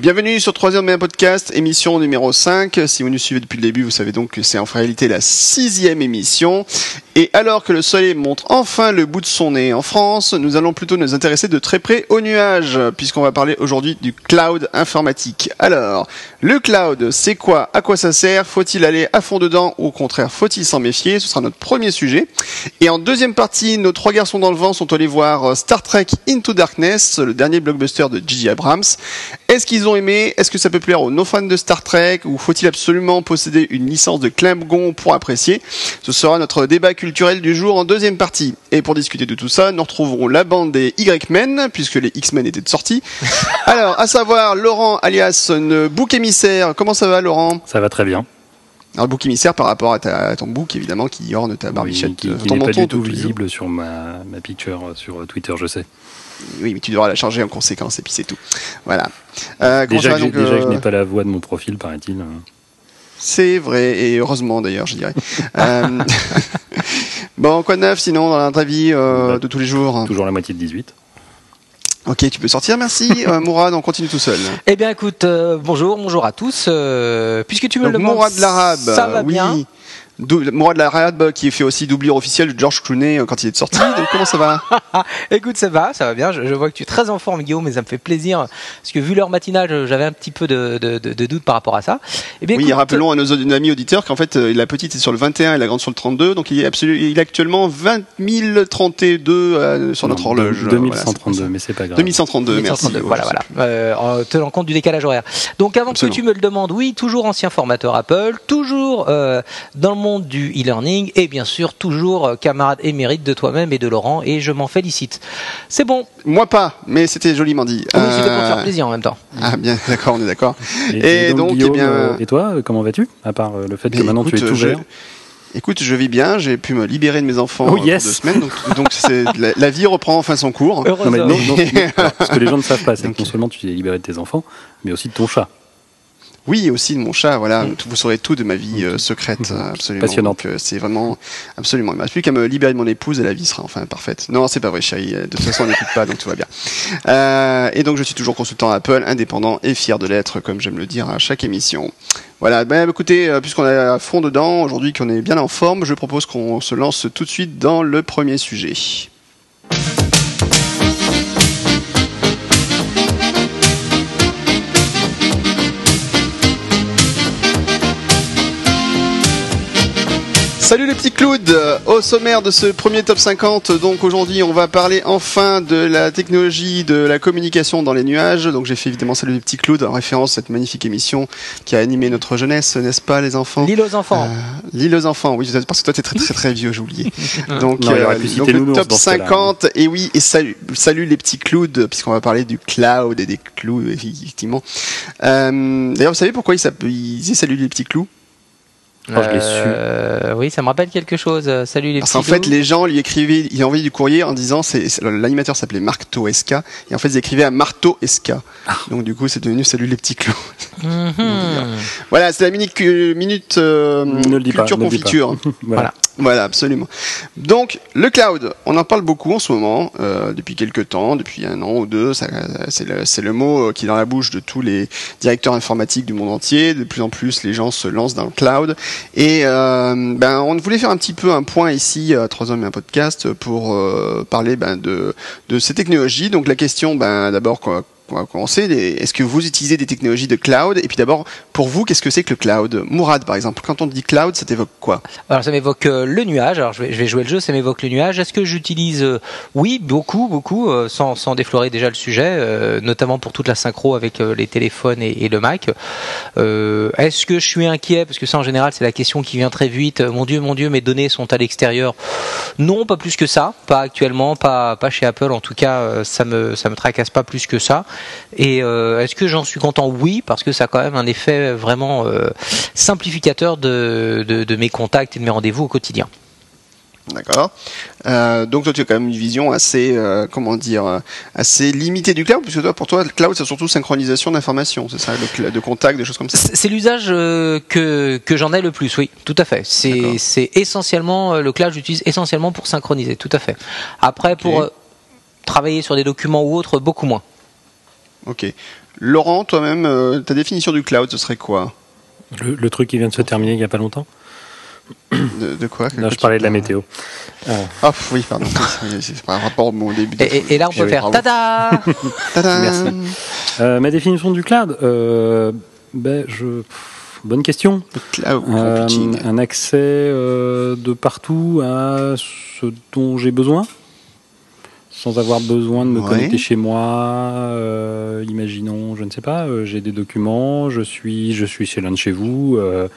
Bienvenue sur Troisième Media Podcast, émission numéro 5. Si vous nous suivez depuis le début, vous savez donc que c'est en réalité la sixième émission. Et alors que le soleil montre enfin le bout de son nez en France, nous allons plutôt nous intéresser de très près aux nuages, puisqu'on va parler aujourd'hui du cloud informatique. Alors, le cloud, c'est quoi? À quoi ça sert? Faut-il aller à fond dedans? Ou au contraire faut-il s'en méfier? Ce sera notre premier sujet. Et en deuxième partie, nos trois garçons dans le vent sont allés voir Star Trek Into Darkness, le dernier blockbuster de J.J. Abrams. Est-ce qu'ils ont aimé? Est-ce que ça peut plaire aux non-fans de Star Trek? Ou faut-il absolument posséder une licence de Klingon pour apprécier? Ce sera notre débat culturel du jour en deuxième partie. Et pour discuter de tout ça, nous retrouverons la bande des Y-Men, puisque les X-Men étaient de sortie. Alors, à savoir Laurent alias le bouc émissaire. Comment ça va Laurent? Ça va très bien. Alors, bouc émissaire par rapport à, ta, à ton bouc, évidemment, qui orne ta barbichette. Oui, qui, euh, qui ton n'est pas menton, du tout visible sur ma, ma picture euh, sur Twitter, je sais. Oui, mais tu devras la charger en conséquence, et puis c'est tout. Voilà. Euh, Déjà, va, donc, déjà que je euh, n'ai pas la voix de mon profil, paraît-il. C'est vrai, et heureusement d'ailleurs, je dirais. Euh, bon, quoi de neuf sinon dans la vraie vie euh, Bah, de tous les jours? Toujours la moitié de 18. Ok, tu peux sortir, merci. Euh, Mourad, on continue tout seul. Eh bien, écoute, euh, bonjour, bonjour à tous. euh, puisque tu me Donc, le demandes, Mourad l'arabe, ça va oui. bien. Dou- Mourad l'arabe qui fait aussi doublure officiel de George Clooney euh, quand il est sorti. Donc comment ça va? Écoute, ça va, ça va bien. Je, je vois que tu es très en forme, Guillaume, et ça me fait plaisir parce que vu l'heure matinale, je- j'avais un petit peu de, de, de- de doute par rapport à ça. Eh bien, Oui, écoute, rappelons à nos amis auditeurs qu'en fait euh, la petite est sur le 21 et la grande sur le 32, donc il est, absolu- il est actuellement 20 032 euh, sur notre horloge. deux- Voilà, c'est 2132, pour mais c'est pas grave. 2132, merci. 1132, voilà, voilà. Euh, en tenant compte du décalage horaire. Donc, avant Absolument. que tu me le demandes, oui, toujours ancien formateur Apple, toujours euh, dans le monde du e-learning, et bien sûr toujours euh, camarade émérite de toi-même et de Laurent, et je m'en félicite. C'est bon. Moi pas, mais c'était joliment dit. Oui, c'était pour te Euh, faire plaisir en même temps. Ah bien, d'accord, on est d'accord. Et, Et donc, eh Guillaume, bien- euh, et toi, comment vas-tu À part le fait que maintenant tu es tout je- vert. Écoute, je vis bien, j'ai pu me libérer de mes enfants Oh, yes. pour deux semaines, donc, la, la vie reprend enfin son cours. Heureux Non, mais non, non, non, ce que les gens ne savent pas, c'est Donc- que non seulement tu t'es libéré de tes enfants, mais aussi de ton chat. Oui, aussi de mon chat, voilà, vous saurez tout de ma vie euh, secrète, euh, absolument. Passionnante. Euh, c'est vraiment, absolument. Il ne reste plus qu'à me libérer de mon épouse et la vie sera enfin parfaite. Non, c'est pas vrai, chérie. De toute façon, on n'écoute pas, donc tout va bien. Euh, et donc, je suis toujours consultant Apple, indépendant et fier de l'être, comme j'aime le dire à chaque émission. Voilà, ben écoutez, puisqu'on est à fond dedans, aujourd'hui qu'on est bien en forme, je propose qu'on se lance tout de suite dans le premier sujet. Salut les petits clouds Au sommaire de ce premier top 50, donc aujourd'hui on va parler enfin de la technologie de la communication dans les nuages. Donc j'ai fait évidemment Salut les petits clouds en référence à cette magnifique émission qui a animé notre jeunesse, n'est-ce pas les enfants? L'île aux enfants. Euh, L'île aux enfants, oui, parce que toi t'es très très très vieux, j'ai oublié. Donc, Non, pu donc citer le top dans ce cas-là, 50, et oui, et salut, salut les petits clouds, puisqu'on va parler du cloud et des clous, effectivement. Euh, D'ailleurs, vous savez pourquoi il s'appelle- il disait salut les petits clous? Oh, je l'ai su. Euh, Oui, ça me rappelle quelque chose. Euh, Salut les Parce petits qu'en fait, les gens lui écrivaient, il envoyait du courrier en disant, c'est c'est- l'animateur s'appelait Marto Esca, et en fait, ils écrivaient à Marto Esca. Ah. Donc du coup, c'est devenu Salut les petits clous. Mhm. Voilà, c'est la minute, euh, Ne le dis pas, culture ne le dis pas. confiture. Voilà. Voilà, absolument. Donc, le cloud, on en parle beaucoup en ce moment, euh, depuis quelques temps, depuis un an ou deux. C'est le, le mot euh, qui est dans la bouche de tous les directeurs informatiques du monde entier. De plus en plus, les gens se lancent dans le cloud. Et euh, ben, on voulait faire un petit peu un point ici, à Trois hommes et un podcast, pour euh, parler ben, de, de ces technologies. Donc, la question, ben, d'abord, va commencer. Est-ce que vous utilisez des technologies de cloud? Et puis d'abord, pour vous, qu'est-ce que c'est que le cloud? Mourad, par exemple, quand on dit cloud, ça t'évoque quoi? Alors ça m'évoque euh, le nuage. Alors je vais, jouer le jeu, ça m'évoque le nuage. Est-ce que j'utilise euh, Oui, beaucoup, beaucoup, euh, sans, sans déflorer déjà le sujet, notamment pour toute la synchro avec les téléphones et, et le Mac. Est-ce que je suis inquiet? Parce que ça, en général, c'est la question qui vient très vite. Mon Dieu, mon Dieu, mes données sont à l'extérieur. Non, pas plus que ça. Pas actuellement, pas, pas chez Apple. En tout cas, ça me, ça me tracasse pas plus que ça. Et euh, est-ce que j'en suis content? Oui, parce que ça a quand même un effet vraiment euh, simplificateur de, de, de mes contacts et de mes rendez-vous au quotidien. D'accord. Euh, donc toi tu as quand même une vision assez, comment dire, assez limitée du cloud, puisque toi pour toi le cloud c'est surtout synchronisation d'informations, c'est ça, de, contacts, des choses comme ça? C'est l'usage que, que j'en ai le plus, oui, tout à fait. C'est essentiellement, le cloud, j'utilise essentiellement pour synchroniser, tout à fait. Après, pour travailler sur des documents ou autres, beaucoup moins. Ok. Laurent, toi-même, euh, ta définition du cloud, ce serait quoi Le, le truc qui vient de se terminer il n'y a pas longtemps de, de quoi Non, je parlais de la météo. Ah oui, pardon. C'est par rapport au mon début. de- Et, et- et là, on peut faire tada Merci. Euh, ma définition du cloud euh, ben, je... Bonne question. Le cloud Euh, computing. un accès euh, de partout à ce dont j'ai besoin, sans avoir besoin de me Ouais. connecter chez moi. euh, imaginons, je ne sais pas, euh, j'ai des documents, je suis, je suis chez l'un de chez vous. euh,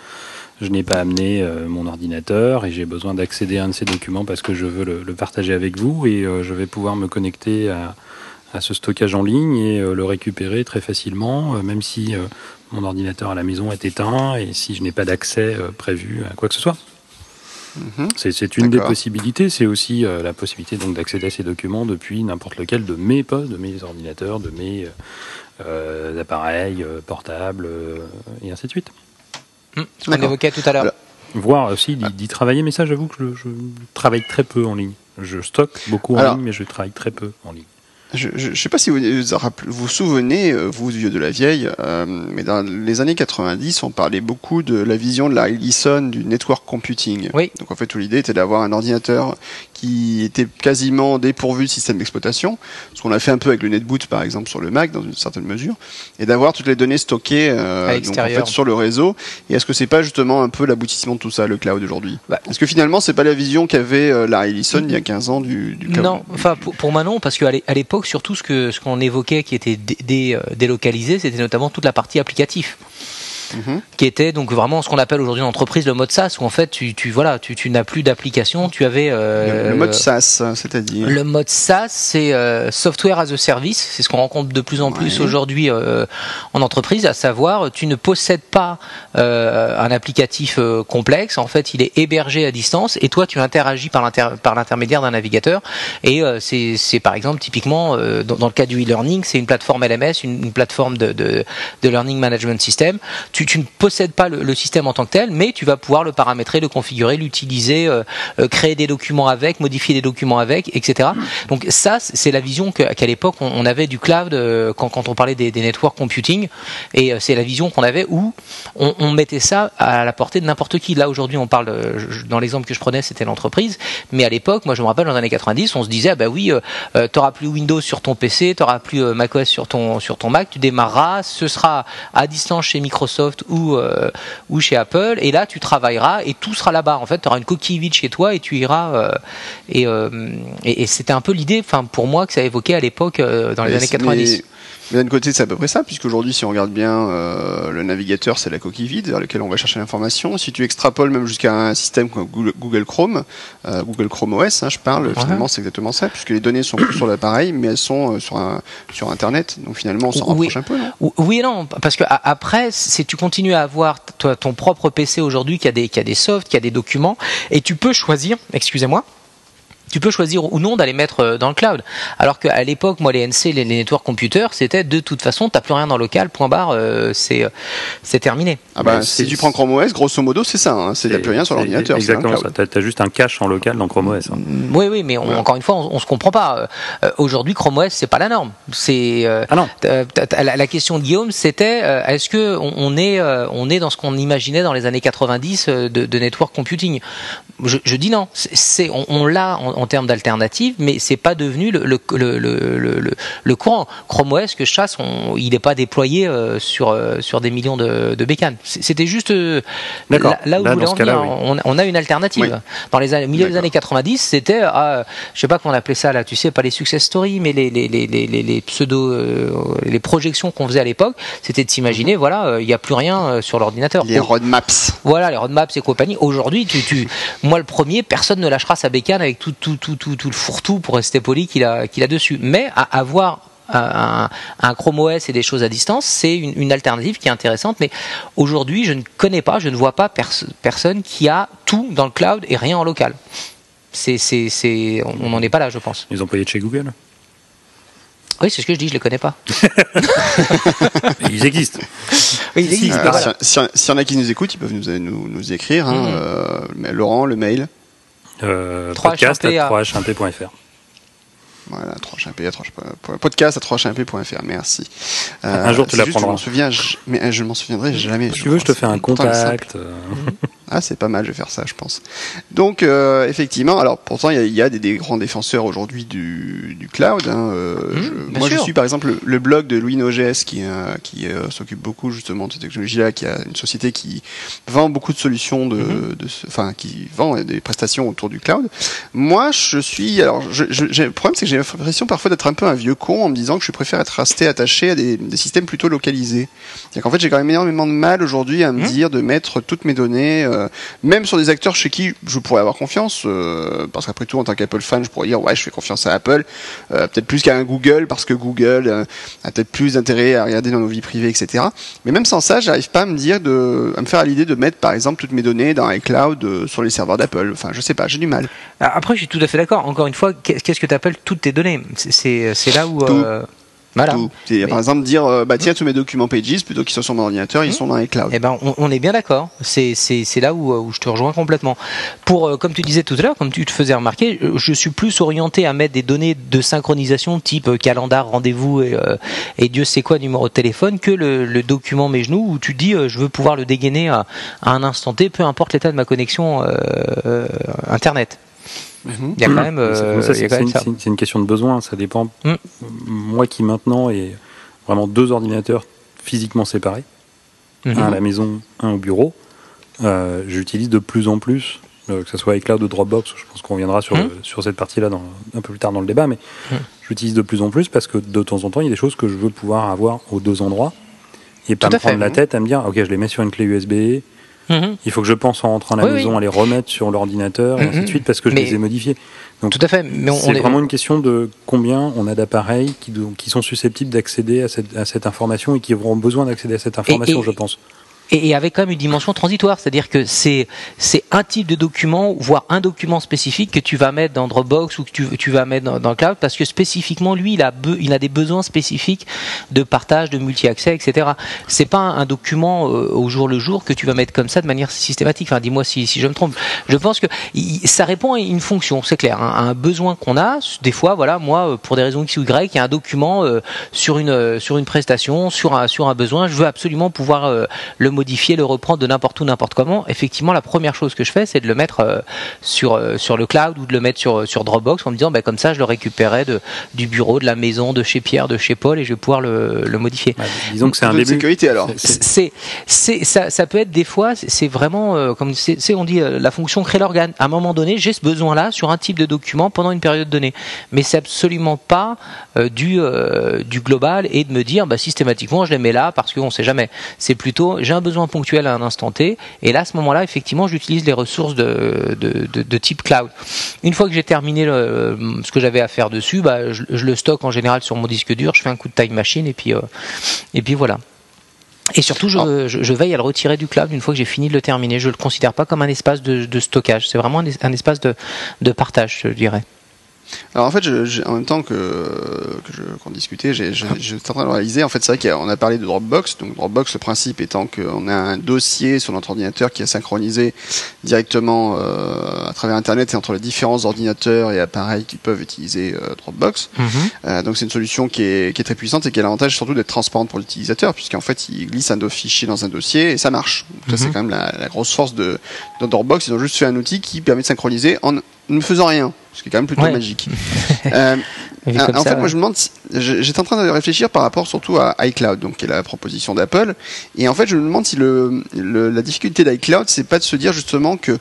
je n'ai pas amené mon ordinateur et j'ai besoin d'accéder à un de ces documents parce que je veux le, le partager avec vous et je vais pouvoir me connecter à, à ce stockage en ligne et le récupérer très facilement, même si mon ordinateur à la maison est éteint et si je n'ai pas d'accès prévu à quoi que ce soit. Mhm. C'est- une des possibilités. C'est aussi euh, la possibilité donc d'accéder à ces documents depuis n'importe lequel de mes postes, de mes ordinateurs, de mes euh, euh, appareils euh, portables euh, et ainsi de suite. Hum, Ce qu'on évoquait tout à l'heure. Alors, Voire aussi d'y d'y travailler, mais ça j'avoue que je, je travaille très peu en ligne. Je stocke beaucoup en Alors- ligne, mais je travaille très peu en ligne. Je ne sais pas si vous vous souvenez, euh, vous vieux de la vieille, euh, mais dans les années 90, on parlait beaucoup de la vision de la Ellison du network computing. Oui. Donc en fait, toute l'idée était d'avoir un ordinateur qui était quasiment dépourvu de système d'exploitation, ce qu'on a fait un peu avec le netboot par exemple sur le Mac dans une certaine mesure, et d'avoir toutes les données stockées euh, À donc, en l'extérieur. fait, sur le réseau. Et est-ce que c'est pas justement un peu l'aboutissement de tout ça, le cloud aujourd'hui? Bah, Est-ce que finalement c'est pas la vision qu'avait euh, la Ellison il y a 15 ans du, du cloud? Non, enfin pour, pour moi non, parce qu'à l'époque, surtout ce que ce qu'on évoquait qui était dé- dé- euh, délocalisé, c'était notamment toute la partie applicative. Mhm. qui était donc vraiment ce qu'on appelle aujourd'hui en entreprise le mode SaaS où en fait tu, tu voilà tu, tu n'as plus d'application tu avais euh, Le, le mode SaaS, c'est-à-dire le mode SaaS, c'est euh, Software as a Service. C'est ce qu'on rencontre de plus en plus Ouais. aujourd'hui euh, en entreprise, à savoir, tu ne possèdes pas un applicatif complexe. En fait, il est hébergé à distance et toi, tu interagis par l'inter- par l'intermédiaire d'un navigateur. Et c'est c'est, par exemple typiquement dans, dans le cas du e-learning, c'est une plateforme LMS, une, une plateforme de, de, de learning management system. Tu, tu ne possèdes pas le, système en tant que tel, mais tu vas pouvoir le paramétrer, le configurer, l'utiliser, euh, euh, créer des documents avec, modifier des documents avec, etc. Donc ça, c'est la vision qu'à l'époque on, avait du cloud euh, quand, on parlait des, network computing, et c'est la vision qu'on avait où on, mettait ça à la portée de n'importe qui. Là aujourd'hui, on parle dans l'exemple que je prenais, c'était l'entreprise, mais à l'époque, moi je me rappelle dans les années 90, on se disait ah bah oui, t'auras plus Windows sur ton PC, t'auras plus macOS sur ton sur ton Mac, tu démarreras, ce sera à distance chez Microsoft ou euh, ou chez Apple, et là tu travailleras et tout sera là-bas. En fait, tu auras une coquille vide chez toi et tu iras. euh, et euh, et, et c'était un peu l'idée, enfin pour moi que ça évoquait à l'époque dans les Mais années c'est- 90. Mais, d'un côté, c'est à peu près ça, puisqu'aujourd'hui, si on regarde bien, euh, le navigateur, c'est la coquille vide vers laquelle on va chercher l'information. Si tu extrapoles même jusqu'à un système comme Google, Chrome, euh, Google Chrome OS, hein, je parle, finalement, c'est exactement ça, puisque les données sont plus sur l'appareil, mais elles sont euh, sur, un, sur Internet. Donc finalement, on s'en Oui. rapproche un peu, non? Oui et non, parce que après, c'est tu continues à avoir toi, ton propre PC aujourd'hui qui a des qui a des softs, qui a des documents, et tu peux choisir, excusez-moi. Tu peux choisir ou non d'aller mettre euh, dans le cloud. Alors qu'à l'époque, moi, les NC, les, les network computers, c'était de toute façon, t'as plus rien dans le local, point barre, euh, c'est euh, c'est terminé. Ah bah, si c'est- tu prends Chrome OS, grosso modo, c'est ça. Hein, c'est il n'y a plus rien sur l'ordinateur. c'est un Exactement ça. T'as as juste un cache en local dans Chrome OS. hein. Oui, oui, mais on- Ouais. encore une fois, on, on se comprend pas. Euh, aujourd'hui, Chrome OS, c'est pas la norme. C'est euh, Ah non. T'as- t'as- la, la question de Guillaume, c'était euh, est-ce que on, on est euh, on est dans ce qu'on imaginait dans les années 90 euh, de, de network computing? Je, je dis non. C'est- on, on l'a en, en termes d'alternative, mais c'est pas devenu le le, le, le, le, le- le courant. Chrome OS que je chasse, on, il n'est pas déployé euh, sur euh, sur des millions de, de bécanes. C'était juste euh, là, là où Là, en cas-là, venir. On, on a une alternative. Oui. Dans les années, milieu des années 90, c'était ah, je sais pas comment on appelait ça là. Tu sais, pas les success stories, mais les les les les, les, les pseudo les projections qu'on faisait à l'époque, c'était de s'imaginer voilà, euh, il n'y a plus rien sur l'ordinateur. Les roadmaps. Voilà, les roadmaps et compagnie. Aujourd'hui, tu, tu, moi le premier, personne ne lâchera sa bécane avec tout, tout, tout, tout, le fourre-tout pour rester poli qu'il a, dessus. Mais à avoir un, Chrome OS et des choses à distance, c'est une, alternative qui est intéressante. Mais aujourd'hui, je ne connais pas, je ne vois pas pers- personne qui a tout dans le cloud et rien en local. C'est, on n'en est pas là, je pense. Les employés de chez Google? Oui, c'est ce que je dis, je les connais pas. Ils existent. Oui, ils Si, existent, Euh, voilà. S'il y, en a qui nous écoutent, ils peuvent nous, nous, nous écrire. Hein, Mhm. euh, mais Laurent, le mail. Euh, 3 podcast à 3hmp.fr. Voilà, 3 podcast à 3 merci. Euh, un jour tu l'apprendras. Je m'en souviens, mais je m'en souviendrai jamais. Si tu veux, je te fais un contact. Ah, c'est pas mal, je vais faire ça, je pense. Donc, euh, effectivement, alors pourtant, il y, a, des, grands défenseurs aujourd'hui du, du, cloud. Hein, euh, mmh, moi, je suis par exemple le, blog de Louis Nogès qui, euh, qui s'occupe beaucoup justement de cette technologie-là, qui a une société qui vend beaucoup de solutions, de, mmh. enfin, qui vend des prestations autour du cloud. Moi, je suis, alors, je, le problème, c'est que j'ai l'impression parfois d'être un peu un vieux con en me disant que je préfère être resté attaché à des, des systèmes plutôt localisés. C'est-à-dire qu'en fait, j'ai quand même énormément de mal aujourd'hui à me mmh. dire de mettre toutes mes données euh, même sur des acteurs chez qui je pourrais avoir confiance, euh, parce qu'après tout, en tant qu'Apple fan, je pourrais dire ouais, je fais confiance à Apple, euh, peut-être plus qu'à un Google, parce que Google a peut-être plus d'intérêt à regarder dans nos vies privées, etc. Mais même sans ça, j'arrive pas à me dire de, à me faire à l'idée de mettre, par exemple, toutes mes données dans iCloud sur les serveurs d'Apple. Enfin, je sais pas, j'ai du mal. Après, je suis tout à fait d'accord. Encore une fois, qu'est-ce que tu appelles toutes tes données? C'est là où. Voilà. Par exemple, dire euh, bah tiens tous mes documents Pages plutôt qu'ils soient sur mon ordinateur, ils mmh. sont dans les clouds. Eh ben, on, est bien d'accord. C'est là où, où, je te rejoins complètement. Pour euh, comme tu disais tout à l'heure, comme tu te faisais remarquer, euh, je suis plus orienté à mettre des données de synchronisation type calendar, rendez-vous et, et, Dieu sait quoi numéro de téléphone que le, le document mes genoux où tu dis je veux pouvoir le dégainer à, à un instant T, peu importe l'état de ma connexion internet. Il y a quand même. Euh, c'est une, question de besoin, ça dépend. Mm. Moi qui maintenant ai vraiment deux ordinateurs physiquement séparés, mm-hmm. un à la maison, un au bureau, euh, j'utilise de plus en plus, euh, que ce soit iCloud ou Dropbox, je pense qu'on reviendra sur, mm. sur cette partie-là un peu plus tard dans le débat, mais mm. j'utilise de plus en plus parce que de temps en temps, il y a des choses que je veux pouvoir avoir aux deux endroits et pas me prendre la tête à me dire, ok, je les mets sur une clé USB, Mhm. Il faut que je pense en rentrant à la maison à les remettre sur l'ordinateur et ainsi de mhm. suite parce que je les ai modifiés. Donc, Tout à fait. c'est vraiment une question de combien on a d'appareils qui, qui, sont susceptibles d'accéder à cette, à cette, information et qui auront besoin d'accéder à cette information, je pense et, avec quand même une dimension transitoire, c'est-à-dire que c'est c'est un type de document, voire un document spécifique que tu vas mettre dans Dropbox ou que tu, vas mettre dans, dans, Cloud, parce que spécifiquement lui, il a il a des besoins spécifiques de partage, de multi-accès, etc. C'est pas un, document euh, au jour le jour que tu vas mettre comme ça de manière systématique. Enfin, dis-moi si, si je me trompe. Je pense que ça répond à une fonction, c'est clair, hein, à un besoin qu'on a. Des fois, voilà, moi, euh, pour des raisons X ou Y, il y a un document euh, sur une sur une prestation, sur un sur un besoin, je veux absolument pouvoir le modifier, le reprendre de n'importe où, n'importe comment, effectivement, la première chose que je fais, c'est de le mettre euh, sur, euh, sur le cloud ou de le mettre sur, sur Dropbox en me disant, bah, comme ça, je le récupérerai de, du bureau, de la maison, de chez Pierre, de chez Paul et je vais pouvoir le, le modifier. disons que c'est un début. de sécurité alors. C'est, c'est, ça, ça peut être des fois, c'est vraiment, euh, comme c'est, on dit, la fonction crée l'organe. À un moment donné, j'ai ce besoin-là sur un type de document pendant une période donnée. Mais c'est absolument pas du, du global et de me dire, bah, systématiquement, je les mets là parce qu'on sait jamais. C'est plutôt, j'ai un besoin ponctuel à un instant T. Et là, à ce moment-là, effectivement, j'utilise les ressources de, de, type cloud. Une fois que j'ai terminé le, ce que j'avais à faire dessus, bah, je, le stocke en général sur mon disque dur. Je fais un coup de time machine et puis, euh, et puis voilà. Et surtout, je, je, veille à le retirer du cloud une fois que j'ai fini de le terminer. Je ne le considère pas comme un espace de, stockage. C'est vraiment un, espace de, de partage, je dirais. Alors en fait, je, en même temps que, que qu'on discutait, j'étais en train de réaliser, en fait, c'est vrai qu'on a parlé de Dropbox. Donc Dropbox, le principe étant qu'on a un dossier sur notre ordinateur qui est synchronisé directement euh, à travers Internet et entre les différents ordinateurs et appareils qui peuvent utiliser euh, Dropbox. Mhm. Euh, donc c'est une solution qui est, qui est très puissante et qui a l'avantage surtout d'être transparente pour l'utilisateur, puisqu'en fait, il glisse un fichier dans un dossier et ça marche. ça, c'est mhm. quand même la, la, grosse force de, de Dropbox. Ils ont juste fait un outil qui permet de synchroniser en ne faisant rien ce qui est quand même plutôt magique. euh, en fait, moi, je me demande, j'étais en train de réfléchir par rapport surtout à iCloud, donc qui est la proposition d'Apple, et en fait, je me demande si le, le la difficulté d'iCloud, c'est pas de se dire justement que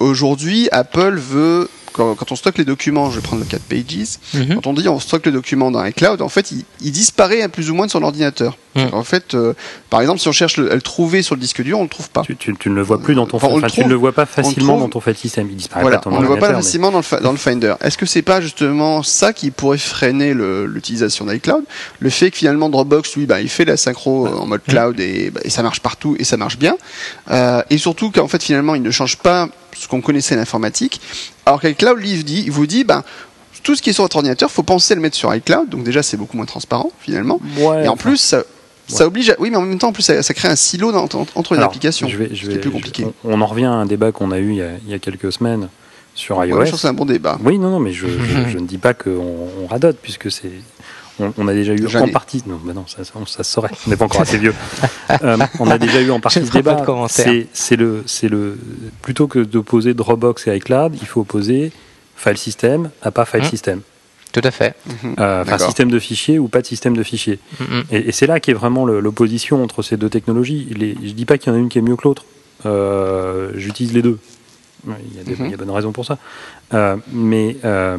aujourd'hui, Apple veut quand, on stocke les documents, je vais prendre le cas de Pages, mhm. quand on dit on stocke le document dans iCloud, en fait, il, il disparaît à plus ou moins de son ordinateur. En fait, euh, par exemple, si on cherche à le trouver sur le disque dur, on le trouve pas. Tu, tu, tu ne le vois plus dans ton, enfin, enfin tu ne le vois pas facilement dans ton file system. Il disparaît voilà, pas on ne le voit pas facilement dans, le, dans le Finder. Est-ce que c'est pas justement ça qui pourrait freiner l'utilisation d'iCloud? Le fait que finalement Dropbox, lui, bah, il fait la synchro en mode cloud et, bah, et, ça marche partout et ça marche bien. Euh, et surtout qu'en fait, finalement, il ne change pas ce qu'on connaissait l'informatique. Alors qu'iCloud, il vous dit, ben, tout ce qui est sur votre ordinateur, faut penser à le mettre sur iCloud. Donc déjà, c'est beaucoup moins transparent finalement. et en plus, ça, oblige. À... Oui, mais en même temps, en plus, ça, crée un silo entre les applications. Je vais, je vais, plus compliqué. On, en revient à un débat qu'on a eu il y a, quelques semaines sur Ouais, iOS. je trouve que c'est un bon débat. Oui, non, non, mais je ne dis pas qu'on on radote, puisque c'est. On, on a déjà eu en partie. Non, bah non, ça, ça, ça se saurait. On n'est pas encore assez vieux. Euh, on a déjà eu en partie ne ce débat. C'est le, c'est le. Plutôt que d'opposer Dropbox et iCloud, il faut opposer file system à pas file Hum. system. Tout à fait. Euh, Enfin, D'accord. système de fichiers ou pas de système de fichiers. Mm, mm. Et, et c'est là qu'est vraiment l'opposition entre ces deux technologies. Les, je dis pas qu'il y en a une qui est mieux que l'autre. Euh, J'utilise les deux. Il y, a des, Mhm. il y a bonne raison pour ça. Euh, mais euh,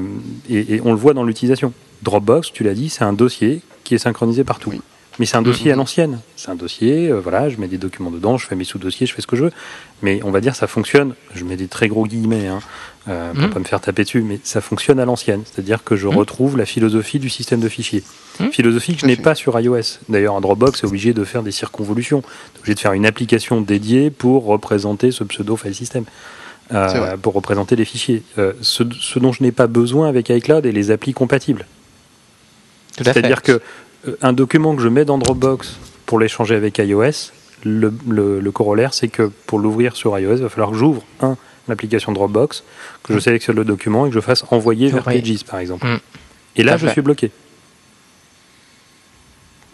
et, et on le voit dans l'utilisation. Dropbox, tu l'as dit, c'est un dossier qui est synchronisé partout. Oui. Mais c'est un dossier Mhm. à l'ancienne. C'est un dossier, euh, voilà, je mets des documents dedans, je fais mes sous-dossiers, je fais ce que je veux. Mais on va dire ça fonctionne. Je mets des très gros guillemets hein, euh, pour Mhm. pas me faire taper dessus, mais ça fonctionne à l'ancienne. C'est-à-dire que je Mhm. retrouve la philosophie du système de fichiers. Mhm. Philosophie que je n'ai pas sur iOS. D'ailleurs, un Dropbox est obligé de faire des circonvolutions. est obligé de faire une application dédiée pour représenter ce pseudo file system. Euh, pour représenter les fichiers. Ce, ce dont je n'ai pas besoin avec iCloud et les applis compatibles. C'est-à-dire que euh, un document que je mets dans Dropbox pour l'échanger avec iOS, le, le- le corollaire, c'est que pour l'ouvrir sur iOS, il va falloir que j'ouvre un l'application Dropbox, que je sélectionne le document et que je fasse envoyer vers Oui. Pages, par exemple. Mm. Et là, je fait. suis bloqué.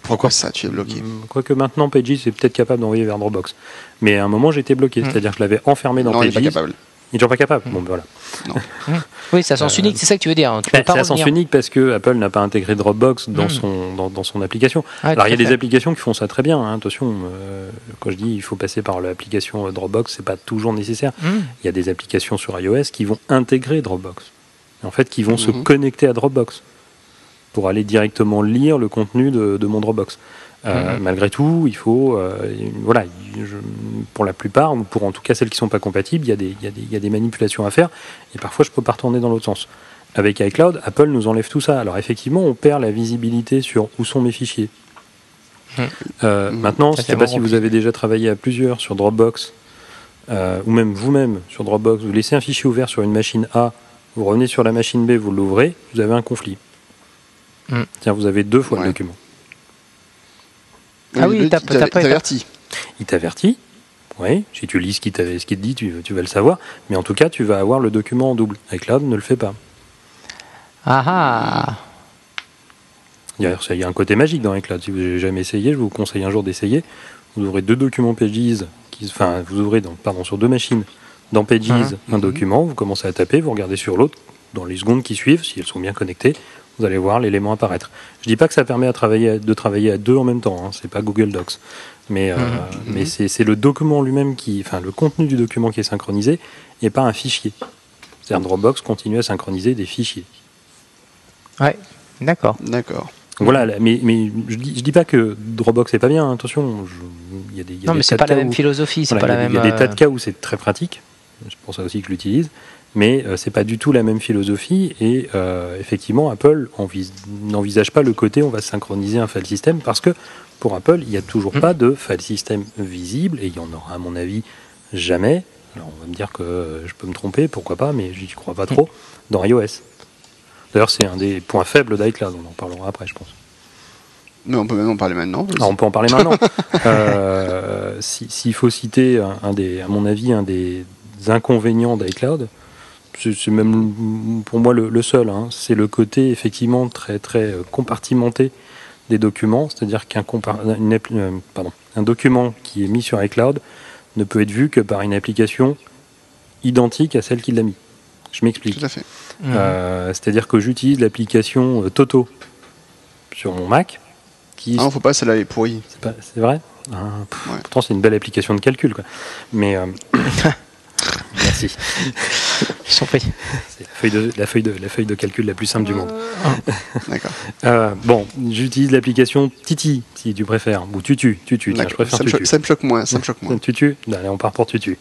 Pourquoi ça, tu es bloqué? Mm, Quoique maintenant, Pages est peut-être capable d'envoyer vers Dropbox. Mais à un moment, j'étais bloqué. Mm. C'est-à-dire que je l'avais enfermé dans Non, il Pages. pas capable. Il est toujours pas capable. Bon, ben voilà. Oui, c'est à sens Euh, unique, c'est ça que tu veux dire. hein. Pas c'est à sens unique parce que Apple n'a pas intégré Dropbox dans, Mm. son, dans, dans son application. Alors, il y a des applications qui font ça très bien. hein. Attention, euh, quand je dis il faut passer par l'application Dropbox, c'est pas toujours nécessaire. Mm. Il y a des applications sur iOS qui vont intégrer Dropbox. En fait, qui vont se Mhm. connecter à Dropbox pour aller directement lire le contenu de, de mon Dropbox. Euh, Mhm. Malgré tout, il faut, euh, voilà, je- pour la plupart, ou pour en tout cas celles qui sont pas compatibles, il y, a des, il, y a des, il y a des manipulations à faire, et parfois je peux pas retourner dans l'autre sens. Avec iCloud, Apple nous enlève tout ça. Alors effectivement, on perd la visibilité sur où sont mes fichiers. Mhm. Euh. Maintenant, je ne sais pas si vous avez déjà travaillé à plusieurs sur Dropbox, euh, ou même vous-même sur Dropbox, vous laissez un fichier ouvert sur une machine A, vous revenez sur la machine B, vous l'ouvrez, vous avez un conflit. Mhm. Tiens, vous avez deux fois Ouais. le document. Ah oui, il t'avertit. Il t'avertit, oui, si tu lis ce qu'il te dit, tu, tu vas le savoir, mais en tout cas, tu vas avoir le document en double. iCloud ne le fait pas. Ah ah Il y, a, un côté magique dans iCloud. Si vous n'avez jamais essayé, je vous conseille un jour d'essayer. Vous ouvrez deux documents Pages, qui, enfin, vous ouvrez pardon, sur deux machines dans Pages Mhm. un Mhm. document, vous commencez à taper, vous regardez sur l'autre, dans les secondes qui suivent, si elles sont bien connectées, vous allez voir l'élément apparaître. Je dis pas que ça permet à travailler à- de travailler à deux en même temps, hein, c'est pas Google Docs, mais, euh, Mhm. mais c'est c'est le document lui-même qui, enfin le contenu du document qui est synchronisé et pas un fichier. C'est-à-dire Dropbox continue à synchroniser des fichiers. Ouais, d'accord. D'accord. Voilà, là, mais, mais je dis, je dis pas que Dropbox est pas bien, hein, attention, je- il y a des, il y a Non, des mais c'est tas pas de la cas même où- philosophie, c'est voilà, pas il y la a- même. Il y a des tas de cas où c'est très pratique, c'est pour ça aussi que je l'utilise, mais euh, c'est pas du tout la même philosophie et euh, effectivement Apple envis- n'envisage pas le côté on va synchroniser un file system parce que pour Apple il n'y a toujours Mm. pas de file system visible et il y en aura à mon avis jamais. Alors on va me dire que euh, je peux me tromper, pourquoi pas, mais j'y crois pas trop dans iOS. D'ailleurs c'est un des points faibles d'iCloud, on en parlera après je pense. Mais on peut même en parler maintenant. Alors, on peut en parler maintenant. Euh, si- S'il faut citer un, un des, à mon avis, un des inconvénients d'iCloud, c'est même pour moi le, le seul. hein, c'est le côté effectivement très très euh, compartimenté des documents, c'est-à-dire qu'un euh, pardon, un document qui est mis sur iCloud ne peut être vu que par une application identique à celle qui l'a mis. Je m'explique. Tout à fait. mhm. Euh, c'est-à-dire que j'utilise l'application Toto sur mon Mac, qui Ah non, faut pas, celle-là elle est pourrie. c'est vrai? Ah, pff, Ouais. Pourtant, c'est une belle application de calcul. Quoi. Mais. euh, merci. Je t'en prie. C'est la feuille, de, la, feuille de, la feuille de calcul la plus simple du monde. D'accord. Euh, bon, j'utilise l'application Titi, si tu préfères. Ou Tutu. Tutu, tiens, je préfère Ça me, Tutu. ça me choque moins. Ça me choque moins. Tutu Allez, on part pour Tutu.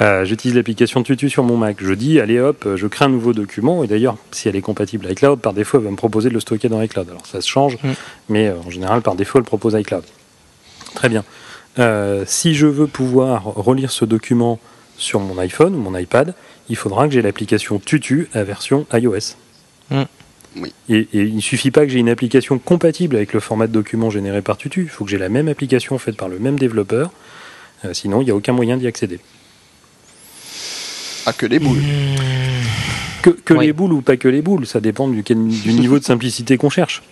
Euh, J'utilise l'application Tutu sur mon Mac. Je dis, allez hop, je crée un nouveau document. Et d'ailleurs, si elle est compatible avec iCloud, par défaut, elle va me proposer de le stocker dans iCloud. Alors ça se change, Mm. mais euh, en général, par défaut, elle propose iCloud. Très bien. Euh, si je veux pouvoir relire ce document sur mon iPhone ou mon iPad, il faudra que j'ai l'application Tutu à version iOS. Mm. Oui. Et, et il ne suffit pas que j'ai une application compatible avec le format de document généré par Tutu. Il faut que j'ai la même application faite par le même développeur. Euh, sinon, il n'y a aucun moyen d'y accéder. Ah, que les boules. Que, que Oui. les boules ou pas que les boules, ça dépend du, du niveau de simplicité qu'on cherche.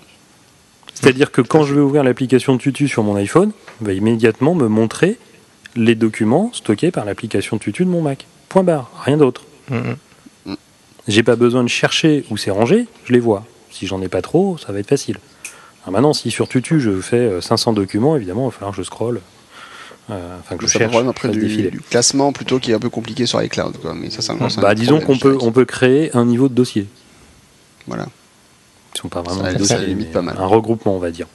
C'est-à-dire que quand je vais ouvrir l'application Tutu sur mon iPhone, il va immédiatement me montrer les documents stockés par l'application Tutu de mon Mac. Point barre, rien d'autre. Mhm. J'ai pas besoin de chercher où c'est rangé, je les vois. Si j'en ai pas trop, ça va être facile. Alors maintenant, si sur Tutu je fais euh, 500 documents, évidemment, il va falloir que je scrolle, euh, enfin que je cherche, problème après du, classement plutôt qui est un peu compliqué sur iCloud. Quoi. Mais ça, c'est Bah, disons qu'on peut, on peut créer un niveau de dossier. Voilà. Ils sont pas vraiment Ça- des ça dossiers, limite mais pas mal. un regroupement, on va dire.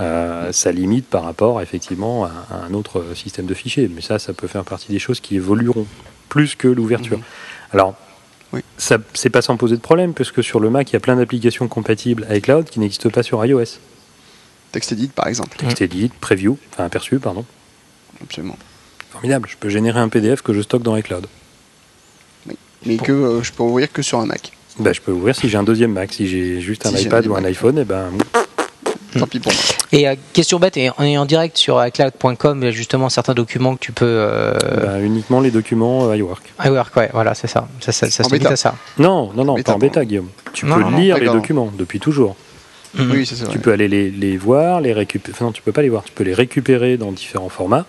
Euh, ça limite par rapport effectivement à, à un autre système de fichiers, mais ça, ça peut faire partie des choses qui évolueront plus que l'ouverture. Mhm. Alors, Oui. ça, c'est pas sans poser de problème, puisque sur le Mac, il y a plein d'applications compatibles avec Cloud qui n'existent pas sur iOS. TextEdit, par exemple. TextEdit, Preview, enfin Aperçu, pardon. Absolument. Formidable. Je peux générer un PDF que je stocke dans iCloud. Mais que euh, je peux ouvrir que sur un Mac. Bah, je peux ouvrir si j'ai un deuxième Mac. Si j'ai juste un Si iPad un ou un iPhone, et ben, Tant pis pour moi. Et euh, question bête, et on est en direct sur iCloud.com, il y a justement certains documents que tu peux. Euh... bah, uniquement les documents euh, iWork. iWork, ouais, voilà, c'est ça. Ça, ça, ça se limite à ça. Non, non, non, pas en bêta, Guillaume. Tu Non, peux non, non, lire les documents depuis toujours. Mhm. Oui, ça. Tu peux aller les, les voir, les récupérer. Enfin, non, tu peux pas les voir. Tu peux les récupérer dans différents formats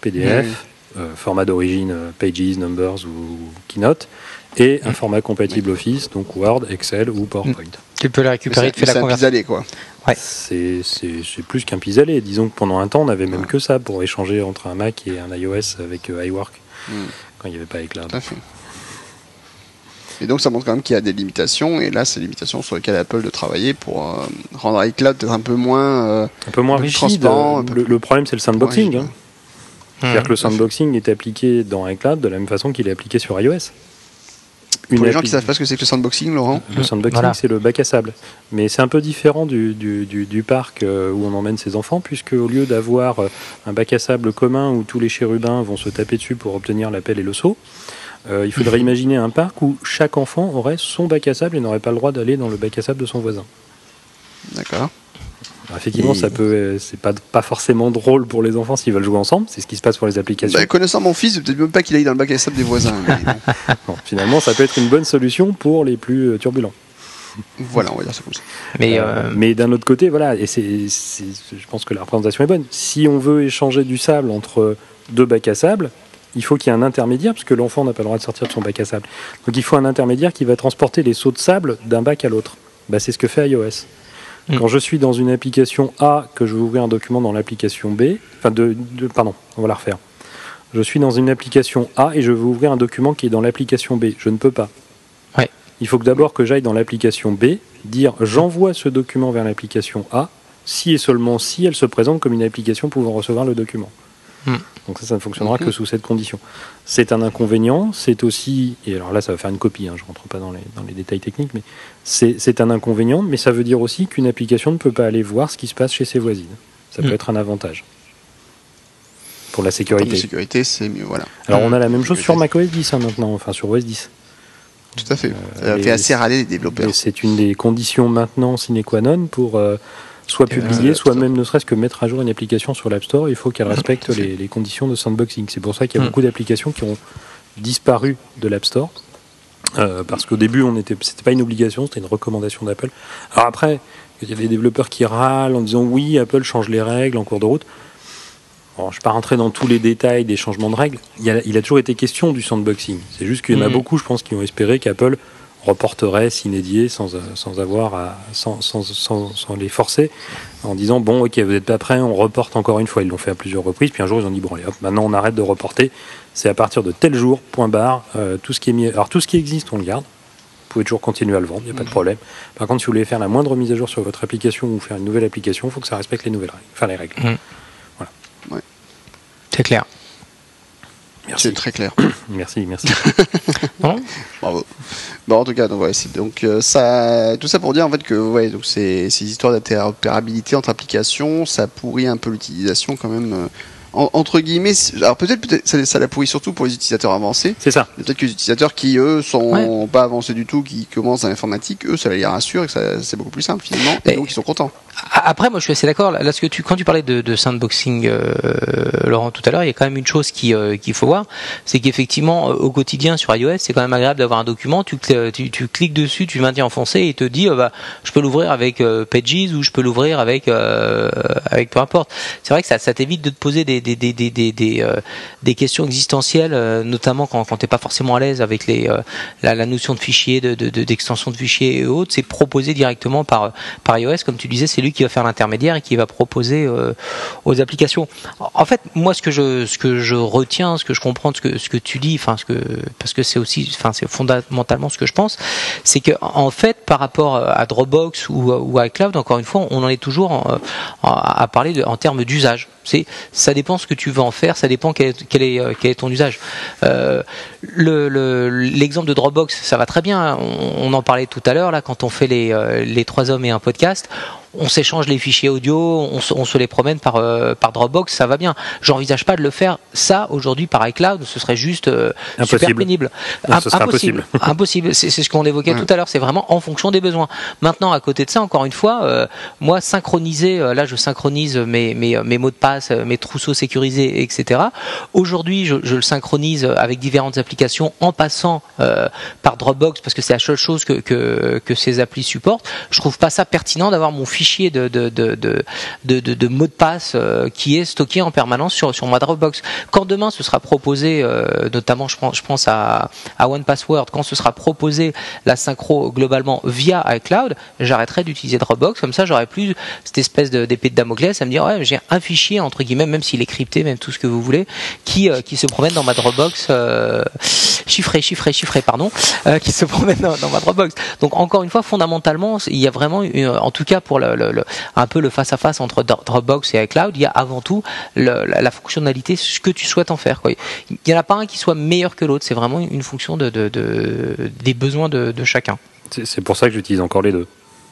PDF, euh, format d'origine euh, Pages, Numbers ou Keynote, et Mm. un format compatible Office, donc Word, Excel ou PowerPoint. Tu peux Mais récupérer, tu fais la c'est un conversion. pis-aller, quoi. Ouais. C'est c'est- c'est plus qu'un pis-aller. Disons que pendant un temps, on avait même Ouais. que ça pour échanger entre un Mac et un iOS avec euh, iWork, Mm. quand il n'y avait pas iCloud. Tout à fait. Et donc ça montre quand même qu'il y a des limitations, et là c'est les limitations sur lesquelles Apple de travailler pour euh, rendre iCloud peut-être un peu moins euh, Un peu moins Un peu rigide. transparent, un peu Le, le problème, c'est le sandboxing. hein. C'est-à-dire que le sandboxing est appliqué dans iCloud de la même façon qu'il est appliqué sur iOS. Pour les gens qui savent pas ce que c'est que le sandboxing, Laurent, Le sandboxing, Voilà. c'est le bac à sable. Mais c'est un peu différent du, du, du- du parc euh, où on emmène ses enfants, puisque au lieu d'avoir euh, un bac à sable commun où tous les chérubins vont se taper dessus pour obtenir la pelle et le seau, euh, il faudrait imaginer un parc où chaque enfant aurait son bac à sable et n'aurait pas le droit d'aller dans le bac à sable de son voisin. d'accord. Alors, effectivement, Et- ça peut, euh, c'est pas, pas forcément drôle pour les enfants s'ils veulent jouer ensemble. C'est ce qui se passe pour les applications. Bah, connaissant mon fils, peut-être même pas qu'il aille dans le bac à sable des voisins. mais bon, Bon, finalement, ça peut être une bonne solution pour les plus euh, turbulents. voilà, on va dire ça comme ça. Mais Euh, euh, mais d'un autre côté, voilà, et c'est, c'est- je pense que la représentation est bonne. Si on veut échanger du sable entre deux bacs à sable, il faut qu'il y ait un intermédiaire, parce que l'enfant n'a pas le droit de sortir de son bac à sable. Donc il faut un intermédiaire qui va transporter les seaux de sable d'un bac à l'autre. Bah, c'est ce que fait iOS. Mm. Quand je suis dans une application A, que je veux ouvrir un document dans l'application B, enfin, de, de- pardon, on va la refaire. Je suis dans une application A et je veux ouvrir un document qui est dans l'application B. Je ne peux pas. Ouais. Il faut que d'abord que j'aille dans l'application B, dire j'envoie ce document vers l'application A, si et seulement si elle se présente comme une application pouvant recevoir le document. Hmm. Donc ça, ça ne fonctionnera que sous cette condition. C'est un inconvénient, c'est aussi, et alors là ça va faire une copie, hein, je ne rentre pas dans les, dans les détails techniques, mais c'est c'est un inconvénient, mais ça veut dire aussi qu'une application ne peut pas aller voir ce qui se passe chez ses voisines. Ça peut Hmm. être un avantage pour la En termes de sécurité. sécurité, c'est mieux, voilà. Alors on a la même chose sur Sécurité. macOS 10 hein, maintenant, enfin sur OS 10. Tout à fait. Euh, Ça fait assez râler les développeurs. C'est une des conditions maintenant sine qua non pour euh, soit Euh, publier, soit même ne serait-ce que mettre à jour une application sur l'App Store. Il faut qu'elle respecte à fait. les, les conditions de sandboxing. C'est pour ça qu'il y a Mm. beaucoup d'applications qui ont disparu de l'App Store. Euh, parce qu'au début, on était, c'était pas une obligation, c'était une recommandation d'Apple. Alors après, il y a des développeurs qui râlent en disant oui, Apple change les règles en cours de route. Bon, je ne vais pas rentrer dans tous les détails des changements de règles. Il, y a, il a toujours été question du sandboxing. C'est juste qu'il y en a Mhm. beaucoup, je pense, qui ont espéré qu'Apple reporterait s'inédier sans, sans avoir à, sans, sans, sans, sans les forcer en disant bon ok vous n'êtes pas prêts on reporte encore une fois. Ils l'ont fait à plusieurs reprises puis un jour ils ont dit bon allez hop maintenant on arrête de reporter. C'est à partir de tel jour point barre euh, tout ce qui est mis alors tout ce qui existe on le garde. Vous pouvez toujours continuer à le vendre il n'y a pas de problème. Par contre si vous voulez faire la moindre mise à jour sur votre application ou faire une nouvelle application il faut que ça respecte les nouvelles règles enfin les règles. C'est clair. Merci C'est très clair. merci merci Bravo. Bon, en tout cas, donc, ouais, c'est donc euh, ça, tout ça pour dire en fait que ouais, donc ces, ces histoires d'interopérabilité entre applications, ça pourrit un peu l'utilisation quand même. euh, en- entre guillemets, alors peut-être peut ça, ça la pourrit surtout pour les utilisateurs avancés. c'est ça Peut-être que les utilisateurs qui eux sont pas avancés du tout, qui commencent à l'informatique, eux ça les rassure et que ça- c'est beaucoup plus simple finalement, et Et- donc ils sont contents. Après, moi, je suis assez d'accord. Là, ce que tu, quand tu parlais de, de sandboxing, euh, Laurent, tout à l'heure, il y a quand même une chose qui euh, qu'il faut voir, c'est qu'effectivement, euh, au quotidien sur iOS, c'est quand même agréable d'avoir un document. Tu, tu, tu, cliques dessus, tu maintiens enfoncé et il te dit, bah, je peux l'ouvrir avec Pages ou je peux l'ouvrir avec avec peu importe. C'est vrai que ça, ça t'évite de te poser des des des questions existentielles, notamment quand quand t'es pas forcément à l'aise avec les la, notion de fichier, de d'extension de, de fichier et autres. C'est proposé directement par par iOS, comme tu disais, c'est lui qui va faire l'intermédiaire et qui va proposer euh, aux applications. En fait, moi, ce que je retiens, ce que je comprends, ce que ce que tu dis, parce que c'est aussi, fondamentalement ce que je pense, c'est que en fait, par rapport à Dropbox ou, à iCloud, encore une fois, on en est toujours à parler en termes d'usage. Ça dépend ce que tu veux en faire, ça dépend quel est est ton usage. Euh, l'exemple le, de Dropbox, ça va très bien. On, on en parlait tout à l'heure là quand on fait les euh, les trois hommes et un podcast on s'échange les fichiers audio, on se, les promène par, euh, par Dropbox, ça va bien. J'envisage pas de le faire ça aujourd'hui par iCloud, ce serait juste euh, super pénible. impossible. impossible. C'est ce qu'on évoquait tout à l'heure. C'est vraiment en fonction des besoins. Maintenant, à côté de ça, encore une fois, euh, moi synchroniser, là je synchronise mes, mes, mes, mots de passe, mes trousseaux sécurisés, etc. Aujourd'hui, je, je, le synchronise avec différentes applications en passant par Dropbox parce que c'est la seule chose que, que, que ces applis supportent. Je trouve pas ça pertinent d'avoir mon fichier de, de, de, de, de mots de passe euh, qui est stocké en permanence sur, sur ma Dropbox. Quand demain ce sera proposé, euh, notamment je pense, je pense à, à One Password, quand ce sera proposé la synchro globalement via iCloud, j'arrêterai d'utiliser Dropbox. Comme ça, j'aurai plus cette espèce d'épée de, Damoclès à me dire ouais, j'ai un fichier entre guillemets, même s'il est crypté, même tout ce que vous voulez, qui, euh, qui se promène dans ma Dropbox chiffré, chiffré, chiffré, pardon, qui se promène dans, dans, ma Dropbox. Donc encore une fois, fondamentalement, il y a vraiment, en tout cas pour le, un peu le face-à-face entre Dropbox et iCloud, il y a avant tout la, fonctionnalité, ce que tu souhaites en faire. Quoi. Il n'y en a pas un qui soit meilleur que l'autre, c'est vraiment une fonction de, des besoins de, chacun. C'est pour ça que j'utilise encore les deux.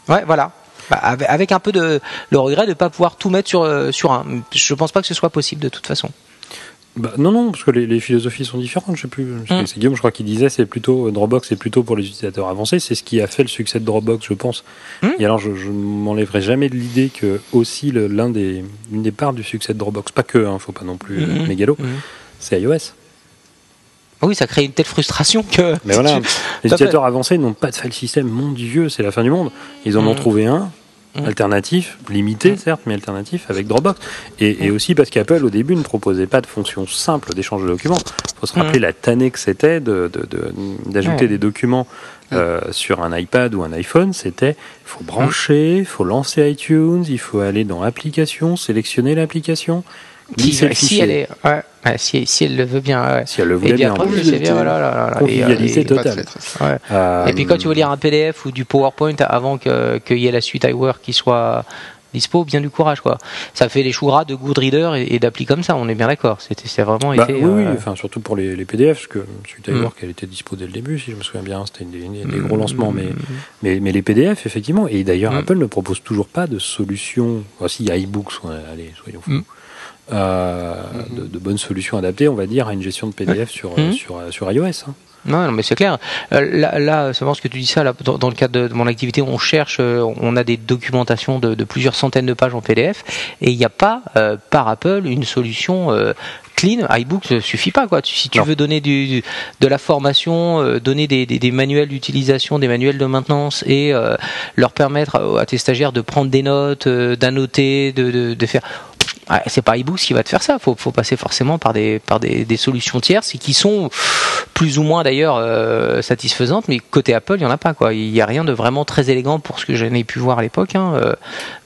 Ouais, voilà. Bah, avec un peu de le regret de ne pas pouvoir tout mettre sur, euh, sur un. Je ne pense pas que ce soit possible de toute façon. Bah, non, non, parce que les, philosophies sont différentes. Je sais plus. Mm. C'est Guillaume, je crois, qui disait c'est plutôt Dropbox, c'est plutôt pour les utilisateurs avancés. C'est ce qui a fait le succès de Dropbox, je pense. Mm. Et alors, je, je ne m'enlèverai jamais de l'idée que aussi l'un des une des parts du succès de Dropbox, pas que, hein, faut pas non plus mm, mégalo, c'est iOS. Ah oui, ça crée une telle frustration que. Mais voilà, les utilisateurs avancés n'ont pas de file system. Mon Dieu, c'est la fin du monde. Ils en ont trouvé un. Alternatif, limité mmh. certes, mais alternatif avec Dropbox. Et, mmh. aussi parce qu'Apple au début ne proposait pas de fonction simple d'échange de documents. Il faut se rappeler la tannée que c'était d'ajouter de, des documents euh, sur un iPad ou un iPhone. C'était il faut brancher, il faut lancer iTunes, il faut aller dans application, sélectionner l'application. Si, elle est, si, si, elle le veut bien. Si elle le veut bien. Convivialité totale. Euh, et puis quand tu veux lire un PDF ou du PowerPoint avant qu'il y ait la suite iWork qui soit dispo, bien du courage quoi. Ça fait les choux gras de Goodreader et, et d'applis comme ça, on est bien d'accord. C'était vraiment bah, Oui, oui, euh, enfin surtout pour les, les PDF, parce que suite iWork mm. elle était dispo dès le début, si je me souviens bien, c'était des, des, gros lancements, mais, mm. mais, mais les PDF effectivement. Et d'ailleurs mm. Apple ne propose toujours pas de solution. Voici il y a iBooks, allez, soyons fous. Euh, de, bonnes solutions adaptées, on va dire, à une gestion de PDF sur, euh, sur, euh, sur iOS. Hein. Non, mais c'est clair. là, là, seulement ce que tu dis ça, là, dans, le cadre de, mon activité, on cherche, on a des documentations de, plusieurs centaines de pages en PDF, et il n'y a pas par Apple une solution clean. iBook ne suffit pas quoi. Si tu veux donner du, de la formation, donner des, des, manuels d'utilisation, des manuels de maintenance, et leur permettre à, tes stagiaires de prendre des notes, d'annoter, de, de faire c'est pas iBooks qui va te faire ça. Faut, faut passer forcément par des par des, des solutions tierces qui sont plus ou moins d'ailleurs euh, satisfaisantes, mais côté Apple, il y en a pas quoi. Il y a rien de vraiment très élégant pour ce que j'en ai pu voir à l'époque. Hein, euh,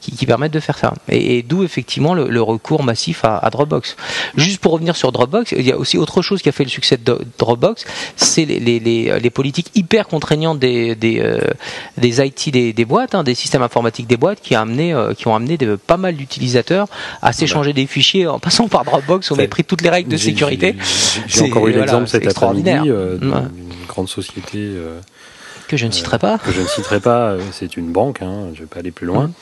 qui, qui, permettent de faire ça. Et, d'où effectivement le, le, recours massif à, à, Dropbox. Juste pour revenir sur Dropbox, il y a aussi autre chose qui a fait le succès de Dropbox, c'est les, les, les, les, politiques hyper contraignantes des, des, euh, des IT des, des boîtes, hein, des systèmes informatiques des boîtes, qui, a amené, euh, qui ont amené de, pas mal d'utilisateurs à s'échanger des fichiers en passant par Dropbox. On a pris toutes les règles de sécurité. J'ai encore eu l'exemple cet après-midi euh, d'une grande société. que je ne citerai pas. Que je ne citerai pas. C'est une banque. Hein, je ne vais pas aller plus loin. Mmh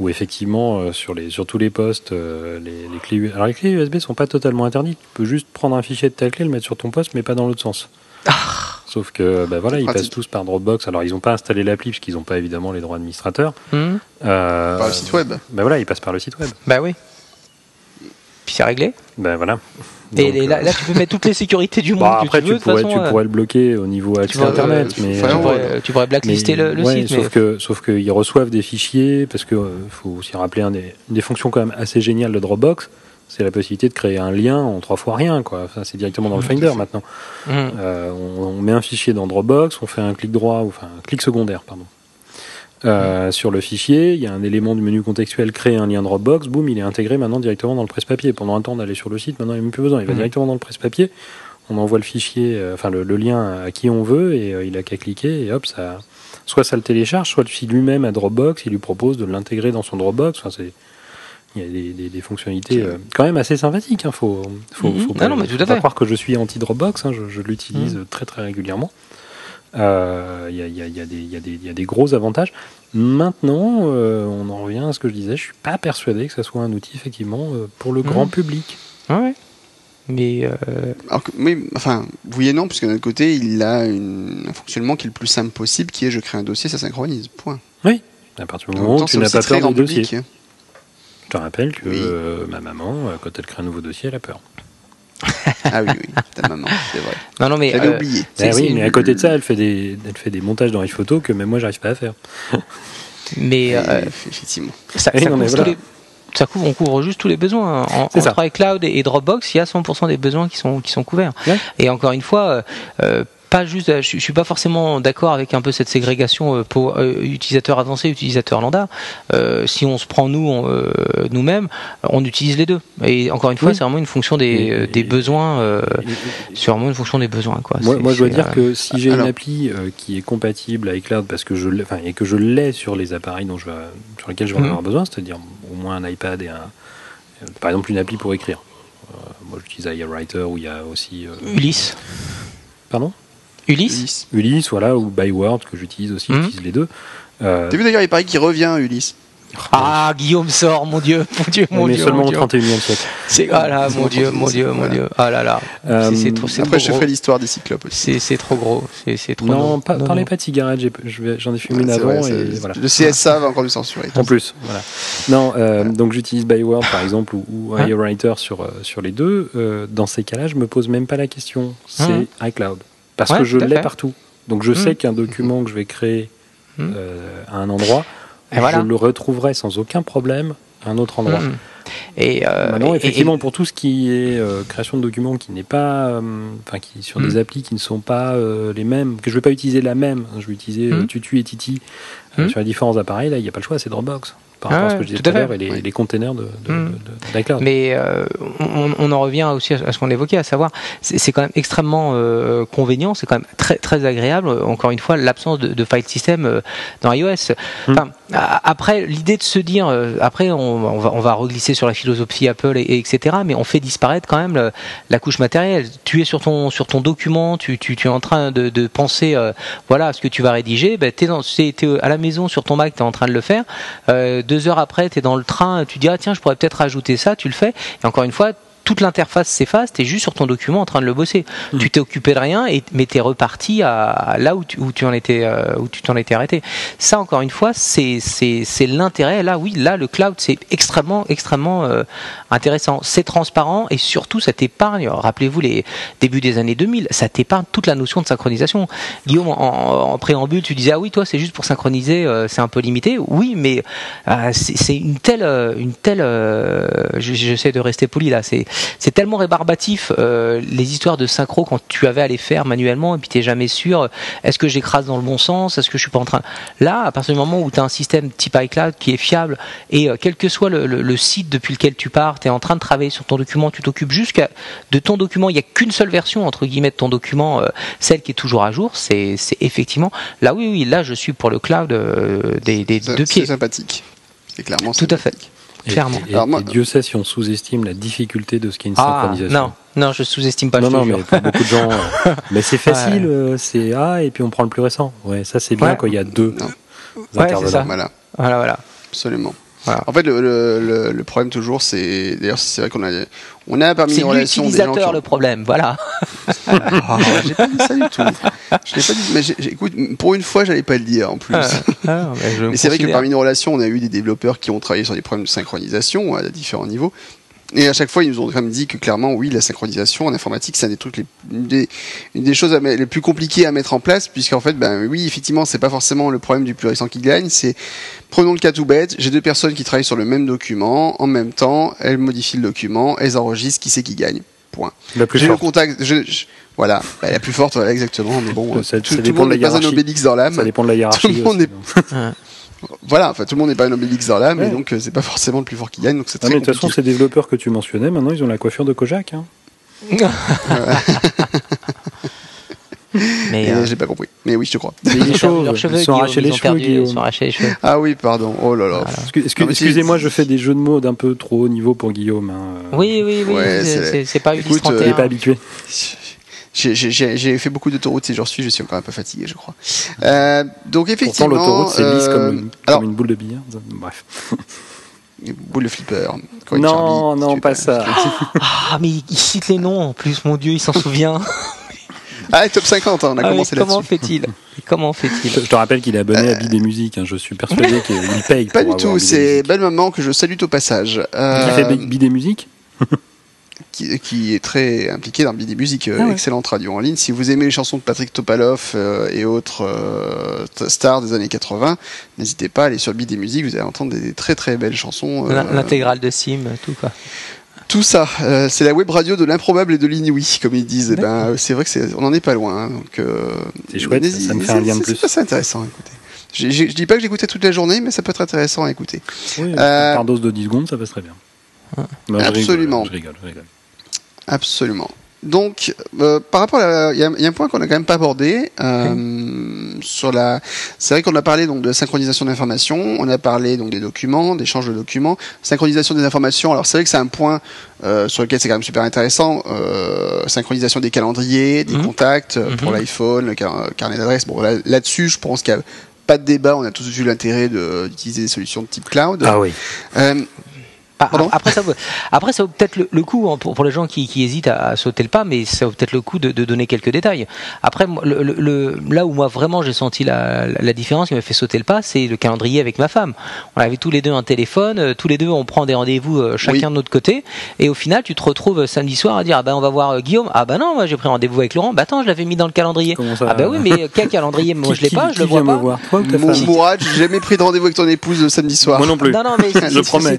où effectivement euh, sur les sur tous les postes euh, les, les, clés alors les clés USB sont pas totalement interdites tu peux juste prendre un fichier de ta clé le mettre sur ton poste mais pas dans l'autre sens ah, Sauf que bah voilà, ils Pratique. passent tous par Dropbox. Alors ils n'ont pas installé l'appli parce qu'ils n'ont pas évidemment les droits administrateurs. Euh, Par le site web. Bah voilà, ils passent par le site web. Bah oui. Puis c'est réglé. Bah voilà. Et Donc, là, euh, là, tu peux mettre toutes les sécurités du monde. bah, que après tu, veux, pourrais, façon, tu euh, pourrais le bloquer au niveau accès internet, euh, mais tu, pourrais, tu pourrais blacklister mais- le, le ouais, site. Sauf mais... que sauf qu'ils reçoivent des fichiers parce que euh, faut aussi rappeler un des, une des fonctions quand même assez géniales de Dropbox, c'est la possibilité de créer un lien en trois fois rien quoi. Enfin, c'est directement dans le Mmh, Finder maintenant. Euh, on, on met un fichier dans Dropbox, on fait un clic droit, ou enfin un clic secondaire, pardon. Euh, sur le fichier, il y a un élément du menu contextuel créer un lien Dropbox, boum, il est intégré maintenant directement dans le presse-papier. Pendant un temps d'aller sur le site, maintenant il n'y a même plus besoin, il va Mhm. directement dans le presse-papier. On envoie le fichier, euh, enfin le, le lien à qui on veut et euh, il a qu'à cliquer et hop, ça, soit ça le télécharge, soit si lui-même a Dropbox, il lui propose de l'intégrer dans son Dropbox. Enfin, c'est il y a des, des- des fonctionnalités euh, quand même assez sympathiques. Hein. Faut, faut, Mhm. faut Ah pas, non, mais tout à faut pas croire que je suis anti Dropbox. hein. Je, je l'utilise Mhm. très très régulièrement. Euh, Il y, a, il y a- y des- y y a gros avantages. Maintenant, euh, on en revient à ce que je disais. Je suis pas persuadé que ça soit un outil effectivement euh, pour le grand Mhm. public. Ouais. Mais euh, Alors que, oui, enfin, oui et non, puisque d'un autre côté, il a une- un fonctionnement qui est le plus simple possible, qui est je crée un dossier, ça synchronise. Point. À partir du moment où tu n'as pas peur grand des dossiers. public. Je te rappelle que Oui. euh, ma maman, euh, quand elle crée un nouveau dossier, elle a peur. Ah oui, oui, ta maman, c'est vrai. non, non, mais J'avais euh, oublié. c'est- Ah oui, mais à côté de ça, elle fait des, elle fait des montages dans iPhoto que même moi, j'arrive pas à faire. mais euh, effectivement. ça, ça non, mais voilà. les- ça couvre, on couvre juste tous les besoins. En, C'est ça. entre iCloud et, et Dropbox, il y a 100% des besoins qui sont, qui sont couverts. Ouais. Et encore une fois, euh, euh, pas juste, je, je suis pas forcément d'accord avec un peu cette ségrégation euh, pour euh, utilisateur avancé, utilisateur lambda. Euh, si on se prend nous on, euh, nous-mêmes, on utilise les deux. Et encore une fois, Oui. c'est vraiment une fonction des, euh, des besoins. euh, c'est vraiment une fonction des besoins, quoi. Moi, je dois dire euh, que si j'ai une appli euh, qui est compatible avec iCloud parce que je l'ai- enfin, et que je l'ai sur les appareils dont je sur lesquels je vais en Mhm. avoir besoin, c'est-à-dire au moins un iPad et un, euh, par exemple une appli pour écrire. Euh, moi, j'utilise iWriter où il y a aussi, euh, Ulysse. pardon, Ulysse. Ulysse. Ulysse, voilà, ou Byword que j'utilise aussi, Mhm. j'utilise les deux. Euh, T'as vu d'ailleurs, il paraît qu'il revient, Ulysse. Ah, Guillaume sort, mon Dieu, mon Dieu, mon mais Dieu. seulement mon au Dieu. 31e siècle. C'est ah là, mon Dieu, mon Dieu, mon. Dieu. Ah là là. Euh, C'est- c'est trop, c'est Après, trop je ferai l'histoire des cyclopes aussi. C'est c'est trop gros. C'est c'est trop. Non, parlez non. pas de cigarettes, j'en ai fumé une avant vrai, et c'est- voilà. Le CSA va encore nous censurer. En plus, voilà. Non, euh, donc j'utilise Byword par exemple ou, ou Hein iWriter sur, euh, sur les deux. Euh, dans ces cas-là, je me pose même pas la question. C'est Hein iCloud. Parce Ouais, que je l'ai partout. Donc je Mmh. sais qu'un document que je vais créer Mmh. euh, à un endroit, Et voilà. je le retrouverai sans aucun problème à un autre endroit. Mm. Et euh, Maintenant, et- effectivement, pour tout ce qui est euh, création de documents qui n'est pas, enfin, qui sur Mm. des applis qui ne sont pas les mêmes, que je vais pas utiliser la même, je vais utiliser. Tutu et Titi sur les différents appareils. Là, il n'y a pas le choix, c'est Dropbox par rapport à ce que je disais tout à l'heure et les, Oui. les containers de, de, Mm. de- de- d'iCloud. Mais euh, on, on en revient aussi à ce qu'on évoquait, à savoir, c'est quand même extrêmement euh, convénient, c'est quand même très très agréable. Encore une fois, l'absence de, file system euh, dans iOS. Enfin, a- après, l'idée de se dire, euh, après, on, on va on va reglisser sur la philosophie Apple et, et etc. Mais on fait disparaître quand même la couche matérielle. Tu es sur ton sur ton document, tu, tu, tu es en train de, de penser, euh, voilà, à ce que tu vas rédiger. Ben, t'es- t'es à la maison sur ton Mac, tu es en train de le faire. Euh, deux heures après, tu es dans le train, tu dis ah tiens, je pourrais peut-être rajouter ça, tu le fais. Et encore une fois, toute l'interface s'efface, tu es juste sur ton document en train de le bosser. Mhm. Tu t'es occupé de rien, et, mais tu es reparti à, à là où tu, où tu en étais, euh, où tu t'en étais arrêté. Ça, encore une fois, c'est c'est- c'est l'intérêt. Là, oui, là, le cloud, c'est extrêmement, extrêmement euh, intéressant. C'est transparent et surtout, ça t'épargne. Rappelez-vous les débuts des années 2000, ça t'épargne toute la notion de synchronisation. Guillaume, en, en préambule, tu disais ah oui, toi, c'est juste pour synchroniser, euh, c'est un peu limité. Oui, mais c'est c'est une telle, une telle. je- J'essaie de rester poli là. C'est c'est tellement rébarbatif euh, les histoires de synchro quand tu avais à les faire manuellement et puis t'es jamais sûr. Est-ce que j'écrase dans le bon sens Est-ce que je suis pas en train Là, à partir du moment où tu as un système type iCloud qui est fiable et euh, quel que soit le, le- le site depuis lequel tu pars, tu es en train de travailler sur ton document, tu t'occupes jusqu'à de ton document. Il n'y a qu'une seule version entre guillemets de ton document, euh, celle qui est toujours à jour. C'est c'est effectivement là, oui, oui, là, je suis pour le cloud euh, des, deux pieds. c'est sympathique. C'est clairement Tout à fait. Et, clairement. et- Alors moi- et Dieu sait si on sous-estime la difficulté de ce qu'est une Ah synchronisation. non, non, je sous-estime pas. non, je non, mais pour beaucoup de gens, euh, mais c'est facile, euh, c'est A et puis on prend le plus récent. Ouais, ça c'est bien Ouais. quand il y a deux c'est ça. Voilà, Voilà, voilà. absolument. Voilà. En fait, le, le, le, le problème toujours, c'est. D'ailleurs, c'est vrai qu'on a, on a parmi C'est les relations des gens qui l'utilisateur ont- le problème, voilà. Ah, j'ai pas dit ça du tout. Je l'ai pas dit. Mais écoute, pour une fois, j'allais pas le dire en plus. Ah, mais me Mais c'est vrai que parmi nos relations, on a eu des développeurs qui ont travaillé sur des problèmes de synchronisation à différents niveaux. Et à chaque fois, ils nous ont quand même dit que clairement, oui, la synchronisation en informatique, c'est un des trucs les, des, une des choses les plus compliquées à mettre en place, puisqu'en fait, ben oui, effectivement, c'est pas forcément le problème du plus récent qui gagne. C'est prenons le cas tout bête. J'ai deux personnes qui travaillent sur le même document en même temps. Elles modifient le document, elles enregistrent. Qui c'est qui gagne Point. La plus J'ai le contact. Je, je- voilà, Bah, la plus forte, voilà, exactement. Mais bon, Ça- ça tout, tout le dépend monde de la n'est pas un hiérarchie. obélix dans l'âme. Ça dépend de la hiérarchie. Tout le monde aussi, est- donc. Voilà, enfin tout le monde n'est pas un Obélix dans l'âme, Ouais. et donc euh, c'est pas forcément le plus fort qui gagne, donc c'est Ah, très mais de toute façon, ces développeurs que tu mentionnais, maintenant, ils ont la coiffure de Kojak. Hein. Mais euh, J'ai pas compris, mais oui, je te crois. Mais les leurs cheveux, ils sont arrachés les cheveux, perdu- Guillaume. Ils sont arrachés les cheveux. Ah oui, pardon. Oh là là. Excusez-moi, je fais des jeux de mots d'un peu trop haut niveau pour Guillaume. hein. Oui, oui, oui. Ouais, c'est- pas Ulysse Écoute, euh, Il n'est 31. pas habitué. J'ai- fait beaucoup d'autoroutes ces jours-ci, je suis encore un peu fatigué, je crois. Euh, donc effectivement, l'autoroute, c'est lisse euh, comme, une- alors, comme une boule de billard. Bref. boule de flipper. Non, non, pas ça. Ah, mais il cite les noms en plus, mon Dieu, il s'en souvient. Ah, top 50, hein, on a Ah, commencé comment là-dessus. fait-il? Comment fait-il? Je te rappelle qu'il est abonné à Bid des musiques. hein. Je suis persuadé qu'il paye Pas pour du tout, c'est belle maman que je salue au passage. Euh, Qui fait Bid des musiques qui, qui est très impliqué dans BD Music, euh, Ah ouais. excellente radio en ligne. Si vous aimez les chansons de Patrick Topalov euh, et autres euh, stars des années 80, n'hésitez pas à aller sur BD Music, vous allez entendre des très très belles chansons. euh, L'intégrale de Sim, tout quoi. tout ça, euh, c'est la web radio de l'improbable et de l'inouï, comme ils disent. Eh ben, c'est vrai que c'est, on en est pas loin. hein, donc, euh, C'est chouette, ça me fait un lien de plus. C'est intéressant. Écoutez. Je dis pas que j'écoutais toute la journée, mais ça peut être intéressant à écouter. Oui, Euh, par dose de 10 secondes, ça passe très bien. Non, je rigole, Absolument. Je rigole, je rigole. Absolument. Donc, euh, par rapport à, il y, a- il y a un point qu'on a quand même pas abordé euh, sur la. C'est vrai qu'on a parlé donc de la synchronisation d'informations, on a parlé donc des documents, d'échange de documents, synchronisation des informations. Alors c'est vrai que c'est un point euh, sur lequel c'est quand même super intéressant. Euh, synchronisation des calendriers, des Mhm. contacts euh, pour Mhm. l'iPhone, le car- carnet d'adresse. Bon là- là-dessus, je pense qu'il y a pas de débat. On a tous vu l'intérêt de- d'utiliser des solutions de type cloud. Ah oui. Ah, Pardon après, ça vaut, après, ça vaut peut-être le, le coup hein, pour, pour les gens qui, qui hésitent à, à sauter le pas, mais ça vaut peut-être le coup de, de donner quelques détails. Après, moi, le, le- le- là où moi vraiment j'ai senti la, la, la différence qui m'a fait sauter le pas, c'est le calendrier avec ma femme. On avait tous les deux un téléphone, euh, tous les deux on prend des rendez-vous euh, chacun Oui. de notre côté, et au final tu te retrouves euh, samedi soir à dire ah ben on va voir Guillaume, ah ben non moi j'ai pris rendez-vous avec Laurent, bah attends je l'avais mis dans le calendrier. Ça Ah ben oui mais quel calendrier? Moi Qui- je l'ai qui- pas, je qui le vois pas. voir? Mon Mourad, j'ai jamais pris de rendez-vous avec ton épouse le samedi soir. Moi non plus. Non non mais Je promets.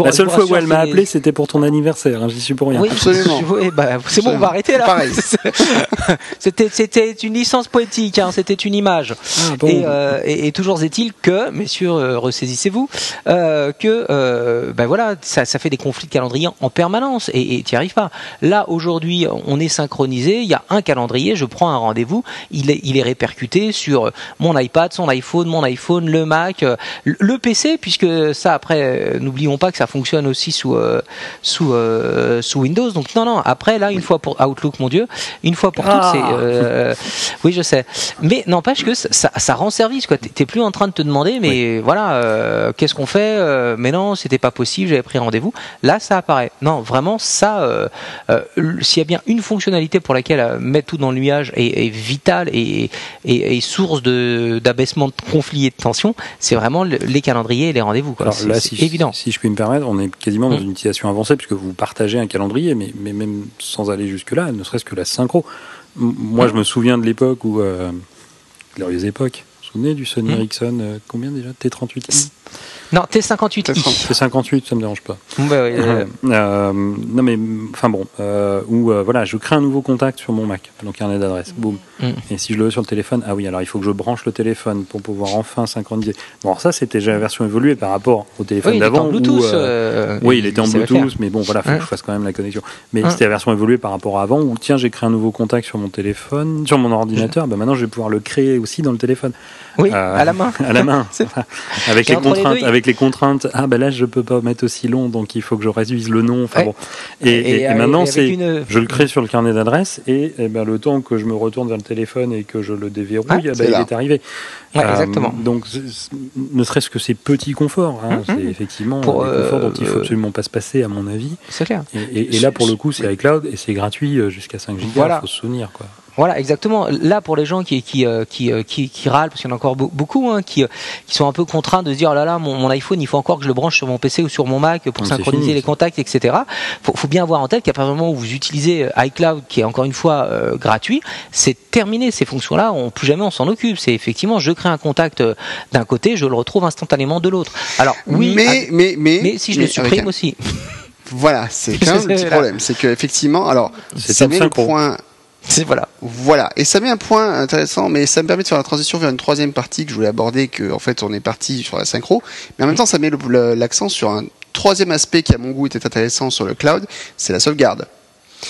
Vous- La je seule vous fois où elle m'a appelé, c'était pour ton anniversaire. hein, J'y suis pour rien. Oui, Absolument. bah, c'est bon, on va arrêter là. Pareil. c'était, c'était une licence poétique, hein, c'était une image. Ah, bon. Et, euh, et, et toujours est-il que, messieurs, euh, ressaisissez-vous, euh, que euh, ben voilà, ça, ça fait des conflits de calendrier en permanence et tu n'y arrives pas. Là, aujourd'hui, on est synchronisé, il y a un calendrier, je prends un rendez-vous, il est, il est répercuté sur mon iPad, son iPhone, mon iPhone, le Mac, le PC, puisque ça, après, n'oublions pas que ça fonctionne aussi sous, euh, sous, euh, sous Windows. Donc non, non, après, là, une fois pour Outlook, mon Dieu, une fois pour Ah. toutes, c'est... euh, oui, je sais. Mais n'empêche que ça, ça, rend service. quoi. T'es plus en train de te demander, mais voilà, qu'est-ce qu'on fait Mais non, c'était pas possible, j'avais pris rendez-vous. Là, ça apparaît. Non, vraiment, ça, s'il y a bien une fonctionnalité pour laquelle mettre tout dans le nuage est, est vitale et, et, et source de- d'abaissement de, conflits et de tensions, c'est vraiment le- les calendriers et les rendez-vous. C'est si, évident. si je puis me permettre, on est quasiment dans Mm. une utilisation avancée puisque vous partagez un calendrier, mais, mais même sans aller jusque-là, ne serait-ce que la synchro. M- Moi, je me souviens de l'époque où, euh, glorieuse époque, vous vous souvenez du Sony Mm. Ericsson, euh, combien déjà? T38i Non, T58i. T58, ça me dérange pas. Bah, ouais, euh, Euh, non mais enfin bon, euh, euh, voilà, je crée un nouveau contact sur mon Mac, donc carnet d'adresse, boum. Mm. Et si je le veux sur le téléphone, ah oui, alors il faut que je branche le téléphone pour pouvoir enfin synchroniser. Bon, alors ça c'était déjà la version évoluée par rapport au téléphone oui, d'avant. en où, Bluetooth. euh, euh, oui, il était en Bluetooth, mais bon, voilà, faut Hein que je fasse quand même la connexion. Mais Hein c'était la version évoluée par rapport à avant, où tiens, j'ai créé un nouveau contact sur mon téléphone, sur mon ordinateur, bah maintenant je vais pouvoir le créer aussi dans le téléphone. Oui, Euh, à la main. à la main, C'est- avec les contraintes, avec les contraintes. Ah ben là je peux pas mettre aussi long, donc il faut que je réduise le nom. Enfin Ouais. bon. Et, et- et avec- maintenant c'est, une- je le crée sur le carnet d'adresse et, eh ben le temps que je me retourne vers le téléphone et que je le déverrouille, eh ben, il est arrivé. Ouais, Euh, exactement. Donc ne serait-ce que ces petits conforts, hein, Mhm. c'est effectivement Pour, des conforts dont il faut euh, absolument pas se passer à mon avis. C'est clair. Et, et- et là pour le coup c'est iCloud et c'est gratuit euh, jusqu'à 5 gigas. Voilà. Faut se souvenir quoi. Voilà, exactement. Là, pour les gens qui qui euh, qui euh, qui, qui râlent, parce qu'il y en a encore beau- beaucoup, hein, qui euh, qui sont un peu contraints de se dire, oh là là, mon, mon iPhone, il faut encore que je le branche sur mon PC ou sur mon Mac pour Non, synchroniser fini, les contacts, etc. Faut, faut bien avoir en tête qu'à partir du moment où vous utilisez iCloud, qui est encore une fois euh, gratuit, c'est terminé. Ces fonctions-là, on plus jamais on s'en occupe. C'est effectivement, je crée un contact d'un côté, je le retrouve instantanément de l'autre. Alors oui, mais, ah, mais, mais, mais si je mais le supprime un- aussi. Voilà, c'est le petit problème. C'est que effectivement, alors, C'est ça met le point. C'est voilà. Voilà, et ça met un point intéressant, mais ça me permet de faire la transition vers une troisième partie que je voulais aborder, que en fait on est parti sur la synchro, mais en même temps ça met l'accent sur un troisième aspect qui à mon goût était intéressant sur le cloud, c'est la sauvegarde.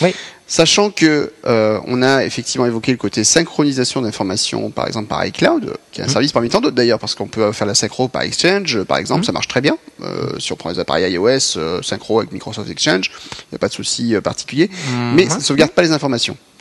Oui. Sachant que euh, on a effectivement évoqué le côté synchronisation d'informations, par exemple par iCloud, qui est un Mhm. service parmi tant d'autres d'ailleurs, parce qu'on peut faire la synchro par Exchange, par exemple, Mhm. ça marche très bien. Euh, si on prend les appareils iOS, euh, synchro avec Microsoft Exchange, il n'y a pas de souci euh, particulier mais ça ne sauvegarde pas les informations.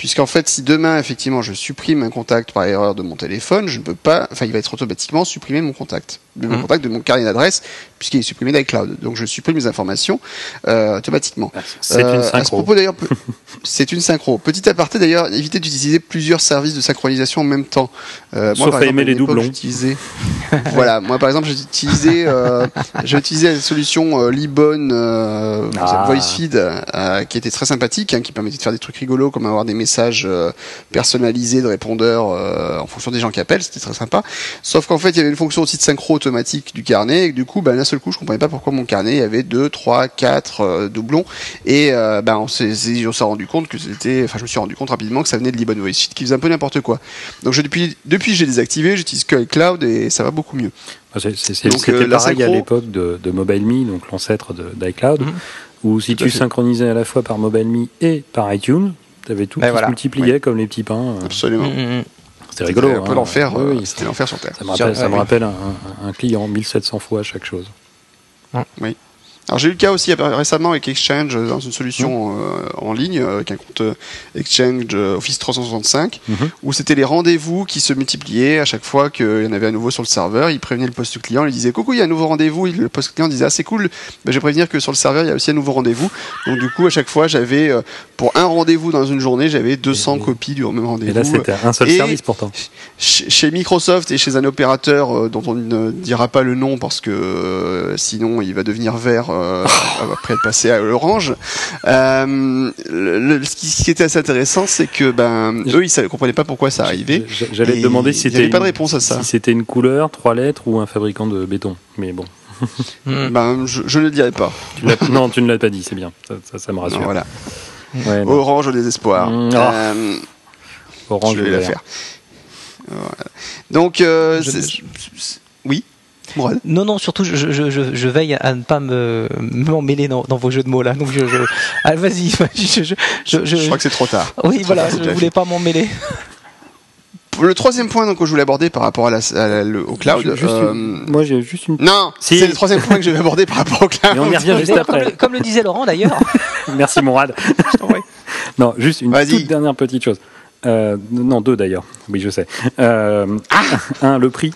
Puisqu'en fait, si demain, effectivement, je supprime un contact par erreur de mon téléphone, je ne peux pas, enfin, il va être automatiquement supprimé mon contact, de mon Mhm. contact, de mon carnet d'adresse, puisqu'il est supprimé d'iCloud. Donc, je supprime les informations euh, automatiquement. C'est Euh, une À ce synchro. propos d'ailleurs, c'est une synchro. Petit aparté d'ailleurs, évitez d'utiliser plusieurs services de synchronisation en même temps. Euh, Sauf par à exemple, aimer les doublons. j'utilisais- voilà, moi par exemple, j'ai utilisé, euh, j'ai utilisé la solution euh, Libon euh, Ah. VoiceFeed euh, qui était très sympathique, hein, qui permettait de faire des trucs rigolos comme avoir des messages euh, personnalisés de répondeurs euh, en fonction des gens qui appellent, c'était très sympa. Sauf qu'en fait, il y avait une fonction aussi de synchro automatique du carnet, et du coup, ben, d'un seul coup, je comprenais pas pourquoi mon carnet avait deux, trois, quatre euh, doublons, et ben, on s'est rendu compte que c'était, enfin, je me suis rendu compte rapidement que ça venait de Libon VoiceFeed, qui faisait un peu n'importe quoi. Donc, je, depuis, depuis, j'ai désactivé, j'utilise que iCloud, et ça va beaucoup mieux. Ah, C'était euh, la pareil à synchro- l'époque de, de MobileMe, donc l'ancêtre d'iCloud, Mhm. où si Tout à tu synchronisais à la fois par MobileMe et par iTunes, tu avais tout Ben qui voilà. se multipliait comme les petits pains. euh, Absolument. Mm, mm, mm. C'était rigolo. C'était un peu hein. l'enfer, Oui, euh, oui, c'était l'enfer sur Terre. Ça me rappelle, ça me oui. rappelle un, un- un client 1700 fois chaque chose. Alors j'ai eu le cas aussi récemment avec Exchange euh, dans une solution euh, en ligne euh, avec un compte Exchange Office 365 Mhm. où c'était les rendez-vous qui se multipliaient à chaque fois qu'il y en avait un nouveau sur le serveur. Il prévenait le poste client, il disait coucou il y a un nouveau rendez-vous. Le poste client disait ah c'est cool, ben, je vais prévenir que sur le serveur il y a aussi un nouveau rendez-vous. Donc du coup à chaque fois j'avais pour un rendez-vous dans une journée j'avais 200 Et- copies du même rendez-vous. Et là, c'était un seul Et- service pourtant. Chez Microsoft et chez un opérateur dont on ne dira pas le nom parce que euh, sinon il va devenir vert euh, après être passé à l'orange. Euh, le- le- ce, qui, ce qui était assez intéressant, c'est que ben eux ils ne comprenaient pas pourquoi ça arrivait. J'allais te demander si c'était pas de une- réponse à ça. si c'était une couleur, trois lettres ou un fabricant de béton. Mais bon, Mm. Ben je, je ne le dirai pas. tu non, tu ne l'as pas dit, c'est bien. Ça, ça, ça me Non, rassure. voilà. Ouais, non. Orange au désespoir. Mm, ah. Euh, Orange je vais et la vert. faire. Voilà. Donc euh, Je- oui, Non, non, surtout, je, je, je, je veille à ne pas me m'emmêler dans, dans vos jeux de mots là. Donc, je, je... Ah, vas-y, je, je, je, je- Je crois que c'est trop tard. Oui, voilà, tard, je voulais pas m'emmêler. Le troisième point donc, que je voulais aborder par rapport à la, à la- le- au cloud. Euh, une- Moi, j'ai juste une. Non, Si. c'est le troisième point que je vais aborder par rapport au cloud. On y revient juste Comme après. le, comme le disait Laurent d'ailleurs. Merci Mourad. non, juste une toute dernière petite chose. Euh, non, deux d'ailleurs. Oui, je sais. Euh, un, le prix.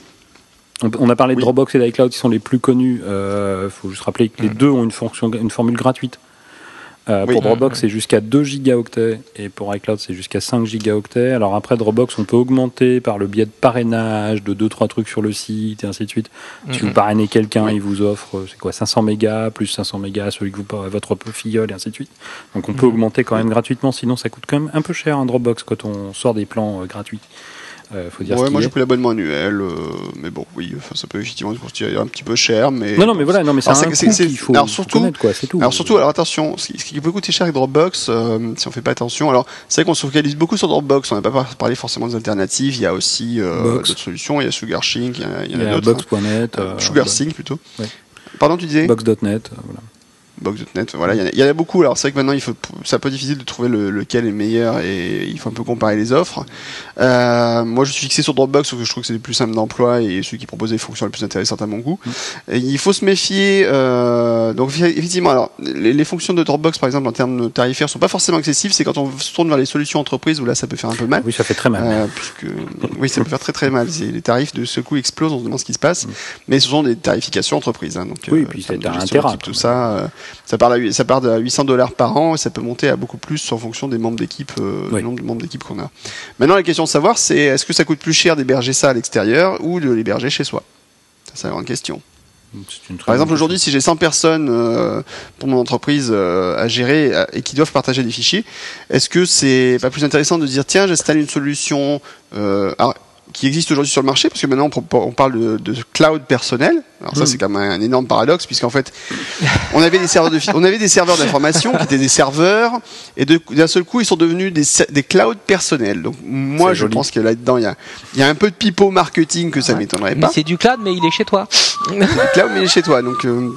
On, a parlé de. Dropbox et d'iCloud qui sont les plus connus. Il faut juste rappeler que les deux ont une, fonction, une formule gratuite. Euh, Oui. Pour Dropbox, c'est jusqu'à 2 gigaoctets et pour iCloud, c'est jusqu'à 5 gigaoctets. Alors après, Dropbox, on peut augmenter par le biais de parrainage, de 2-3 trucs sur le site et ainsi de suite. Si vous parrainez quelqu'un, Oui. il vous offre, euh, c'est quoi, 500 mégas, plus 500 mégas à celui que vous votre filleul et ainsi de suite. Donc on peut augmenter quand même gratuitement, sinon ça coûte quand même un peu cher un Dropbox quand on sort des plans euh, gratuits. Euh, faut dire Ouais, moi j'ai pris l'abonnement annuel, euh, mais bon, oui, ça peut effectivement se considérer un petit peu cher, mais. Non, non, mais voilà, non, mais c'est un coût qu'il faut, alors, surtout- quoi, tout. Alors surtout, alors attention, ce qui, ce qui peut coûter cher avec Dropbox, euh, si on fait pas attention, alors c'est vrai qu'on se focalise beaucoup sur Dropbox, on n'a pas par- parlé forcément des alternatives, il y a aussi euh, d'autres solutions, il y a SugarSync, il y en a, il y en il y a a d'autres. Box.net, hein. euh, SugarSync plutôt. Ouais. Pardon, tu disais? Box.net, voilà. Voilà, il y en a- il y, en a beaucoup. Alors c'est vrai que maintenant, il faut, c'est un peu difficile de trouver le- lequel est le meilleur et il faut un peu comparer les offres. Euh, moi, je suis fixé sur Dropbox parce que je trouve que c'est le plus simple d'emploi et celui qui propose les fonctions les plus intéressantes à mon goût. Et il faut se méfier. Euh, donc effectivement, alors les, les fonctions de Dropbox, par exemple, en termes tarifaires, sont pas forcément accessibles. C'est quand on se tourne vers les solutions entreprises où là, ça peut faire un peu mal. Oui, ça fait très mal. Euh, puisque oui, ça peut faire très très mal. Les tarifs de ce coup explosent, on se demande ce qui se passe. Mais ce sont des tarifications entreprises. Hein, donc, Oui, et puis c'est un quand tout ça, ça part, à, hu- ça part de 800 dollars par an et ça peut monter à beaucoup plus en fonction des membres d'équipe, euh, Oui. nombre de membres d'équipe qu'on a. Maintenant, la question de savoir, c'est est-ce que ça coûte plus cher d'héberger ça à l'extérieur ou de l'héberger chez soi? Ça, c'est la grande question. Une Par exemple, aujourd'hui, si j'ai 100 personnes euh, pour mon entreprise euh, à gérer euh, et qui doivent partager des fichiers, est-ce que c'est pas plus intéressant de dire tiens, j'installe une solution euh, alors, qui existe aujourd'hui sur le marché parce que maintenant on, parle de, de cloud personnel. Alors ça, Mm. c'est quand même un, énorme paradoxe puisqu'en fait, on avait des serveurs de on avait des serveurs d'information qui étaient des serveurs et d'un seul coup, ils sont devenus des, des clouds personnels. Donc moi, je joli. pense que là-dedans, il y a, il y a un peu de pipeau marketing que ça m'étonnerait Mais pas c'est du cloud, mais il est chez toi. cloud mais il est chez toi donc euh,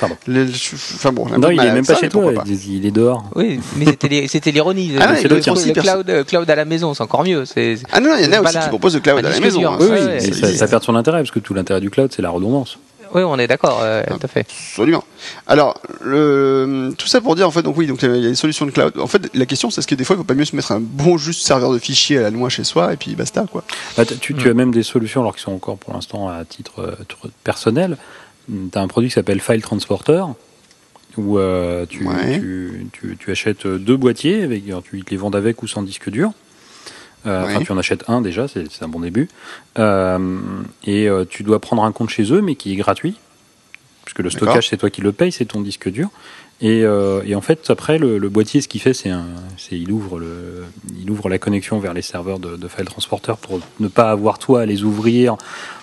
Pardon. le- le- enfin bon Non, il est même ça, pas chez mais toi, pas. il est dehors. Oui, mais c'était l'ironie. Ah il le, y a aussi le cloud, cloud à la maison, c'est encore mieux. Ah non non, il y en a aussi qui proposent le cloud à la maison hein, Oui, ça, oui, ouais, mais ça ça, existe. ça perd son intérêt parce que tout l'intérêt du cloud, c'est la redondance. Oui, on est d'accord, euh, tout à fait. absolument alors le, tout ça pour dire en fait donc oui donc il y a des solutions de cloud en fait la question c'est est-ce que des fois il faut pas mieux se mettre un bon juste serveur de fichiers à la noix chez soi et puis basta quoi Bah, tu, tu as même des solutions, alors qui sont encore pour l'instant à titre euh, personnel. Tu as un produit qui s'appelle File Transporter, où euh, tu, Ouais. tu, tu- tu achètes deux boîtiers, avec, tu les vendent avec ou sans disque dur. Euh, Enfin, tu en achètes un déjà, c'est un bon début. Euh, et tu dois prendre un compte chez eux, mais qui est gratuit. Puisque le stockage, c'est toi qui le payes, c'est ton disque dur. Et, euh, et en fait, après, le, le boîtier, ce qu'il fait, c'est il ouvre le, il ouvre la connexion vers les serveurs de, de file transporteur pour ne pas avoir toi à les ouvrir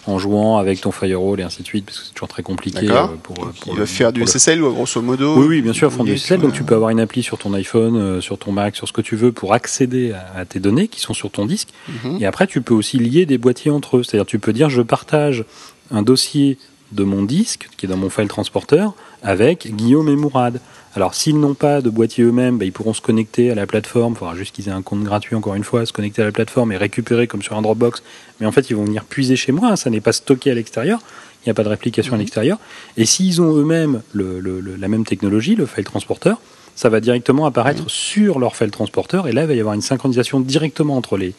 en jouant avec ton firewall et ainsi de suite, parce que c'est toujours très compliqué. Euh, pour, pour il le- va faire du le- SSL ou grosso modo oui, oui, bien sûr, font du SSL. Donc tu tu peux avoir une appli sur ton iPhone, euh, sur ton Mac, sur ce que tu veux pour accéder à, à tes données qui sont sur ton disque. Mhm. Et après, tu peux aussi lier des boîtiers entre eux. C'est-à-dire, tu peux dire, je partage un dossier de mon disque, qui est dans mon file transporteur, avec Guillaume et Mourad. Alors, s'ils n'ont pas de boîtier eux-mêmes, bah, ils pourront se connecter à la plateforme. Il faudra juste qu'ils aient un compte gratuit, encore une fois, se connecter à la plateforme et récupérer comme sur un Dropbox. Mais en fait, ils vont venir puiser chez moi. hein. Ça n'est pas stocké à l'extérieur. Il n'y a pas de réplication à l'extérieur. Et s'ils ont eux-mêmes le- le- le- la même technologie, le file transporteur, ça va directement apparaître sur leur file transporteur. Et là, il va y avoir une synchronisation directement entre les,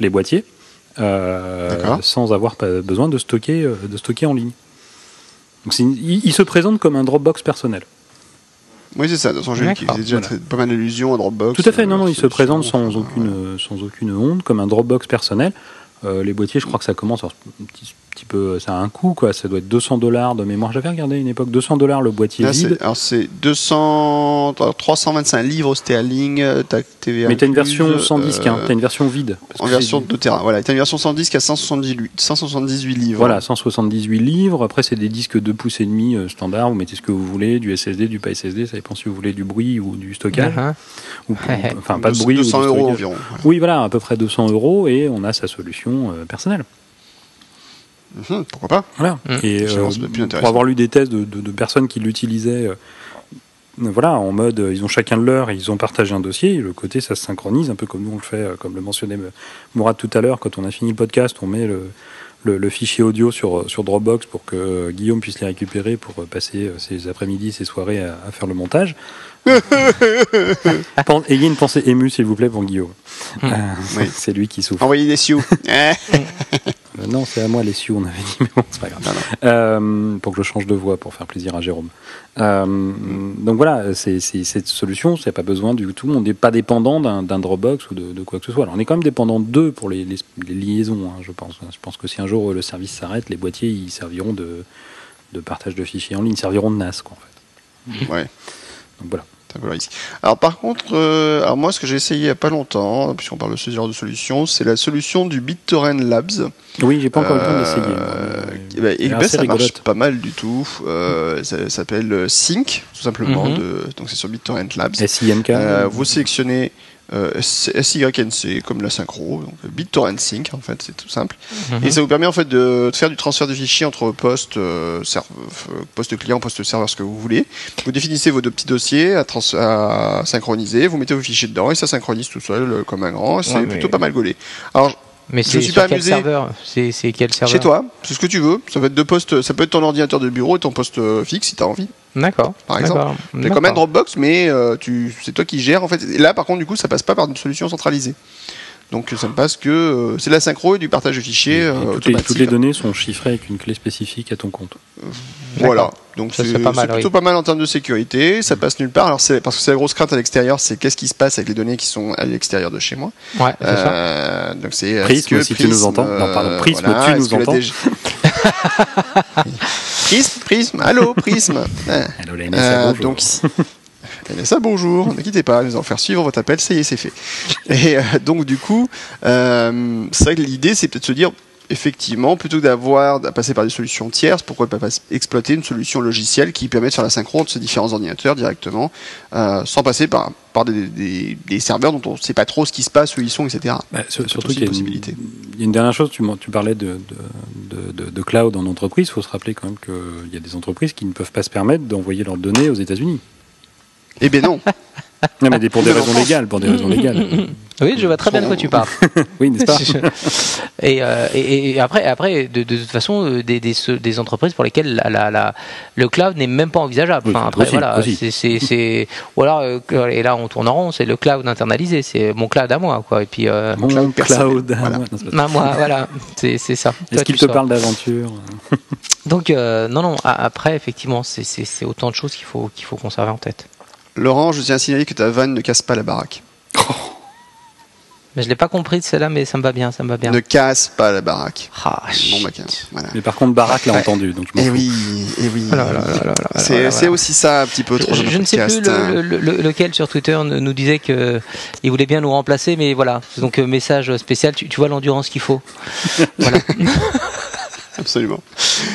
les boîtiers, euh, sans avoir besoin de stocker, euh, de stocker en ligne. Donc une- il, il se présente comme un Dropbox personnel. oui c'est ça de toute façon j'ai vu qu'il D'accord, faisait déjà voilà. très- pas mal d'allusions à Dropbox Tout à fait, euh, non, non, il se présente sans aucune, ouais. euh, sans aucune honte, comme un Dropbox personnel. Euh, les boîtiers, je crois que ça commence un petit, petit peu, ça a un coût, quoi. Ça doit être 200 dollars de mémoire. J'avais regardé à une époque 200 dollars le boîtier Là, vide. c'est- alors c'est 200 alors, 325 livres sterling euh, TVA Mais t'as une version sans disque, hein. euh, t'as une version vide. parce en que version c'est- de terrain voilà t'as une version sans disque à 178 178 livres Voilà, 178 livres. Après, c'est des disques 2 pouces et demi euh, standard. Vous mettez ce que vous voulez, du SSD, du pas SSD. Ça dépend si vous voulez du bruit ou du stockage. Uh-huh. Ou- enfin, pas de bruit. ou 200 du euros environ voilà. Oui, voilà, à peu près 200 euros et on a sa solution euh, personnelle. Mhm, pourquoi pas Voilà. Mm. Et euh, pour avoir lu des tests de, de- de personnes qui l'utilisaient, euh, voilà, en mode, ils ont chacun de leur, ils ont partagé un dossier. Et le côté, ça se synchronise, un peu comme nous on le fait, euh, comme le mentionnait Mourad tout à l'heure. Quand on a fini le podcast, on met le, le, le fichier audio sur, sur Dropbox pour que Guillaume puisse les récupérer pour passer ses après-midi, ses soirées à, à faire le montage. Ayez une pensée émue, s'il vous plaît, pour Guillaume. Euh, Oui. C'est lui qui souffre. envoyer des sioux Eh, Euh, non, c'est à moi les sioux, on avait dit, mais bon, c'est pas grave. Non, non. Euh, pour que je change de voix pour faire plaisir à Jérôme. Euh, Donc voilà, c'est cette solution, c'est pas besoin du tout, on n'est pas dépendant d'un Dropbox ou de, de quoi que ce soit. Alors, on est quand même dépendant d'eux pour les, les- les liaisons, hein, je pense. Je pense que si un jour euh, le service s'arrête, les boîtiers ils serviront de, de partage de fichiers en ligne, serviront de NAS, quoi, en fait. ouais Donc voilà. Ça, voilà, ici. Alors par contre, euh, alors moi ce que j'ai essayé il y a pas longtemps, puisqu'on parle de ce genre de solution, c'est la solution du BitTorrent Labs. Oui, j'ai pas encore eu le temps Euh, d'essayer. bah, elle et ben, ça marche rigolote. pas mal du tout. Euh, ça, ça s'appelle euh, Sync, tout simplement. Mhm. de, donc c'est sur BitTorrent Labs. SIMK. Euh, vous sélectionnez euh, SYNC comme la synchro, donc BitTorrent Sync en fait, c'est tout simple. Mhm. Et ça vous permet en fait de, de faire du transfert de fichiers entre postes, euh, serve- euh, poste client, poste serveur, ce que vous voulez. Vous définissez vos deux petits dossiers à, trans- à synchroniser, vous mettez vos fichiers dedans et ça synchronise tout seul euh, comme un grand. C'est Ouais, mais- plutôt pas mal gaulé. Alors Mais c'est sur pas quel amusé. serveur C'est quel serveur chez toi, c'est ce que tu veux. Ça peut être deux postes, ça peut être ton ordinateur de bureau et ton poste euh, fixe si tu as envie. D'accord. Par exemple. C'est comme un. Dropbox, mais euh, tu, c'est toi qui gères en fait. Et là, par contre, du coup, ça passe pas par une solution centralisée. Donc, ça ne passe que euh, c'est de la synchro et du partage de fichiers. Et euh, toutes, les, automatique. toutes les données sont chiffrées avec une clé spécifique à ton compte. Voilà. Donc Ça, c'est c'est pas mal, c'est plutôt oui. pas mal en termes de sécurité. Ça passe nulle part. Alors c'est parce que c'est la grosse crainte à l'extérieur, c'est qu'est-ce qui se passe avec les données qui sont à l'extérieur de chez moi. Ouais, c'est ça. Euh, donc c'est que si tu nous entends. Non, pardon, Prisme, tu est-ce nous entends. DG Prisme, Prisme, allô, Prisme. Ah. Allô, la NSA, Euh, donc, NSA, bonjour, ne quittez pas, nous allons faire suivre votre appel, ça y est, c'est fait. Et euh, donc, du coup, euh, c'est vrai que l'idée, c'est peut-être de se dire, effectivement, plutôt que d'avoir à passer par des solutions tierces, pourquoi pas pas- exploiter une solution logicielle qui permet de faire la synchro entre ces différents ordinateurs directement, euh, sans passer par, par des, des- des serveurs dont on ne sait pas trop ce qui se passe, où ils sont, etc. Bah, surtout qu'il y, a possibilité. il y a une dernière chose, tu, parlais de, de, de- de- de cloud en entreprise, il faut se rappeler quand même qu'il y a des entreprises qui ne peuvent pas se permettre d'envoyer leurs données aux États-Unis. Eh bien non, Non, mais des- pour des raisons légales, pour des raisons légales. Oui, je vois très bien de quoi tu parles. Oui, n'est-ce pas et, euh, et, et après, après de, de toute façon, euh, des, des, des entreprises pour lesquelles la, la, la- le cloud n'est même pas envisageable. Enfin, après, aussi, voilà, aussi. c'est, c'est, c'est- ou alors, euh, et là, on tourne en rond, c'est le cloud internalisé, c'est mon cloud à moi, quoi. Et puis, euh, Mon cloud cloud, personnel, à voilà. moi. Non, à moi, voilà, c'est, c'est ça. Est-ce qu'il te sors. parle d'aventure Donc, euh, non, non. Après, effectivement, c'est, c'est, c'est autant de choses qu'il faut, qu'il faut conserver en tête. Laurent, je tiens à signaler que ta vanne ne casse pas la baraque. Mais je l'ai pas compris de celle-là, mais ça me va bien, ça me va bien. Ne casse pas la baraque. Ah, Bon, bah, voilà. Mais par contre, Barack l'a Ouais. entendu, donc je m'en Eh fous. oui, eh oui. Voilà, voilà, C'est aussi ça un petit peu trop Je, je ne sais plus le- le- le- lequel sur Twitter nous nous disait que il voulait bien nous remplacer, mais voilà. Donc euh, message spécial, tu, tu vois l'endurance qu'il faut. voilà. Absolument.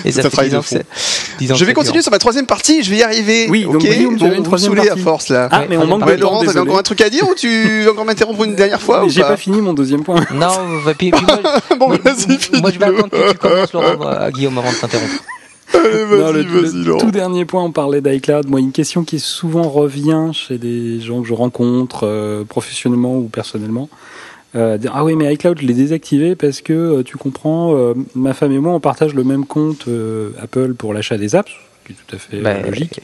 Et ça un fait travail 10 de ans que fond. c'est- 10 ans Je vais continuer sur ma troisième partie, je vais y arriver. Oui, donc ok Guillaume, tu avais une troisième saoulez à partie. force là. Ah, Ouais, mais on manque partie. De temps, Laurent, t'avais encore un truc à dire ou tu veux encore m'interrompre une dernière fois j'ai pas fini mon deuxième point. Non, puis, Bon, vas-y, moi, je vais attendre que tu commences, Laurent, à Guillaume, avant de t'interrompre. Allez, Non, le, vas-y, le vas-y, Laurent. tout dernier point, on parlait d'iCloud. Moi, une question qui souvent revient chez des gens que je rencontre, euh, professionnellement ou personnellement. Euh, ah oui, mais iCloud, je l'ai désactivé parce que euh, tu comprends, euh, ma femme et moi, on partage le même compte Apple pour l'achat des apps, ce qui est tout à fait Ben, logique.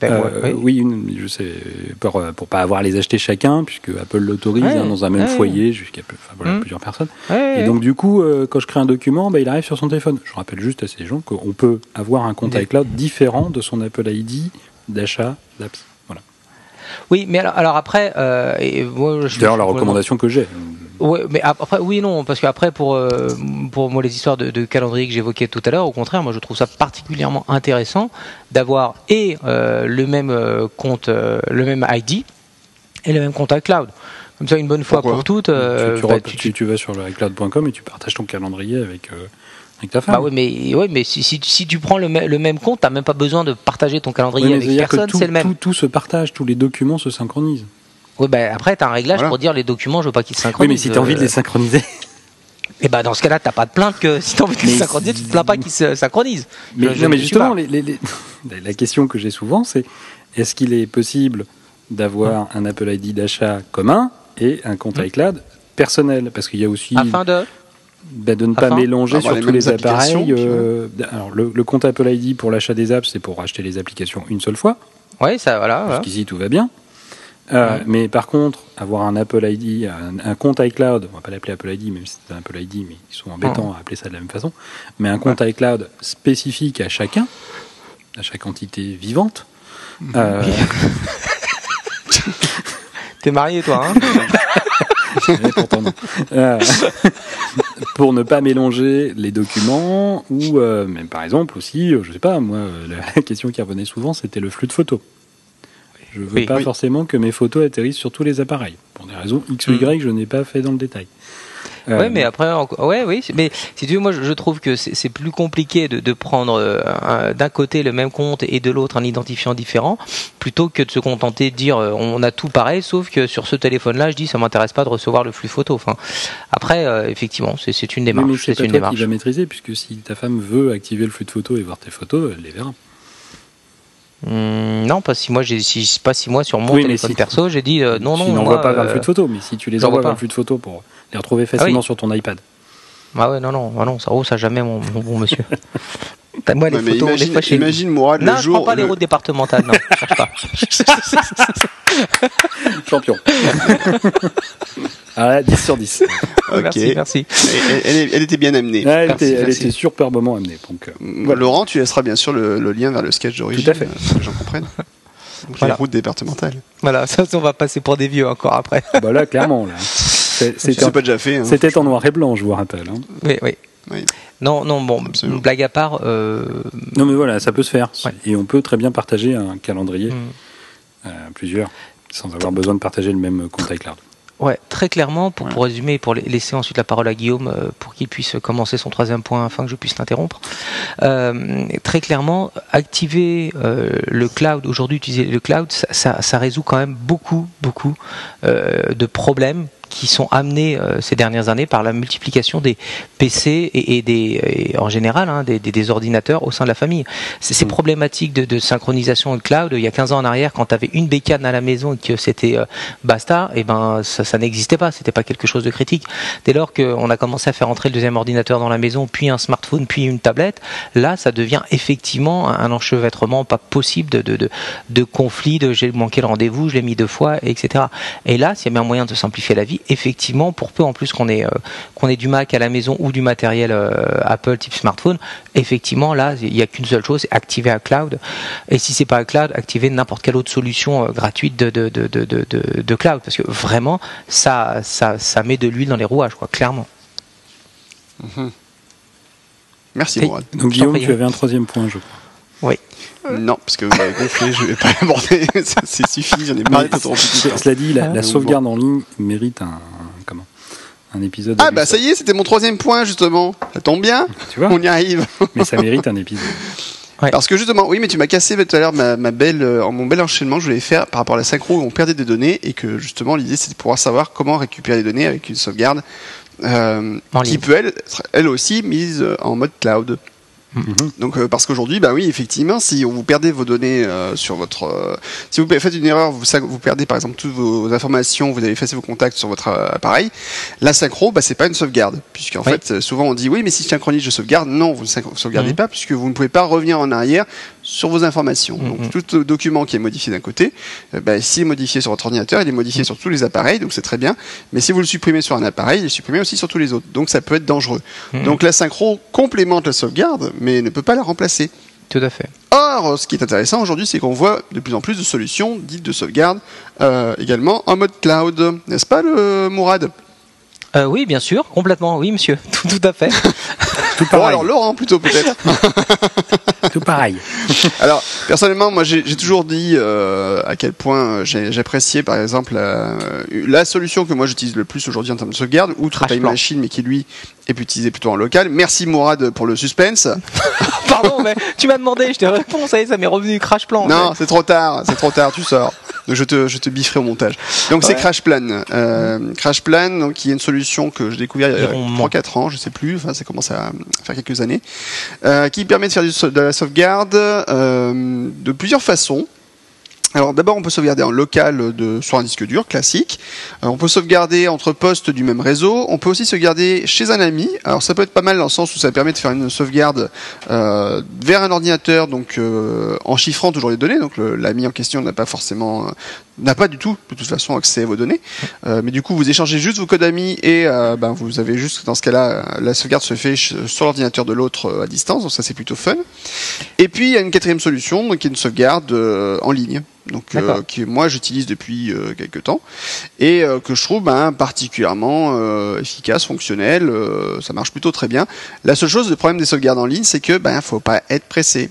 ben, ouais, oui. une- je sais, pour, pour pas avoir à les acheter chacun, puisque Apple l'autorise Ouais, hein, dans un même ouais. foyer jusqu'à peu- enfin, voilà, Mm. plusieurs personnes. Et donc du coup, quand je crée un document, bah, il arrive sur son téléphone. Je rappelle juste à ces gens qu'on peut avoir un compte iCloud différent de son Apple ID d'achat d'apps. Oui, mais alors, alors après, euh, et moi, je- C'est d'ailleurs la recommandation que j'ai. Ouais, mais ap- après, oui non, parce qu'après, pour, euh, pour moi, les histoires de, de calendrier que j'évoquais tout à l'heure, au contraire, moi, je trouve ça particulièrement intéressant d'avoir et euh, le même euh, compte, euh, le même ID et le même compte iCloud. Comme ça, une bonne fois Pourquoi pour toutes. tu, tu, bah, tu- tu- vas sur le iCloud.com et tu partages ton calendrier avec, avec ta femme. bah oui, mais, ouais, mais si, si, si tu prends le, le même compte, t'as même pas besoin de partager ton calendrier Oui, avec personne, c'est le même. tout, tout se partage, tous les documents se synchronisent. Oui, bah, après, t'as un réglage Voilà. pour dire les documents, je veux pas qu'ils se Oui, synchronisent. mais si tu as envie de les synchroniser. Et bah, dans ce cas-là, t'as pas de plainte que si t'as envie de les synchroniser, tu te plains pas qu'ils se synchronisent. Mais, Je- je non, mais justement, les- les- les- la question que j'ai souvent, c'est est-ce qu'il est possible d'avoir un Apple ID d'achat commun et un compte Mm. iCloud personnel? Parce qu'il y a aussi Afin de. Bah, de ne pas mélanger sur les tous les appareils. euh, alors, le, le compte Apple ID pour l'achat des apps, c'est pour acheter les applications une seule fois. Ouais, ça, voilà. voilà. Jusqu'ici, tout va bien. Euh, Ouais. Mais par contre, avoir un Apple ID, un, un compte iCloud, on va pas l'appeler Apple ID, même si c'est un Apple ID, mais ils sont embêtants à appeler ça de la même façon, mais un compte iCloud spécifique à chacun, à chaque entité vivante. euh, T'es marié, toi, hein? Mais pourtant non. Euh, pour ne pas mélanger les documents ou euh, même par exemple aussi, euh, je sais pas, moi, euh, la question qui revenait souvent, c'était le flux de photos. Je veux Oui. pas Oui. forcément que mes photos atterrissent sur tous les appareils. Pour des raisons X ou Y, je n'ai pas fait dans le détail. Euh, Ouais, mais après, ouais, oui, mais si tu veux, moi, je trouve que c'est plus compliqué de, de prendre euh, un- d'un côté le même compte et de l'autre un identifiant différent, plutôt que de se contenter de dire euh, on a tout pareil, sauf que sur ce téléphone-là, je dis ça m'intéresse pas de recevoir le flux photo. Enfin, après, euh, effectivement, c'est une démarche, c'est une toi démarche. qui va maîtriser, puisque si ta femme veut activer le flux de photos et voir tes photos, elle les verra. Hum, non, pas si moi, j'ai si, pas si moi sur mon Oui, téléphone si- perso, j'ai dit euh, non, non. tu n'envoies pas vers le flux de photos, mais si tu les envoies vers le flux de photos pour les retrouver facilement oui. sur ton iPad. Ah ouais, non, non, ah non, ça, oh, ça jamais, mon, mon bon monsieur. T'as- Moi, les Ouais, photos, on les imagine, chez nous. imagine Mourad Non, le je jour. prends pas les le- routes départementales, non, je cherche pas. Champion. ah, 10 sur 10. Ok. Merci, merci. Elle, elle- elle était bien amenée. Ouais, elle, Merci, était, elle était superbement amenée. Donc, euh, Voilà. Laurent, tu laisseras bien sûr le, le lien vers le sketch d'origine. Tout à fait. euh, pour que les. Donc, Voilà. les routes départementales. Voilà, ça, on va passer pour des vieux encore après. bah là, clairement, là. C'était pas déjà fait. hein. c'était en noir et blanc, je vous rappelle. hein. Oui, oui. Oui. Non, non, bon, Absolument. blague à part, euh, Non, mais voilà, ça peut se faire. Ouais. Et on peut très bien partager un calendrier, euh, plusieurs, sans avoir besoin de partager le même compte iCloud. ouais, très clairement, pour, résumer, et pour la- laisser ensuite la parole à Guillaume, euh, pour qu'il puisse commencer son troisième point afin que je puisse l'interrompre. Euh, très clairement, activer euh, le cloud, aujourd'hui utiliser le cloud, ça, ça, ça résout quand même beaucoup, beaucoup euh, de problèmes qui sont amenés euh, ces dernières années par la multiplication des PC et, et des, et en général hein, des, des- des ordinateurs au sein de la famille. Ces Mm. problématiques de, de synchronisation de cloud. Il y a 15 ans en arrière, quand tu avais une bécane à la maison et que c'était euh, basta, et ben ça, ça n'existait pas. C'était pas quelque chose de critique. Dès lors qu'on a commencé à faire entrer le deuxième ordinateur dans la maison, puis un smartphone, puis une tablette, là ça devient effectivement un un enchevêtrement pas possible de, de, de, de conflits, de j'ai manqué le rendez-vous, je l'ai mis deux fois, etc. Et là, s'il y avait un moyen de simplifier la vie, effectivement, pour peu en plus qu'on ait, euh, qu'on ait du Mac à la maison ou du matériel euh, Apple type smartphone, effectivement, là, il n'y a qu'une seule chose, c'est activer un cloud. Et si c'est pas un cloud, activer n'importe quelle autre solution euh, gratuite de, de, de, de, de, de- de cloud. Parce que vraiment, ça, ça, ça met de l'huile dans les rouages, quoi, clairement. Merci Oui. Mourad. Donc, Guillaume, tu avais un troisième point, je crois. Non, parce que vous m'avez gonflé, je vais pas l'aborder. Ça, C'est suffi, j'en ai marre d'être trop c'est- Cela dit, la, Ah. la sauvegarde en ligne mérite un, un- comment? Un épisode. Ah bah ça y est, c'était mon troisième point justement. Ça tombe bien, Tu vois? On y arrive. Mais ça mérite un épisode. Ouais. Parce que justement, oui, mais tu m'as cassé tout à l'heure ma, ma belle, euh, mon bel enchaînement que je voulais faire par rapport à la synchro où on perdait des données et que justement l'idée c'était de pouvoir savoir comment récupérer les données avec une sauvegarde euh, En qui ligne. peut elle, être elle aussi mise euh, en mode cloud. Mhm. Donc euh, parce qu'aujourd'hui, bah oui, effectivement, si vous perdez vos données euh, sur votre, euh, si vous faites une erreur, vous, vous perdez par exemple toutes vos informations, vous avez effacé vos contacts sur votre appareil, la synchro, bah c'est pas une sauvegarde, puisqu'en Oui. fait, souvent on dit oui, mais si je synchronise, je sauvegarde. Non, vous ne sauvegardez Mhm. pas, puisque vous ne pouvez pas revenir en arrière sur vos informations. Mhm. Donc tout document qui est modifié d'un côté, euh, bah, s'il est modifié sur votre ordinateur, il est modifié sur tous les appareils, donc c'est très bien. Mais si vous le supprimez sur un appareil, il est supprimé aussi sur tous les autres. Donc ça peut être dangereux. Mhm. Donc la synchro complémente la sauvegarde, mais ne peut pas la remplacer. Tout à fait. Or, ce qui est intéressant aujourd'hui, c'est qu'on voit de plus en plus de solutions dites de sauvegarde euh, également en mode cloud, n'est-ce pas, le Mourad? Euh, oui, bien sûr, complètement, oui, monsieur, tout, tout à fait. Tout Bon, alors Laurent plutôt peut-être. Tout pareil. alors, personnellement, moi, j'ai toujours dit euh, à quel point j'ai- j'appréciais, par exemple, la, la solution que moi j'utilise le plus aujourd'hui en termes de sauvegarde, outre Time. Machine, mais qui lui est utilisé plutôt en local. Merci Mourad pour le suspense. Pardon, mais tu m'as demandé, je te réponds, ça y est, ça m'est revenu crash plan. Non, c'est trop tard, c'est trop tard, tu sors. Donc je te, je te bifferai au montage. Donc c'est. Crash Plan. Euh, Crash Plan, donc, qui est une solution que j'ai découvert il y a Environ 3-4 ans, je sais plus, enfin ça commence à faire quelques années, euh, qui permet de faire du de la sauvegarde euh, de plusieurs façons. Alors d'abord on peut sauvegarder en local de, sur un disque dur classique. Euh, on peut sauvegarder entre postes du même réseau. On peut aussi sauvegarder chez un ami. Alors ça peut être pas mal dans le sens où ça permet de faire une sauvegarde euh, vers un ordinateur, donc euh, en chiffrant toujours les données. Donc l'ami en question n'a pas forcément, euh, n'a pas du tout de toute façon accès à vos données. Euh, mais du coup vous échangez juste vos codes amis et euh, ben, vous avez juste dans ce cas-là euh, la sauvegarde se fait sur l'ordinateur de l'autre à distance. Donc ça c'est plutôt fun. Et puis il y a une quatrième solution, donc qui est une sauvegarde euh, en ligne. Donc euh, que moi j'utilise depuis euh, quelques temps et euh, que je trouve ben, particulièrement euh, efficace, fonctionnel, euh, ça marche plutôt très bien. La seule chose, le problème des sauvegardes en ligne, c'est que ben faut pas être pressé.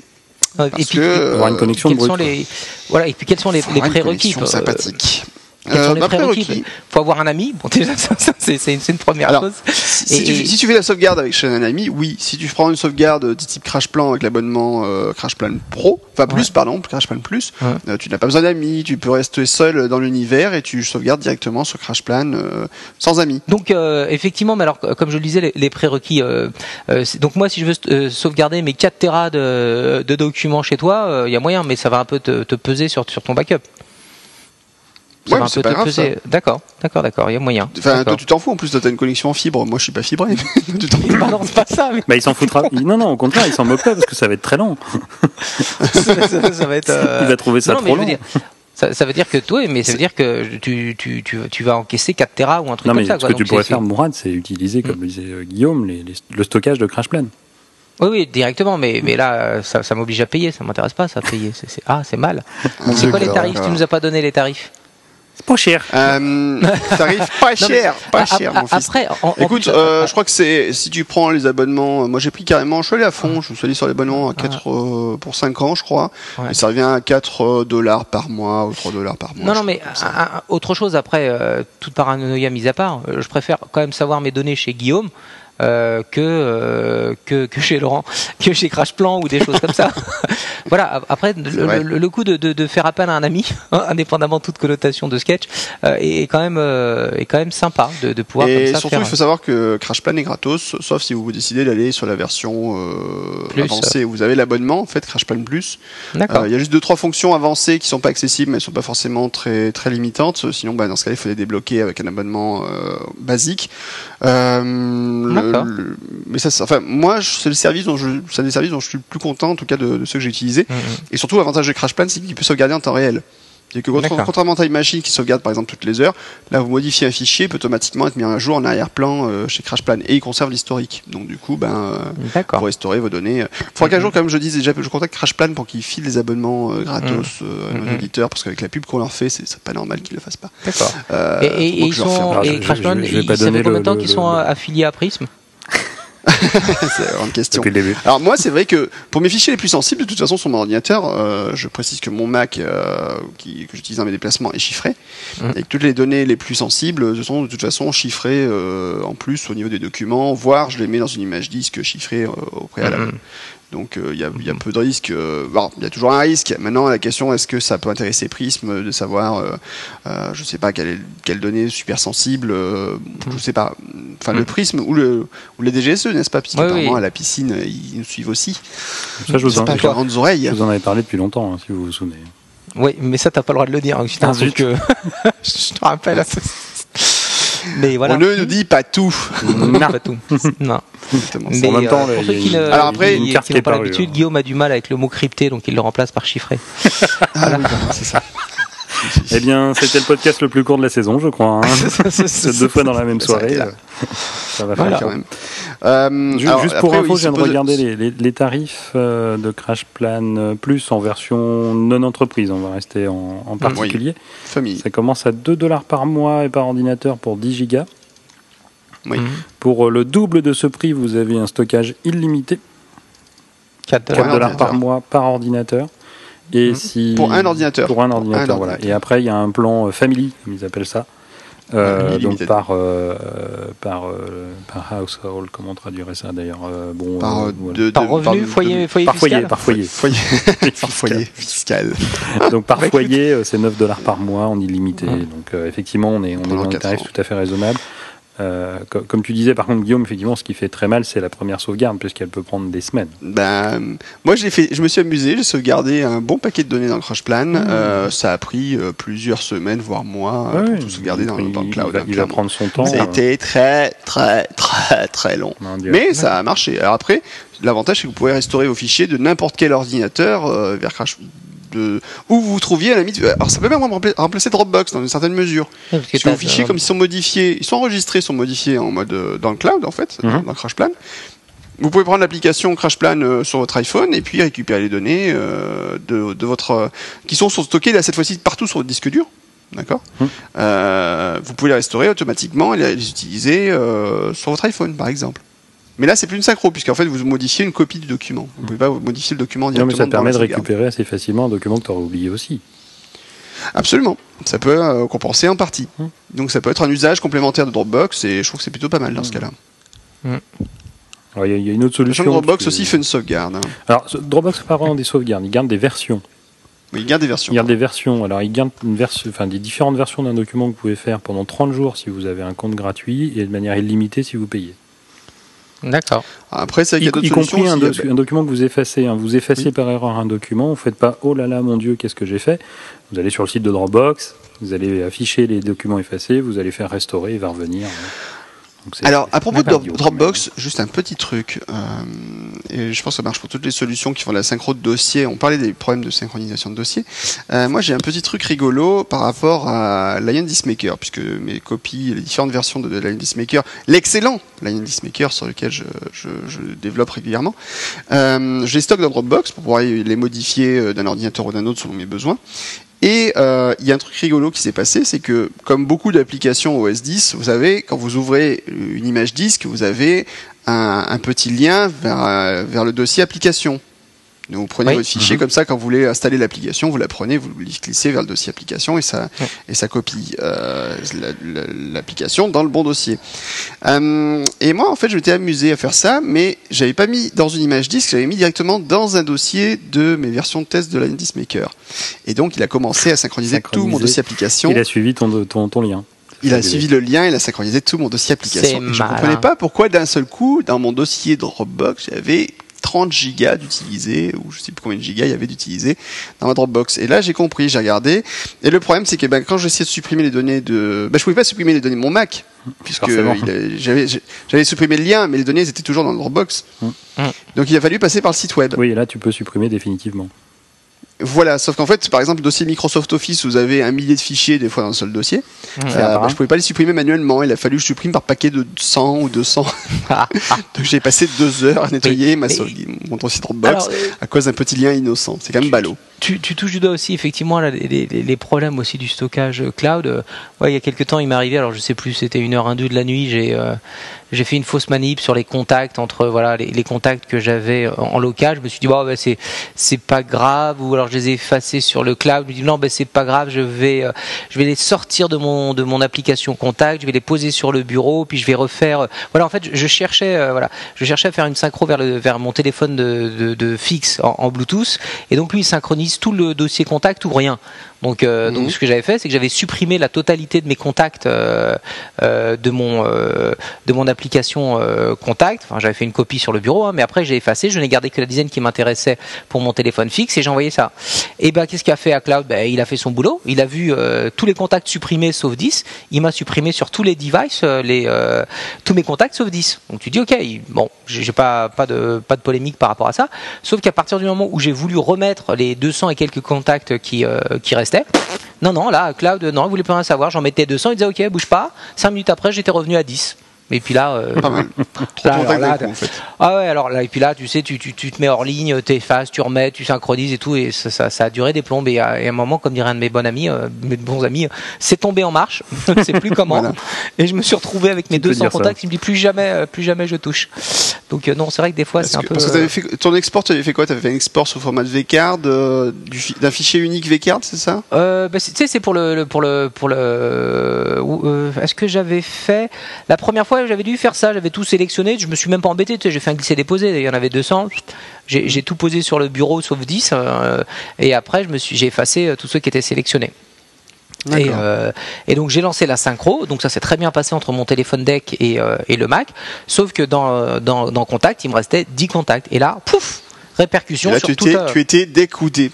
Parce et puis, que, Avoir une euh, connexion quels brute. sont les voilà et puis quels sont les, les prérequis euh, sympathique. Quels Euh, sont les bah, prérequis prérequis? faut avoir un ami. Bon, déjà, c'est une, première Alors, chose. Si, Et- tu, et- si tu fais la sauvegarde avec un ami, oui. Si tu prends une sauvegarde de type Crash Plan avec l'abonnement euh, Crash Plan Pro, enfin plus, pardon, Crash Plan Plus, Ouais. euh, tu n'as pas besoin d'amis, tu peux rester seul dans l'univers et tu sauvegardes directement sur Crash Plan euh, sans amis. Donc euh, effectivement, mais alors euh, comme je le disais, les, les prérequis. euh, euh, donc moi, si je veux euh, sauvegarder mes 4 terras de, de documents chez toi, il y a moyen, mais ça va un peu te, te peser sur, sur ton backup. Ça Ouais, va mais un c'est peu pas te grave, peser. D'accord, d'accord, d'accord. Il y a moyen. Enfin, toi, tu t'en fous. En plus, toi, t'as une connexion en fibre. Moi, je suis pas fibré. mais tu t'en fous. Bah non, c'est pas ça. Mais Bah, il s'en foutra. Non, non, au contraire, il s'en moque pas parce que ça va être très lent. ça, ça- ça va être. euh, Il va trouver ça non, mais trop je veux long. dire, ça, ça veut dire que toi, mais ça veut dire que tu, tu, tu, tu vas encaisser 4 terras ou un truc Non, comme mais ça. ce quoi. que tu pourrais c'est- faire, Mourad, c'est utiliser, comme le disait euh, Guillaume, les- les- le stockage de Crash Plan. Oui, oui, directement, mais, mais là, ça, ça m'oblige à payer, ça m'intéresse pas, ça, payer. C'est, c'est- Ah, c'est mal. C'est quoi les tarifs? Tu d'accord. nous as pas donné les tarifs? C'est pas cher. Euh, T'arrives pas Non, mais- cher, pas Ah, cher, ah, mon fils. Après, en- en Écoute, plus, euh, ah, je crois que c'est si tu prends les abonnements, euh, moi j'ai pris carrément, je suis allé à fond, je me suis allé sur l'abonnement à 4 euh, pour 5 ans, je crois, Ouais. et ça revient à 4 dollars par mois ou 3 dollars par mois. non, non, mais ça. ah, ah, autre chose après, toute paranoïa mise à part, je préfère quand même savoir mes données chez Guillaume. Euh, que, euh, que que chez Laurent, que chez Crash Plan ou des choses comme ça. voilà. ap- Après, le, vrai. le- le coup de, de, de faire appel à un ami, hein, indépendamment de toute connotation de sketch, euh, est, est quand même est quand même sympa de, de pouvoir Et comme ça surtout, faire. il faut savoir que Crash Plan est gratos, sauf si vous décidez d'aller sur la version avancée. Vous avez l'abonnement, en fait, Crash Plan Plus. D'accord. Il y a juste deux trois fonctions avancées qui sont pas accessibles, mais elles sont pas forcément très très limitantes. Sinon, bah, dans ce cas, il faut les débloquer avec un abonnement basique. Euh, le- mais ça, c'est- enfin, moi, c'est le service dont je, c'est un des services dont je suis le plus content, en tout cas, de, de ceux que j'ai utilisés. Mhm. Et surtout, l'avantage de Crash Plan, c'est qu'il peut sauvegarder en temps réel. C'est que contrairement à Time Machine qui sauvegarde par exemple toutes les heures, là vous modifiez un fichier, il peut automatiquement être mis à jour en arrière-plan euh, chez Crash Plan. Et il conserve l'historique. Donc du coup, ben, euh, pour restaurer vos données. Il faudra qu'un jour, comme je dise déjà, je contacte Crash Plan pour qu'ils filent des abonnements euh, gratos euh, à nos auditeurs, parce qu'avec la pub qu'on leur fait, c'est c'est pas normal qu'ils le fassent pas. D'accord. Euh, Et, ils sont et je- Crash je- Plan, je vais ils- pas ça fait combien de temps le- qu'ils sont le- affiliés à Prism? c'est la grande question. Depuis le début. Alors moi, c'est vrai que pour mes fichiers les plus sensibles, de toute façon, sur mon ordinateur, euh, je précise que mon Mac euh, qui, que j'utilise dans mes déplacements est chiffré, Mhm. et que toutes les données les plus sensibles sont de toute façon chiffrées euh, en plus au niveau des documents, voire je les mets dans une image disque chiffrée au préalable. Mhm. Donc euh, il y, a, il y a peu de risques. euh, bon, il y a toujours un risque. Maintenant, la question est-ce que ça peut intéresser Prism de savoir, euh, euh, je sais pas, quelle, quelle donnée super sensible, euh, je sais pas. Enfin, le Mhm. Prism ou le ou les DGSE, n'est-ce pas oui. à la piscine, ils nous suivent aussi. Ça, je vous, en, pas je grandes oreilles. vous en avais parlé depuis longtemps, hein, si vous vous souvenez. Oui, mais ça t'as pas le droit de le dire. hein, putain, Ah, je te rappelle. mais voilà. On ne nous dit pas tout. Non, pas tout. Non. Exactement. Mais En même temps, euh, là, pour ceux qui ne, Alors après, qui- qui n'ont est pas l'habitude, hein. Guillaume a du mal avec le mot crypté, donc il le remplace par chiffré. Ah oui, voilà, c'est ça. Eh bien, c'était le podcast le plus court de la saison, je crois. hein. C'est deux fois dans la même soirée. euh, Ça va Voilà, faire. quand même. Euh, alors, Juste pour après, info, oui, je viens de regarder les, les- les tarifs euh, de Crash Plan Plus en version non entreprise. On va rester en, en particulier. Famille. Ça commence à 2 dollars par mois et par ordinateur pour 10 gigas. Oui. Mhm. Pour le double de ce prix, vous avez un stockage illimité, 4 4 un dollars par mois par ordinateur. Et Mhm. si Pour un ordinateur. Pour un ordinateur, Un voilà. ordinateur. Et après, il y a un plan euh, family, comme ils appellent ça. Euh, donc par euh, par euh, par household, comment on traduirait ça d'ailleurs euh, Bon, Par, euh, voilà. de- Par de- revenu, de- foyer, foyer par foyer, fiscal par foyer. Foyer. Par foyer fiscal. Donc par foyer, c'est 9 dollars par mois en illimité. Ouais. Donc euh, effectivement, on est, on est dans tarifs ans. tout à fait raisonnables. Euh, co- comme tu disais, par contre, Guillaume, effectivement, ce qui fait très mal, c'est la première sauvegarde, puisqu'elle peut prendre des semaines. Ben, moi, je l'ai fait. Je me suis amusé. J'ai sauvegardé un bon paquet de données dans Crash Plan. Euh, ça a pris euh, plusieurs semaines, voire mois, Ouais, pour tout sauvegarder dans, il, dans le il cloud. va, hein, il va prendre son temps. Ça a euh, été très, très, très, très long. Mais ça a marché. Alors après, l'avantage c'est que vous pouvez restaurer vos fichiers de n'importe quel ordinateur vers Crash. De, où vous vous trouviez à la limite. Alors ça peut même rempla- remplacer Dropbox dans une certaine mesure. Parce que vos fichiers, comme ils sont modifiés, ils sont enregistrés, sont modifiés en mode euh, dans le cloud en fait, Mhm. dans Crash Plan. Vous pouvez prendre l'application Crash Plan euh, sur votre iPhone et puis récupérer les données euh, de, de votre euh, qui sont sont stockées là cette fois-ci partout sur votre disque dur. D'accord. Mhm. Euh, vous pouvez les restaurer automatiquement et les utiliser euh, sur votre iPhone par exemple. Mais là, c'est plus une synchro, puisqu'en fait, vous modifiez une copie du document. Vous pouvez pas modifier le document non, directement. mais ça permet de récupérer assez facilement un document que tu aurais oublié aussi. Absolument. Ça peut euh, compenser en partie. Hmm. Donc ça peut être un usage complémentaire de Dropbox et je trouve que c'est plutôt pas mal dans ce cas-là. Alors, il y, a- il y a une autre solution. que Dropbox aussi fait une sauvegarde. hein. Alors, ce- Dropbox fait pas vraiment des sauvegardes, il garde des versions. Mais il garde des versions. Il garde des versions. Alors, il garde une version, enfin, des différentes versions d'un document que vous pouvez faire pendant 30 jours si vous avez un compte gratuit et de manière illimitée si vous payez. D'accord. Après, qu'il y Y, a d'autres y compris un, aussi. doc- un document que vous effacez. hein. Vous effacez Oui. par erreur un document, vous faites pas oh là là mon dieu qu'est-ce que j'ai fait? Vous allez sur le site de Dropbox, vous allez afficher les documents effacés, vous allez faire restaurer, il va revenir. Donc, Alors, à propos de Dropbox, juste un petit truc, euh, et je pense que ça marche pour toutes les solutions qui font la synchro de dossiers. On parlait des problèmes de synchronisation de dossiers. Euh, moi, j'ai un petit truc rigolo par rapport à Lion Dismaker, puisque mes copies, les différentes versions de, Lion Dismaker, l'excellent Lion Dismaker sur lequel je développe régulièrement, euh, je les stocke dans Dropbox pour pouvoir les modifier euh, d'un ordinateur ou d'un autre selon mes besoins. Et euh, il y a un truc rigolo qui s'est passé, c'est que comme beaucoup d'applications OS 10, vous savez, quand vous ouvrez une image disque, vous avez un, un petit lien vers, euh, vers le dossier application. Donc vous prenez Oui. votre fichier comme ça, quand vous voulez installer l'application, vous la prenez, vous le glissez vers le dossier application et ça, et ça copie euh, la- la- l'application dans le bon dossier. Euh, et moi, en fait, je m'étais amusé à faire ça, mais j'avais pas mis dans une image disque, j'avais mis directement dans un dossier de mes versions de test de Lion Maker. Et donc, il a commencé à synchroniser, tout mon dossier application. Il a suivi ton, ton, ton lien. Il a suivi le lien, il a synchronisé tout mon dossier application. Et je malin. comprenais pas pourquoi d'un seul coup, dans mon dossier Dropbox, j'avais 30 gigas d'utilisés, ou je sais plus combien de gigas il y avait d'utilisés dans ma Dropbox. Et là, j'ai compris, j'ai regardé. Et le problème, c'est que ben, quand j'essayais de supprimer les données de, ben, je pouvais pas supprimer les données de mon Mac, puisque j'avais, j'avais supprimé le lien, mais les données elles étaient toujours dans le Dropbox. Mm. Donc il a fallu passer par le site web. Oui, et là tu peux supprimer définitivement. Voilà, sauf qu'en fait, par exemple, dossier Microsoft Office, vous avez un millier de fichiers des fois dans un seul dossier. Mmh. Euh, bah, je pouvais pas les supprimer manuellement. Il a fallu que je supprime par paquet de 100 ou 200. Donc j'ai passé deux heures à nettoyer ma mon dossier Dropbox Alors, euh, à cause d'un petit lien innocent. C'est quand même ballot. tu, tu touches du doigt aussi effectivement là, les, problèmes aussi du stockage euh, cloud. Euh, Ouais, il y a quelques temps, il m'est arrivé. Alors je sais plus, c'était une heure un deux de la nuit. J'ai euh, j'ai fait une fausse manip sur les contacts entre voilà les, les contacts que j'avais en, local. Je me suis dit bon, bah, c'est c'est pas grave. Ou alors je les ai effacés sur le cloud. Je me dis non, ben c'est pas grave. Je vais euh, je vais les sortir de mon de mon application contact. Je vais les poser sur le bureau. Puis je vais refaire. euh, voilà, en fait, je, je cherchais euh, voilà, je cherchais à faire une synchro vers le vers mon téléphone de, de, de fixe en, en Bluetooth. Et donc lui, il synchronise tout le dossier contact ou rien. Donc, euh, donc Mhm. ce que j'avais fait, c'est que j'avais supprimé la totalité de mes contacts euh, euh, de mon de mon application contact. Enfin, j'avais fait une copie sur le bureau, hein, mais après j'ai effacé. Je n'ai gardé que la dizaine qui m'intéressait pour mon téléphone fixe et j'ai envoyé ça. Et ben, qu'est-ce qu'a fait à Cloud? Ben, il a fait son boulot. Il a vu tous les contacts supprimés sauf 10. Il m'a supprimé sur tous les devices les tous mes contacts sauf 10. Donc tu dis ok, bon, j'ai pas pas de pas de polémique par rapport à ça. Sauf qu'à partir du moment où j'ai voulu remettre les 200 et quelques contacts qui qui restaient, non non là Cloud non, il voulait plus rien savoir. J'en mettais 200, il disait ok, bouge pas. Cinq minutes après, j'étais revenu à 10. Et puis là, euh, Pas mal. Trop Là, de contacts alors là, d'un coup, en fait. ah ouais, alors là, et puis là, tu sais, tu, tu, tu te mets hors ligne, t'effaces, tu remets, tu synchronises et tout, et ça, ça, ça a duré des plombes. Et à, et à un moment, comme dirait un de mes bons amis, euh, mes bons amis, euh, c'est tombé en marche, je ne sais plus comment. Voilà. Et je me suis retrouvé avec mes Tu peux 200 dire ça. contacts, il me dit plus jamais, euh, plus jamais je touche. Donc euh, non, c'est vrai que des fois, c'est un que, peu. parce que euh, fait, ton export, tu avais fait quoi? Tu avais fait un export sous format de vcard, euh, d'un fichier unique vcard, c'est ça? Euh, bah, tu sais, c'est pour le, le- pour le pour le. euh, Est-ce que j'avais fait la première fois J'avais dû faire ça. J'avais tout sélectionné. Je me suis même pas embêté. Tu sais, j'ai fait un glisser-déposer. Il y en avait 200. J'ai j'ai tout posé sur le bureau sauf 10. euh, et après, je me suis j'ai effacé tous ceux qui étaient sélectionnés. Et, euh, et donc j'ai lancé la synchro, donc ça s'est très bien passé entre mon téléphone deck et, euh, et le Mac, sauf que dans, euh, dans, dans Contact, il me restait 10 contacts. Et là, pouf, répercussion Et là, sur tu tout étais, tu étais découdé.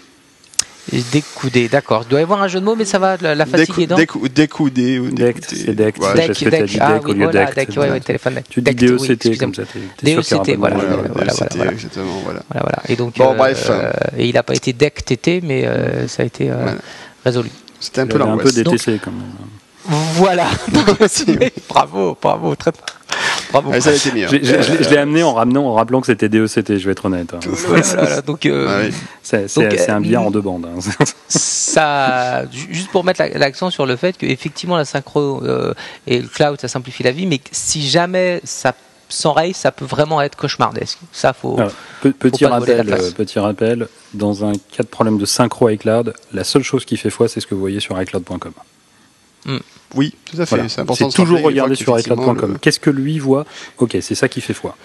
Découdé, d'accord. Il doit y avoir un jeu de mots, mais ça va, la, la fatigue Décou- découdé ou Dect, découdé. c'est Dect. Ouais. T'as dit ah au oui, lieu voilà, d'ect, deck, ouais, voilà. ouais, téléphone deck. Tu dis Dect, oui, comme ça. DECT, voilà. Voilà, voilà, c'était voilà. exactement, voilà. Voilà, voilà. Et donc, Bon, euh, bref. euh, et il n'a pas été deck TT, mais euh, ça a été euh, Voilà. résolu. C'était un peu avait un peu l'angoisse. DTC quand même. Voilà. Bravo, bravo, très bravo. Ouais, ça a été mieux. Je, je- je l'ai- je l'ai amené en ramenant, en rappelant que c'était DECT, je vais être honnête. hein. Voilà, voilà, donc, euh, Ah oui. C'est c'est- Donc, c'est un euh, billard en deux bandes. hein. ça, ju- juste pour mettre la- l'accent sur le fait que effectivement la synchro euh, et le cloud ça simplifie la vie, mais si jamais ça sans rail, ça peut vraiment être cauchemardesque. Ça, faut. Alors, petit, rappel, face. euh, petit rappel, dans un cas de problème de synchro iCloud, la seule chose qui fait foi, c'est ce que vous voyez sur iCloud.com. Oui, tout à fait. Voilà. C'est important. de se toujours regarder sur iCloud.com. le- Qu'est-ce que lui voit? Ok, c'est ça qui fait foi.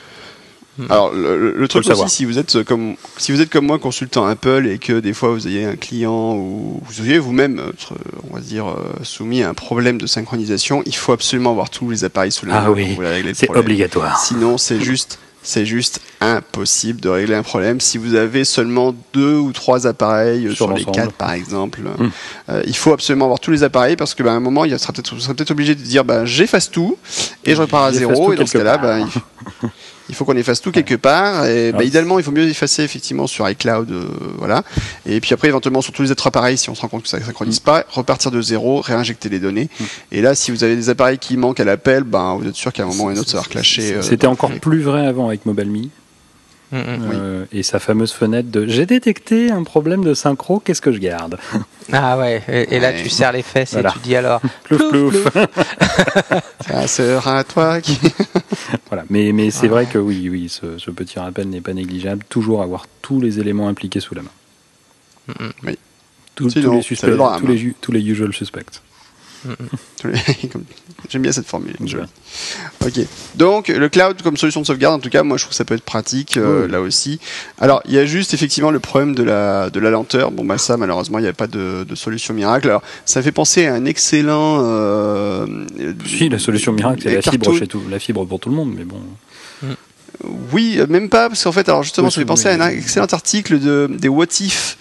Alors le, truc le aussi, si vous êtes euh, comme si vous êtes comme moi consultant Apple et que des fois vous ayez un client ou vous ayez vous-même, euh, on va dire, euh, soumis à un problème de synchronisation, il faut absolument avoir tous les appareils sous la Ah main oui, régler le C'est obligatoire. Sinon, c'est juste, c'est juste impossible de régler un problème. Si vous avez seulement deux ou trois appareils Sur sur, les quatre, par exemple, Mm. euh, il faut absolument avoir tous les appareils parce que, bah, à un moment, il sera peut-être, vous serez peut-être obligé de dire, bah, j'efface tout et je repars à zéro. Et dans ce cas-là, bah, il, il faut qu'on efface tout quelque part. Et bah, Ah. idéalement, il vaut mieux effacer effectivement sur iCloud, euh, voilà. Et puis après, éventuellement sur tous les autres appareils, si on se rend compte que ça ne synchronise pas, repartir de zéro, réinjecter les données. Mm. Et là, si vous avez des appareils qui manquent à l'appel, ben, vous êtes sûr qu'à un moment ou à un autre, ça va reclasher. euh, C'était encore plus vrai avant avec MobileMe. Euh, et sa fameuse fenêtre de j'ai détecté un problème de synchro, qu'est-ce que je garde? Ah ouais. Et, et là, Ouais. tu serres les fesses Voilà. et tu dis alors. Plouf, plouf. Ça sera toi qui. Voilà. Mais, mais c'est Ah. vrai que oui, oui, ce, ce petit rappel n'est pas négligeable. Toujours avoir tous les éléments impliqués sous la main. Oui. Tous, Sinon, tous les suspects, le drame. tous les, ju- tous les usual suspects. J'aime bien cette formule. Ok. Donc le cloud comme solution de sauvegarde, en tout cas, moi je trouve que ça peut être pratique euh, là aussi. Alors il y a juste effectivement le problème de la de la lenteur. Bon bah ça malheureusement il n'y a pas de, de solution miracle. Alors ça fait penser à un excellent. Euh, Si, la solution miracle, c'est la fibre cartoon- chez tout, la fibre pour tout le monde, mais bon. Oui, même pas, parce qu'en fait, alors justement, Oui, ça fait penser oui. à un excellent article de, des What If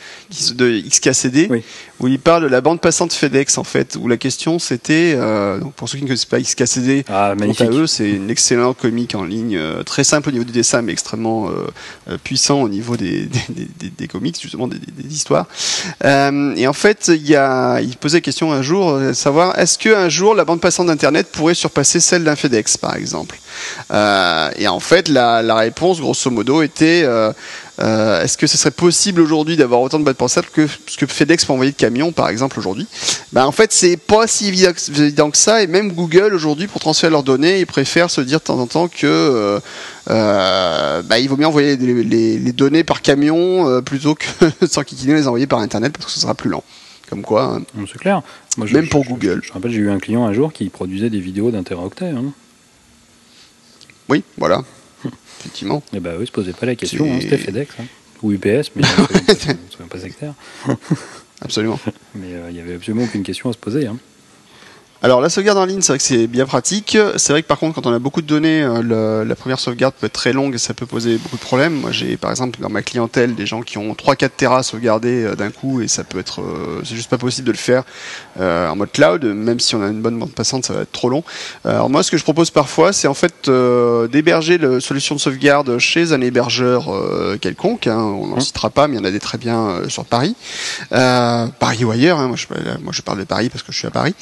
de XKCD, Oui. où il parle de la bande passante FedEx, en fait, où la question c'était, euh, donc pour ceux qui ne connaissent pas XKCD, Ah, magnifique. à eux, c'est une excellente comique en ligne, euh, très simple au niveau du dessin, mais extrêmement euh, puissant au niveau des, des, des, des- des comics, justement, des, histoires. Et en fait, il, y a, il posait la question un jour, savoir, est-ce qu'un jour, la bande passante d'Internet pourrait surpasser celle d'un FedEx, par exemple? Et en fait, la, la réponse, grosso modo, était euh, euh, est-ce que ce serait possible aujourd'hui d'avoir autant de boîtes pensables que ce que FedEx peut envoyer de camions, par exemple, aujourd'hui? Ben, En fait, c'est pas si évident, que ça. Et même Google, aujourd'hui, pour transférer leurs données, ils préfèrent se dire de temps en temps que euh, ben, il vaut mieux envoyer les, les- les données par camion euh, plutôt que sans qu'ils les envoyer par Internet parce que ce sera plus lent. Comme quoi, hein. C'est clair. Moi, je- Même pour je- Google. Je, rappelle, j'ai eu un client un jour qui produisait des vidéos d'interaoctets. Hein. oui, voilà. Effectivement. Et bah oui, se posait pas la question, hein, c'était FedEx. hein. Ou UPS, mais pas- soyons pas sectaires. Absolument. Mais euh, il y avait absolument aucune question à se poser. hein. Alors la sauvegarde en ligne, c'est vrai que c'est bien pratique. C'est vrai que par contre, quand on a beaucoup de données, euh, le- la première sauvegarde peut être très longue et ça peut poser beaucoup de problèmes. Moi, j'ai par exemple dans ma clientèle des gens qui ont 3-4 terras sauvegardés euh, d'un coup et ça peut être, euh, c'est juste pas possible de le faire euh, en mode cloud. Même si on a une bonne bande passante, ça va être trop long. Alors moi, ce que je propose parfois, c'est en fait euh, d'héberger la solution de sauvegarde chez un hébergeur euh, quelconque. hein. on n'en Mmh. citera pas, mais il y en a des très bien euh, sur Paris, Euh, Paris ou ailleurs. hein. Moi, je, moi, je parle de Paris parce que je suis à Paris.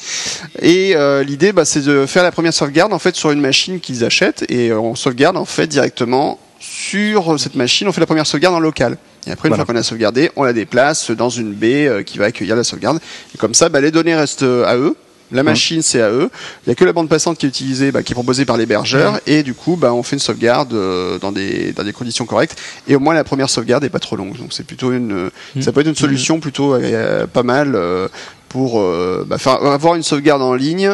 Et euh, l'idée, bah, c'est de faire la première sauvegarde en fait sur une machine qu'ils achètent et euh, on sauvegarde en fait directement sur cette machine. On fait la première sauvegarde en local. Et après, une Voilà. fois qu'on a sauvegardé, on la déplace dans une baie euh, qui va accueillir la sauvegarde. Et comme ça, bah, les données restent euh, à eux. La machine, c'est à eux. Il n'y a que la bande passante qui est utilisée, bah, qui est proposée par l'hébergeur. Et du coup, bah, on fait une sauvegarde euh, dans, des, dans des conditions correctes. Et au moins, la première sauvegarde n'est pas trop longue. Donc, c'est plutôt une, Mm. ça peut être une solution plutôt euh, pas mal euh, pour euh, bah, faire, avoir une sauvegarde en ligne.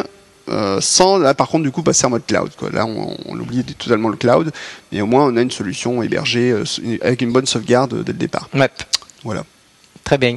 euh, sans là par contre du coup passer en mode cloud quoi. là on, on oublie totalement le cloud mais au moins on a une solution hébergée euh, avec une bonne sauvegarde dès le départ Ouais, voilà très bien.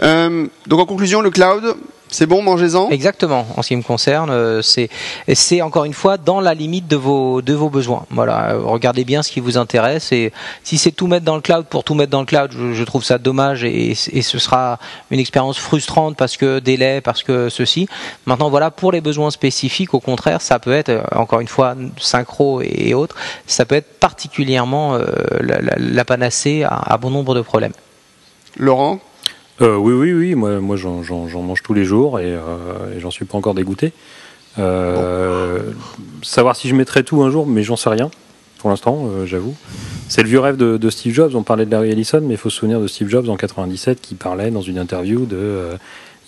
donc en conclusion le cloud c'est bon mangez-en Exactement. En ce qui me concerne, euh, c'est c'est encore une fois dans la limite de vos de vos besoins. Voilà. Euh, Regardez bien ce qui vous intéresse et si c'est tout mettre dans le cloud pour tout mettre dans le cloud, je, je trouve ça dommage et, et ce sera une expérience frustrante parce que délai, parce que ceci. Maintenant, voilà pour les besoins spécifiques. Au contraire, ça peut être euh, encore une fois synchro et autres. Ça peut être particulièrement euh, la, la- la panacée à, à bon nombre de problèmes. Laurent Euh, oui, oui, oui. Moi, moi j'en, mange tous les jours et, euh, j'en suis pas encore dégoûté. Euh, Savoir si je mettrai tout un jour, mais j'en sais rien pour l'instant, euh, j'avoue. C'est le vieux rêve de, Steve Jobs. On parlait de Larry Ellison, mais il faut se souvenir de Steve Jobs en 97 qui parlait dans une interview de euh,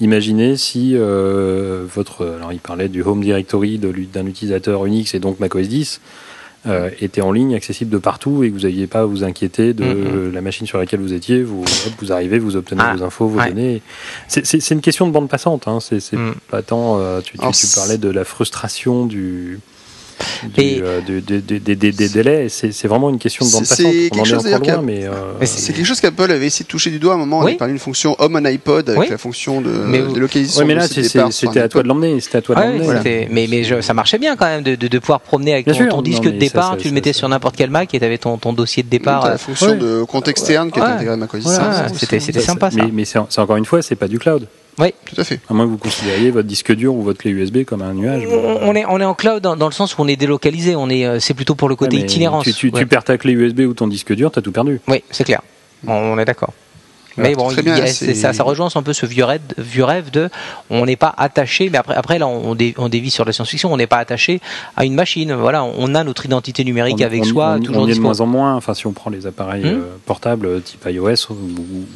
imaginez si euh, votre. Alors, il parlait du Home Directory d'un utilisateur Unix et donc macOS 10. Euh, était en ligne, accessible de partout et que vous n'aviez pas à vous inquiéter de Mhm. la machine sur laquelle vous étiez. Vous, hop, vous arrivez, vous obtenez Ah, vos infos, vos ouais. données. C'est- une question de bande passante. Hein. C'est Mm. pas tant. euh, tu, parlais de la frustration du. Du, Et- euh, du- des- des- des- des- des délais, c'est c'est vraiment une question de bande C'est- passante. c'est On en quelque chose, mais, euh, Mais C'est quelque chose qu'Apple avait essayé de toucher du doigt à un moment. On Oui. avait parlé d'une fonction Home on iPod avec Oui. la fonction de, Mais vous- de localisation. Ouais, mais là, c'est- c'est- c'était à toi de l'emmener. C'était à toi de c'était- mais mais je- ça marchait bien quand même de, de, de pouvoir promener avec Bien ton, sûr, ton disque de départ, ça, tu le mettais sur n'importe quel Mac et tu avais ton, ton dossier de départ. Euh, la fonction de compte externe qui est Ouais. intégrée à ouais, ça, c'était- sympa, ça. Mais, c'est c'est encore une fois, c'est pas du cloud. Tout à fait. À moins que vous considériez votre disque dur ou votre clé USB comme un nuage. on, on est, on est en cloud dans, dans le sens où on est délocalisé, on est, euh, c'est plutôt pour le côté Ouais, itinérance. Tu, tu- tu perds ta clé USB ou ton disque dur, t'as tout perdu. Oui, c'est clair. On, on est d'accord. Mais bon, il bien, ça, ça rejoint un peu ce vieux rêve, vieux rêve de on n'est pas attaché, mais après, après là on, dé- on dévie sur la science-fiction, on n'est pas attaché à une machine. Voilà, on a notre identité numérique On- avec on- soi, on, toujours on est de moins en moins. Enfin, si on prend les appareils Hmm. euh, portables type iOS ou,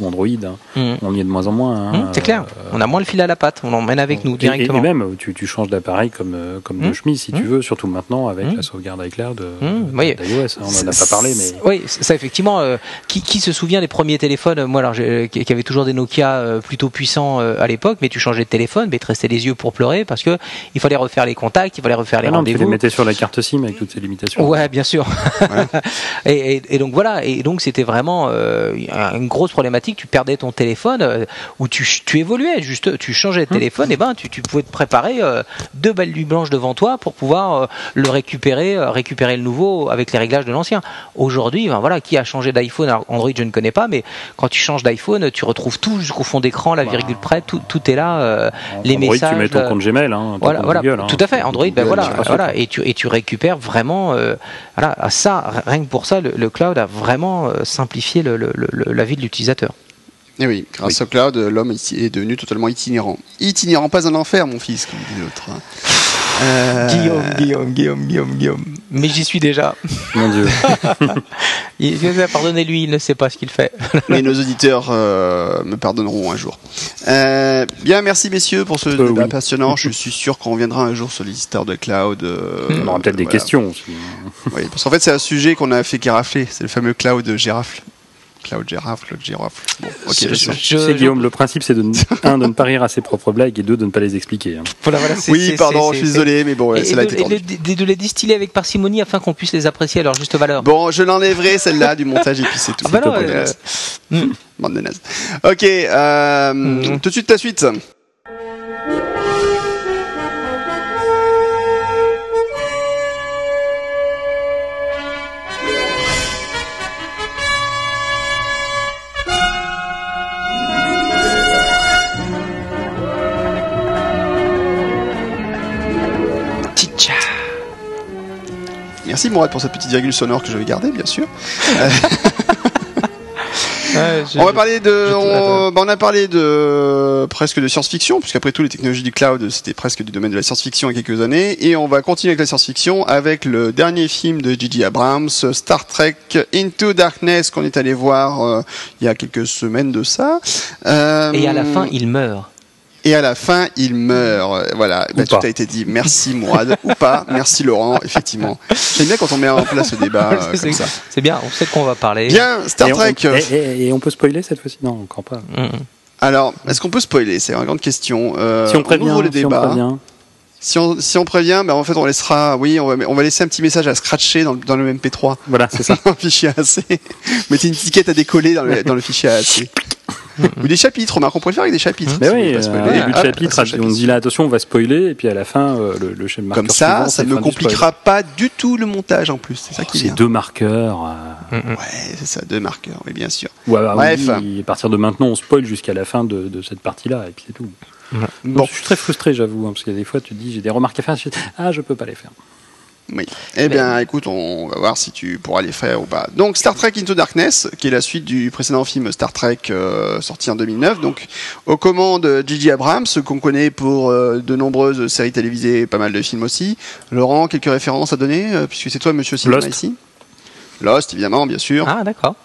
ou Android, hein, Hum. on y est de moins en moins. hein. Hum, c'est clair. Euh, On a moins le fil à la patte, on l'emmène avec nous et- directement. Et, même, tu, tu changes d'appareil comme, euh, comme de Hmm. chemise si tu Hmm. veux, surtout maintenant avec Hmm. la sauvegarde iCloud Hmm, d'iOS. hein. On en a pas parlé, mais. Oui, ça effectivement. euh, qui, qui se souvient des premiers téléphones? Moi, alors, j'ai- qui, qui avait toujours des Nokia euh, plutôt puissants euh, à l'époque, mais tu changeais de téléphone, mais tu restais les yeux pour pleurer parce que il fallait refaire les contacts, il fallait refaire les Ah non, tu les rendez-vous. mettais sur la carte SIM avec toutes ces limitations. Ouais, bien sûr. et, et- et donc voilà, et donc c'était vraiment euh, une grosse problématique. Tu perdais ton téléphone, euh, ou tu, tu évoluais, juste, tu changeais de téléphone, et ben tu, tu pouvais te préparer euh, deux belles nuits blanches devant toi pour pouvoir euh, le récupérer, euh, récupérer le nouveau avec les réglages de l'ancien. Aujourd'hui, ben voilà, qui a changé d'iPhone Android, je ne connais pas, mais quand tu changes d'iPhone, tu retrouves tout jusqu'au fond d'écran, la Bah. virgule près, tout, tout est là. euh, les Android, messages, tu mets ton euh, compte Gmail, hein, ton voilà, compte voilà, Google, hein. tout à fait. Android, ben voilà, voilà, et tu et tu récupères vraiment, euh, voilà, à ça, rien que pour ça, le, le cloud a vraiment euh, simplifié le, le- le- la vie de l'utilisateur. Et oui, grâce au cloud, l'homme est devenu totalement itinérant. Itinérant, pas un enfer, mon fils, comme dit l'autre. Euh, Guillaume, Guillaume, Guillaume, Guillaume, Guillaume. Mais j'y suis déjà. Mon Dieu. Il, pardonnez-lui, il ne sait pas ce qu'il fait. Mais nos auditeurs euh, me pardonneront un jour. Euh, bien, merci messieurs pour ce Euh, débat oui. passionnant. Je suis sûr qu'on reviendra un jour sur les histoires de cloud. euh, On aura peut-être des voilà. questions aussi. Oui, parce qu'en fait, c'est un sujet qu'on a fait carafler. C'est le fameux cloud girafe. Cloud girafe, le girafe. Bon, ok, Je- sais, Guillaume, le principe, c'est de, ne- un, de ne pas rire à ses propres blagues et deux, de ne pas les expliquer. hein. Voilà, voilà, c'est- Oui, c'est- pardon, c'est- je suis c'est- désolé, mais bon, ouais, et celle-là de, de- de- de les distiller avec parcimonie afin qu'on puisse les apprécier à leur juste valeur. Bon, je l'enlèverai celle-là du montage et puis c'est tout. Ah bah non, euh, nazes. Bande de nazes. Ok, euh, Mhm. tout de suite la suite. Merci Mourad pour cette petite virgule sonore que je vais garder, bien sûr. Ouais, je- On va parler de, on, bah, on a parlé de presque de science-fiction, puisqu'après tout les technologies du cloud c'était presque du domaine de la science-fiction il y a quelques années, et on va continuer avec la science-fiction avec le dernier film de J.J. Abrams, Star Trek Into Darkness qu'on est allé voir euh, il y a quelques semaines de ça. Euh, Et à la fin, il meurt. Et à la fin il meurt. Euh, Voilà, Bah, tout a été dit. Merci Mourad ou pas, merci Laurent, effectivement. J'aime bien quand on met en place le débat euh, C'est- comme ça. C'est bien, on sait de quoi on va parler. Bien, Star et, on, Trek. et- et- et on peut spoiler cette fois-ci? Non, encore pas. Mm. Alors, est-ce qu'on peut spoiler? C'est une grande question. Euh, si on prévient, ouvre le si on prévient. Si on, si on prévient, ben en fait on laissera, oui, on va, on va laisser un petit message à scratcher dans, le- dans le MP3, Voilà, c'est ça. dans le fichier AC. Mettez une étiquette à décoller dans le, dans le fichier AC. Ou des chapitres, remarque, on pourrait le faire avec des chapitres. Mais oui, euh, spoiler. Hop, chapitre, on dit là attention, on va spoiler, et puis à la fin, euh, le, le schéma Comme ça, ça ne compliquera pas du tout le montage en plus. C'est ça qui est C'est deux marqueurs. euh, Mm, mm. Ouais, c'est ça, deux marqueurs, oui, bien sûr. ou à, Bref. oui, à partir de maintenant, on spoil jusqu'à la fin de, de cette partie-là, et puis c'est tout. Bon, Je suis très frustré, j'avoue, hein, parce que des fois, tu te dis, j'ai des remarques à faire, je dis, ah, je peux pas les faire. Oui. Eh bien, écoute, on va voir si tu pourras les faire ou pas. Donc, Star Trek Into Darkness, qui est la suite du précédent film Star Trek euh, sorti en 2009. Donc, aux commandes J.J. Abrams, qu'on connaît pour euh, de nombreuses séries télévisées et pas mal de films aussi. Laurent, quelques références à donner, euh, puisque c'est toi, Monsieur Cinéma Lost. ici? Lost, évidemment, bien sûr. Ah, Ah, d'accord.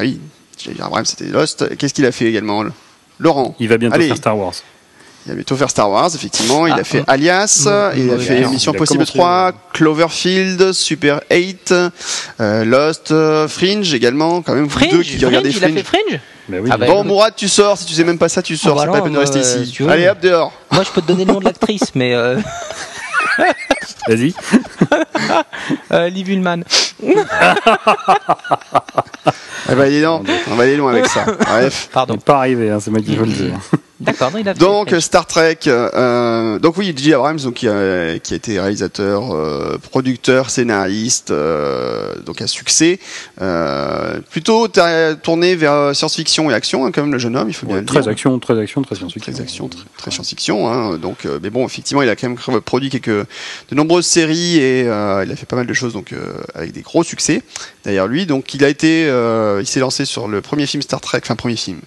oui, J.J. Abrams, c'était Lost. Qu'est-ce qu'il a fait également le- Laurent Il va bientôt Allez. faire Star Wars. Il a bientôt faire Star Wars, effectivement. Il Ah, a fait mm. Alias, Mm, il a oui, fait Mission Possible commencé, 3, Cloverfield, Super 8, euh, Lost, euh, Fringe également. Quand même, vous Fringe, deux qui regardez Fringe, il a Fringe. fait Fringe Bah oui. Ah bah, Bon. Mourad, tu sors. Si tu sais même pas ça, tu sors. bah c'est pas la peine de rester euh, ici. Allez, hop, dehors. Moi, je peux te donner le nom de l'actrice, mais euh, Vas-y. euh, Liv Ullmann. Eh ben, dis donc, on va aller loin avec ça. Bref. On Pardon. pas arrivé, hein, c'est moi qui veux le dire. D'accord, non, il a fait Donc. Star Trek, euh, donc oui, J. Abrams, donc qui a, qui a été réalisateur, euh, producteur, scénariste, euh, donc à succès, euh, plutôt tourné vers science-fiction et action, hein, quand même le jeune homme, il faut bien Ouais, le très dire. action, très action, très science-fiction. Très action, très, très science-fiction, hein, donc euh, mais bon, effectivement, il a quand même produit quelques de nombreuses séries et euh, il a fait pas mal de choses donc euh, avec des gros succès derrière lui. Donc il a été, euh, il s'est lancé sur le premier film Star Trek, enfin premier film.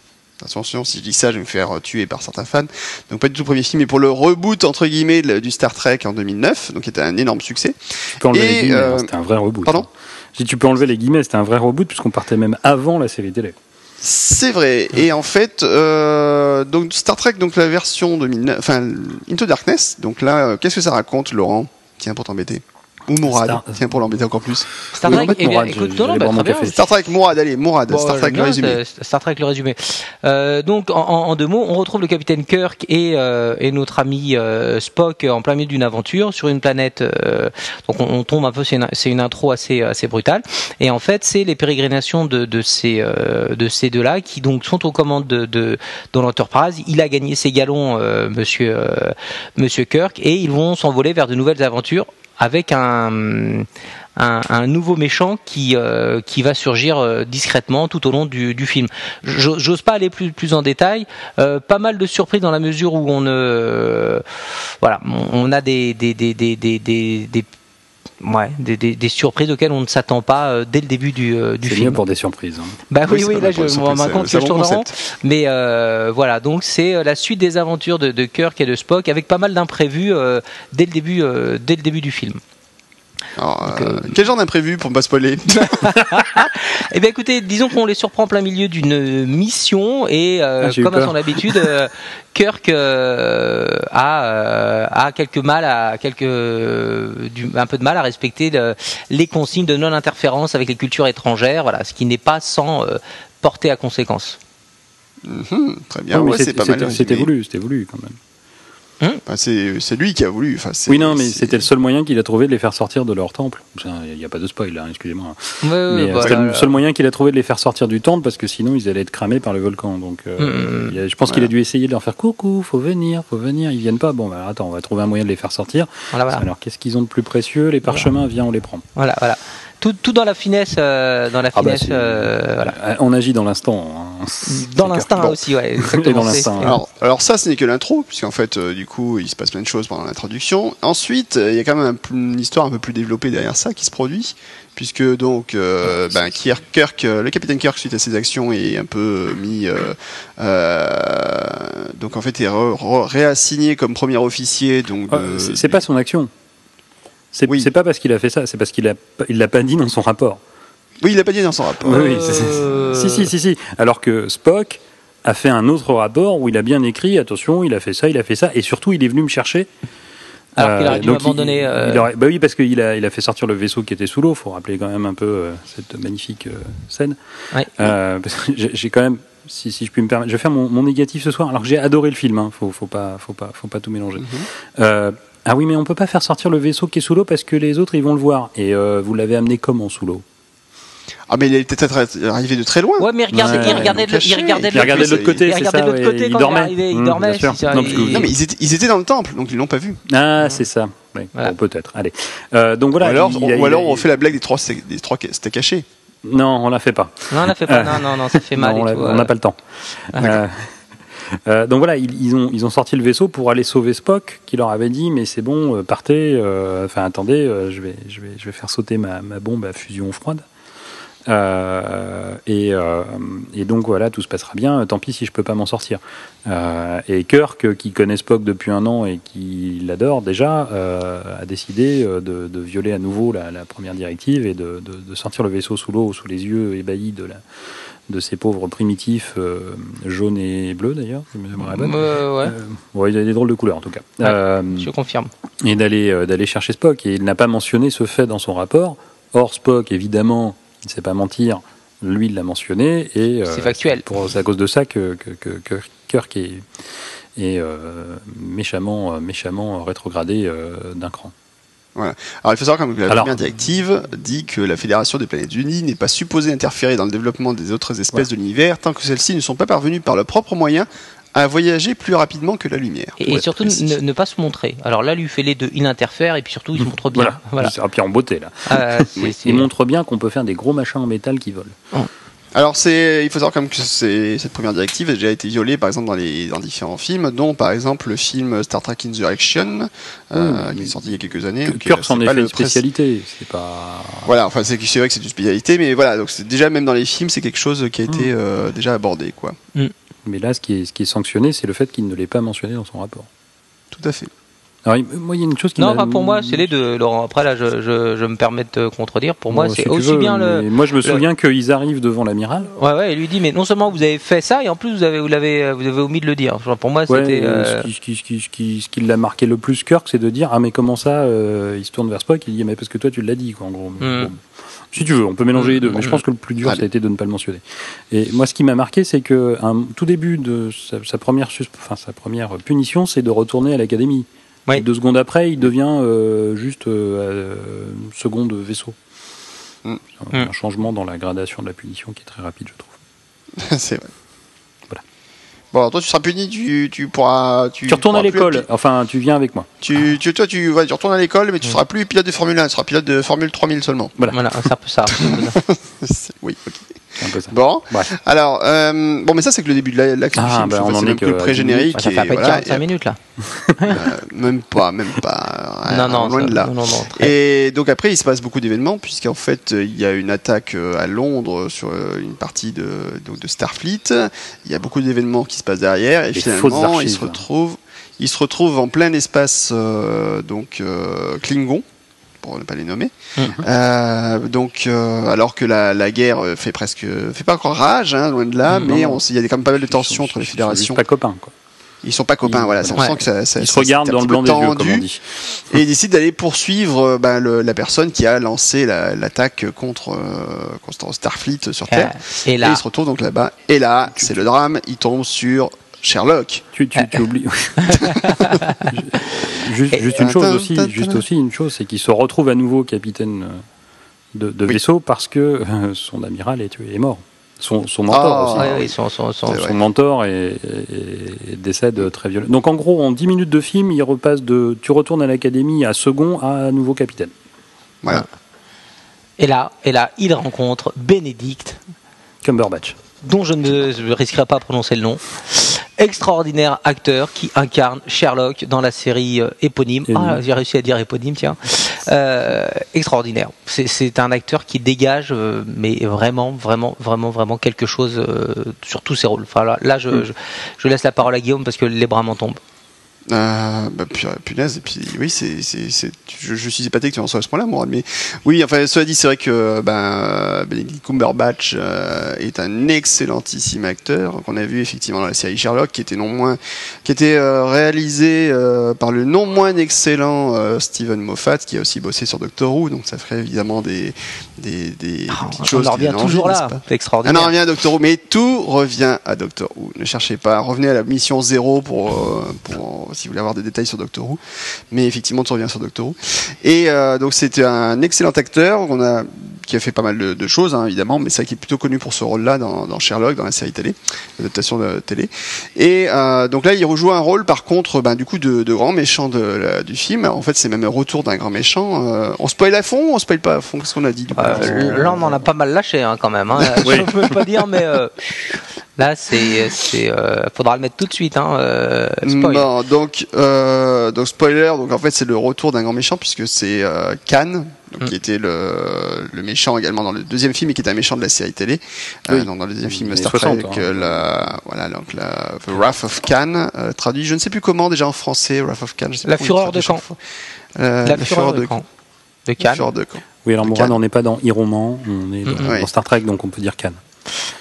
Attention, si je dis ça, je vais me faire tuer par certains fans. Donc pas du tout le premier film, mais pour le reboot entre guillemets du Star Trek en 2009, donc qui était un énorme succès. Tu peux enlever Et, les guillemets, euh, hein, c'était un vrai reboot. pardon hein. Si tu peux enlever les guillemets, c'était un vrai reboot puisqu'on partait même avant la série télé. C'est vrai. Et en fait, euh, donc Star Trek, donc la version 2009, enfin Into Darkness. Donc là, euh, qu'est-ce que ça raconte, Laurent? Tiens pour t'embêter. Ou Mourad. Star- Tiens pour l'embêter encore plus. Star Oui, Trek, en fait, eh bien, Mourad, écoute, je- non, bah, très bien. Star Trek, Mourad, allez, Mourad. Bon, Star Trek le résumé. Star Trek le résumé. Euh, donc en, deux mots, on retrouve le capitaine Kirk et, euh, et notre ami euh, Spock en plein milieu d'une aventure sur une planète. euh, donc on, on tombe un peu, c'est une, intro assez assez brutale. Et en fait, c'est les pérégrinations de, de ces euh, de ces deux-là qui donc sont aux commandes de, de dans l'Enterprise. Il a gagné ses galons, euh, Monsieur euh, Monsieur Kirk, et ils vont s'envoler vers de nouvelles aventures avec un un, nouveau méchant qui euh, qui va surgir euh, discrètement tout au long du, film. Jo- J'ose pas aller plus plus en détail. Euh, pas mal de surprises dans la mesure où on ne voilà, on a des des, des, des- Ouais, des, des, des surprises auxquelles on ne s'attend pas euh, dès le début du, euh, du C'est mieux film. pour des surprises. hein. Bah oui, oui, pas là je me rends compte que je tourne rond. Mais euh, voilà, donc c'est euh, la suite des aventures de, de Kirk et de Spock avec pas mal d'imprévus euh, dès le début, euh, dès le début du film. Alors, Donc, euh, euh, Quel genre d'imprévu pour ne pas spoiler Eh bien écoutez, disons qu'on les surprend en plein milieu d'une mission et euh, Ah, comme à son habitude, euh, Kirk euh, a, euh, a quelques mal à quelques du- un peu de mal à respecter le- les consignes de non-interférence avec les cultures étrangères, voilà, ce qui n'est pas sans euh, porter à conséquence. Mhm, Très bien, ouais, c'est- pas c'était- mal. C'était résumé. voulu, c'était voulu quand même. Enfin, c'est c'est lui qui a voulu. Enfin, Oui, non, mais c'était le seul moyen qu'il a trouvé de les faire sortir de leur temple. Il n'y a pas de spoil là, excusez-moi. Ouais, ouais, Mais euh, voilà. c'était le seul moyen qu'il a trouvé de les faire sortir du temple parce que sinon ils allaient être cramés par le volcan. Donc euh, Mm. il y a- je pense qu'il a dû essayer de leur faire coucou, faut venir, faut venir. Ils viennent pas. Bon, bah, attends, on va trouver un moyen de les faire sortir. Voilà, voilà. Alors qu'est-ce qu'ils ont de plus précieux? Les parchemins, viens, on les prend. Voilà, voilà. Tout, tout dans la finesse, euh, dans la Ah bah, finesse, euh, voilà. Euh, On agit dans l'instant. hein. Dans l'instinct clair. aussi, ouais. Et dans l'instinct. Alors, alors ça, ce n'est que l'intro, puisqu'en fait, euh, du coup, il se passe plein de choses pendant l'introduction. Ensuite, euh, il y a quand même un une histoire un peu plus développée derrière ça qui se produit, puisque donc, euh, ben, Kirk, Kirk, euh, le capitaine Kirk, suite à ses actions, est un peu mis, euh, euh, donc en fait, est réassigné comme premier officier. Donc, Ah, c'est pas son action. C'est Oui. c'est pas parce qu'il a fait ça, c'est parce qu'il il l'a pas dit dans son rapport. Oui, il l'a pas dit dans son rapport. Oui, oui, Euh, si, si, si, si. Alors que Spock a fait un autre rapport où il a bien écrit attention, il a fait ça, il a fait ça, et surtout il est venu me chercher. Alors qu'il aurait dû donc il- m'abandonner, il euh, aurait- bah oui, parce qu'il a, il a fait sortir le vaisseau qui était sous l'eau. Faut rappeler quand même un peu euh, cette magnifique euh, scène. Ouais. Euh, parce que j'ai quand même, si, si je puis me permettre, je vais faire mon, mon négatif ce soir. Alors que j'ai adoré le film. Hein, faut, faut pas, faut pas, faut pas tout mélanger. Mhm. Euh, ah oui, mais on peut pas faire sortir le vaisseau qui est sous l'eau parce que les autres ils vont le voir. Et euh, vous l'avez amené comment sous l'eau? Ah, mais il est peut-être arrivé de très loin. Ouais, mais regardez, Ouais, il regardait, le- il regardait Il regardait de l'autre côté, il c'est ça. de l'autre ouais, côté il quand il dormait. il Mmh, dormait, c'est ça, Non, il- mais ils étaient, ils étaient dans le temple, donc ils l'ont pas vu. Ah, c'est ça. Oui, Voilà. bon, peut-être. Allez. Euh, donc voilà. ou alors, il ou il on fait la blague des trois, des trois c'était caché. Non, on la fait pas. Non, on l'a fait pas. Euh, Non, non, non, ça fait mal. Non, on et euh. n'a pas le temps. Euh, euh, donc voilà, ils, ils ont, ils ont sorti le vaisseau pour aller sauver Spock, qui leur avait dit mais c'est bon, euh, partez. euh, Enfin attendez, euh, je vais, je vais, je vais faire sauter ma, ma bombe à fusion froide. Et, et donc voilà, tout se passera bien. Tant pis si je peux pas m'en sortir. Et Kirk, qui connaît Spock depuis un an et qui l'adore déjà, a décidé de, de violer à nouveau la, la première directive et de, de sortir le vaisseau sous l'eau, sous les yeux ébahis de la de ces pauvres primitifs euh, jaunes et bleus d'ailleurs. Euh, ouais, Euh, ouais, il a des drôles de couleurs en tout cas. Ouais. Euh, je confirme. et d'aller d'aller chercher Spock. Et il n'a pas mentionné ce fait dans son rapport. Or, Spock, évidemment, il ne sait pas mentir. Lui, il l'a mentionné. Et C'est factuel. C'est à cause de ça que, que, que, que Kirk est, est méchamment, méchamment rétrogradé d'un cran. Alors il faut savoir quand même que la Alors- première directive dit que la Fédération des planètes unies n'est pas supposée interférer dans le développement des autres espèces de l'univers tant que celles-ci ne sont pas parvenues par leurs propres moyens à voyager plus rapidement que la lumière. Et, surtout ne, ne pas se montrer. Alors là, lui fait les deux. Il interfère et puis surtout il se montre bien. Voilà. Voilà. C'est un pied en beauté, là. Euh, c'est- c'est- Il montre bien qu'on peut faire des gros machins en métal qui volent. Alors c'est, il faut savoir quand même que cette première directive a déjà été violée par exemple dans les dans différents films, dont par exemple le film Star Trek Insurrection, euh, Oui, qui est sorti il y a quelques années. donc, Kirk euh, s'en est pas fait une spécialité. C'est pas. Voilà, enfin c'est, c'est vrai que c'est une spécialité, mais voilà, donc c'est déjà même dans les films c'est quelque chose qui a été Hmm. euh, déjà abordé quoi. Mais là, ce qui est, ce qui est sanctionné, c'est le fait qu'il ne l'ait pas mentionné dans son rapport. Tout à fait. Alors, moi, il y a une chose qui Non, enfin, pour moi, c'est les deux, Laurent. Après, là, je, je, je me permets de te contredire. Pour moi, Bon, c'est si aussi veux, bien le. Moi, je me le- souviens qu'ils arrivent devant l'amiral. Ouais, ouais, il lui dit, mais non seulement vous avez fait ça, et en plus vous avez, vous l'avez, vous avez omis de le dire. Genre, pour moi, Ouais, c'était. euh, ce, qui, ce, qui, ce qui- ce qui- ce qui l'a marqué le plus, Kirk, c'est de dire Ah, mais comment ça euh, Il se tourne vers Spock, il dit Mais parce que toi, tu l'as dit, quoi, en gros. Mm. bon, si tu veux, on peut mélanger les deux, mais Mm. je pense que le plus dur, Allez. ça a été de ne pas le mentionner. Et moi, ce qui m'a marqué, c'est que un, tout début de sa, sa première, enfin, sa première punition, c'est de retourner à l'académie. Oui. Et deux secondes après, il devient euh, juste euh, euh, second de vaisseau. Mm. Un, Mm. un changement dans la gradation de la punition qui est très rapide, je trouve. c'est vrai. Voilà. Bon, alors toi tu seras puni, tu, tu pourras. Tu, Tu retournes à pourras l'école, enfin, tu viens avec moi. Tu, tu, toi, tu, ouais, tu retournes à l'école, mais tu seras plus pilote de Formule 1, tu seras pilote de Formule 3000 seulement. Voilà. Voilà, c'est un peu ça. oui, ok. C'est un peu ça. Bon, alors, euh, bon, mais ça c'est que le début de la- l'action Ah, film. bah, je on en c'est est que que le à pré-générique. ça et fait à peine voilà, 45 et, minutes, là. euh, même pas, même pas. non, euh, non, loin ça- de là. non, non, non, très- Et donc après, il se passe beaucoup d'événements, puisqu'en fait, euh, il y a une attaque euh, à Londres sur euh, une partie de, donc de Starfleet. Il y a beaucoup d'événements qui se passent derrière, et finalement, fausses il archives. se retrouve, il se retrouve en plein espace euh, donc euh, Klingon, pour ne pas les nommer. Mhm. Euh, donc, euh, alors que la, la guerre euh, fait presque, fait pas encore rage, hein, loin de là, Non, mais il y a quand même pas mal de tensions Ils sont- entre les ils sont fédérations. pas copains, quoi. Ils sont pas copains, Ils- voilà. On Ouais. sent que ça, ça Ils se regardent dans le blanc des yeux, comme on dit. et il décide d'aller poursuivre ben, le- la personne qui a lancé la- l'attaque contre, euh, contre Starfleet sur Terre. Et Et là, il se retrouve donc là-bas. Et là, c'est le drame. Il tombe sur Sherlock. Tu, tu, tu oublies. juste, juste une chose aussi, juste aussi une chose, c'est qu'il se retrouve à nouveau capitaine euh, de, Oui. vaisseau parce que euh, son amiral est tué, est mort. Son, son mentor Ah, aussi. ouais, vrai. Son mentor est, est- est- décède très violemment. Donc en gros, en 10 minutes de film, il repasse de tu retournes à l'académie à second à nouveau capitaine. Voilà. et là, et là, il rencontre Bénédicte, Cumberbatch. dont je ne risquerai pas à prononcer le nom. Extraordinaire acteur qui incarne Sherlock dans la série euh, éponyme. Ah, j'ai réussi à dire éponyme, tiens. Euh, extraordinaire. C'est- un acteur qui dégage, euh, mais vraiment, vraiment, vraiment, vraiment quelque chose euh, sur tous ses rôles. Enfin, là, là, je, Mm. je, je laisse la parole à Guillaume parce que les bras m'en tombent. Euh, bah, pu- punaise, et puis oui, c'est, je, je suis épaté que tu en sois à ce point-là, Mourad. Mais oui, enfin, cela dit, c'est vrai que ben, Benedict Cumberbatch euh, est un excellentissime acteur qu'on a vu effectivement dans la série Sherlock, qui était non moins, qui était euh, réalisé euh, par le non moins excellent euh, Steven Moffat, qui a aussi bossé sur Doctor Who. Donc ça ferait évidemment des, des, des, Ah, petites on choses. en qui revient toujours là. C'est on extraordinaire. en revient à Doctor Who, mais tout revient à Doctor Who. Ne cherchez pas, revenez à la mission zéro pour, euh, pour si vous voulez avoir des détails sur Doctor Who. Mais effectivement, tout revient sur Doctor Who. Et euh, donc c'était un excellent acteur qu'on a, qui a fait pas mal de, de choses, hein, évidemment, mais c'est vrai qu'il est plutôt connu pour ce rôle-là dans, dans Sherlock, dans la série télé, l'adaptation de télé. Et euh, donc là, il rejoue un rôle, par contre, ben, du coup, de, de grand méchant de, la- du film. En fait, c'est même un retour d'un grand méchant. Euh, on spoil à fond ou on spoil pas à fond? Qu'est-ce qu'on a dit? Du coup Euh, là, on en a pas mal lâché hein, quand même. Hein. Oui. Je peux pas dire, mais euh, Là, c'est, c'est, euh, faudra le mettre tout de suite. Hein, euh, spoil. Bon, donc, euh, donc spoiler, donc en fait c'est le retour d'un grand méchant puisque c'est euh, Khan, donc, Mm. qui était le, le méchant également dans le deuxième film et qui était un méchant de la série télé. Euh, donc, dans le deuxième film Star 60, Trek, hein. euh, la, voilà, donc la The Wrath of Khan, euh, traduit, je ne sais plus comment déjà en français, Wrath of Khan. Je sais La fureur de Khan. Euh, La fureur de camp. De La fureur de Khan. Oui, alors Cannes. on n'est pas dans Iroman, on est dans, Star Trek, donc on peut dire Cannes.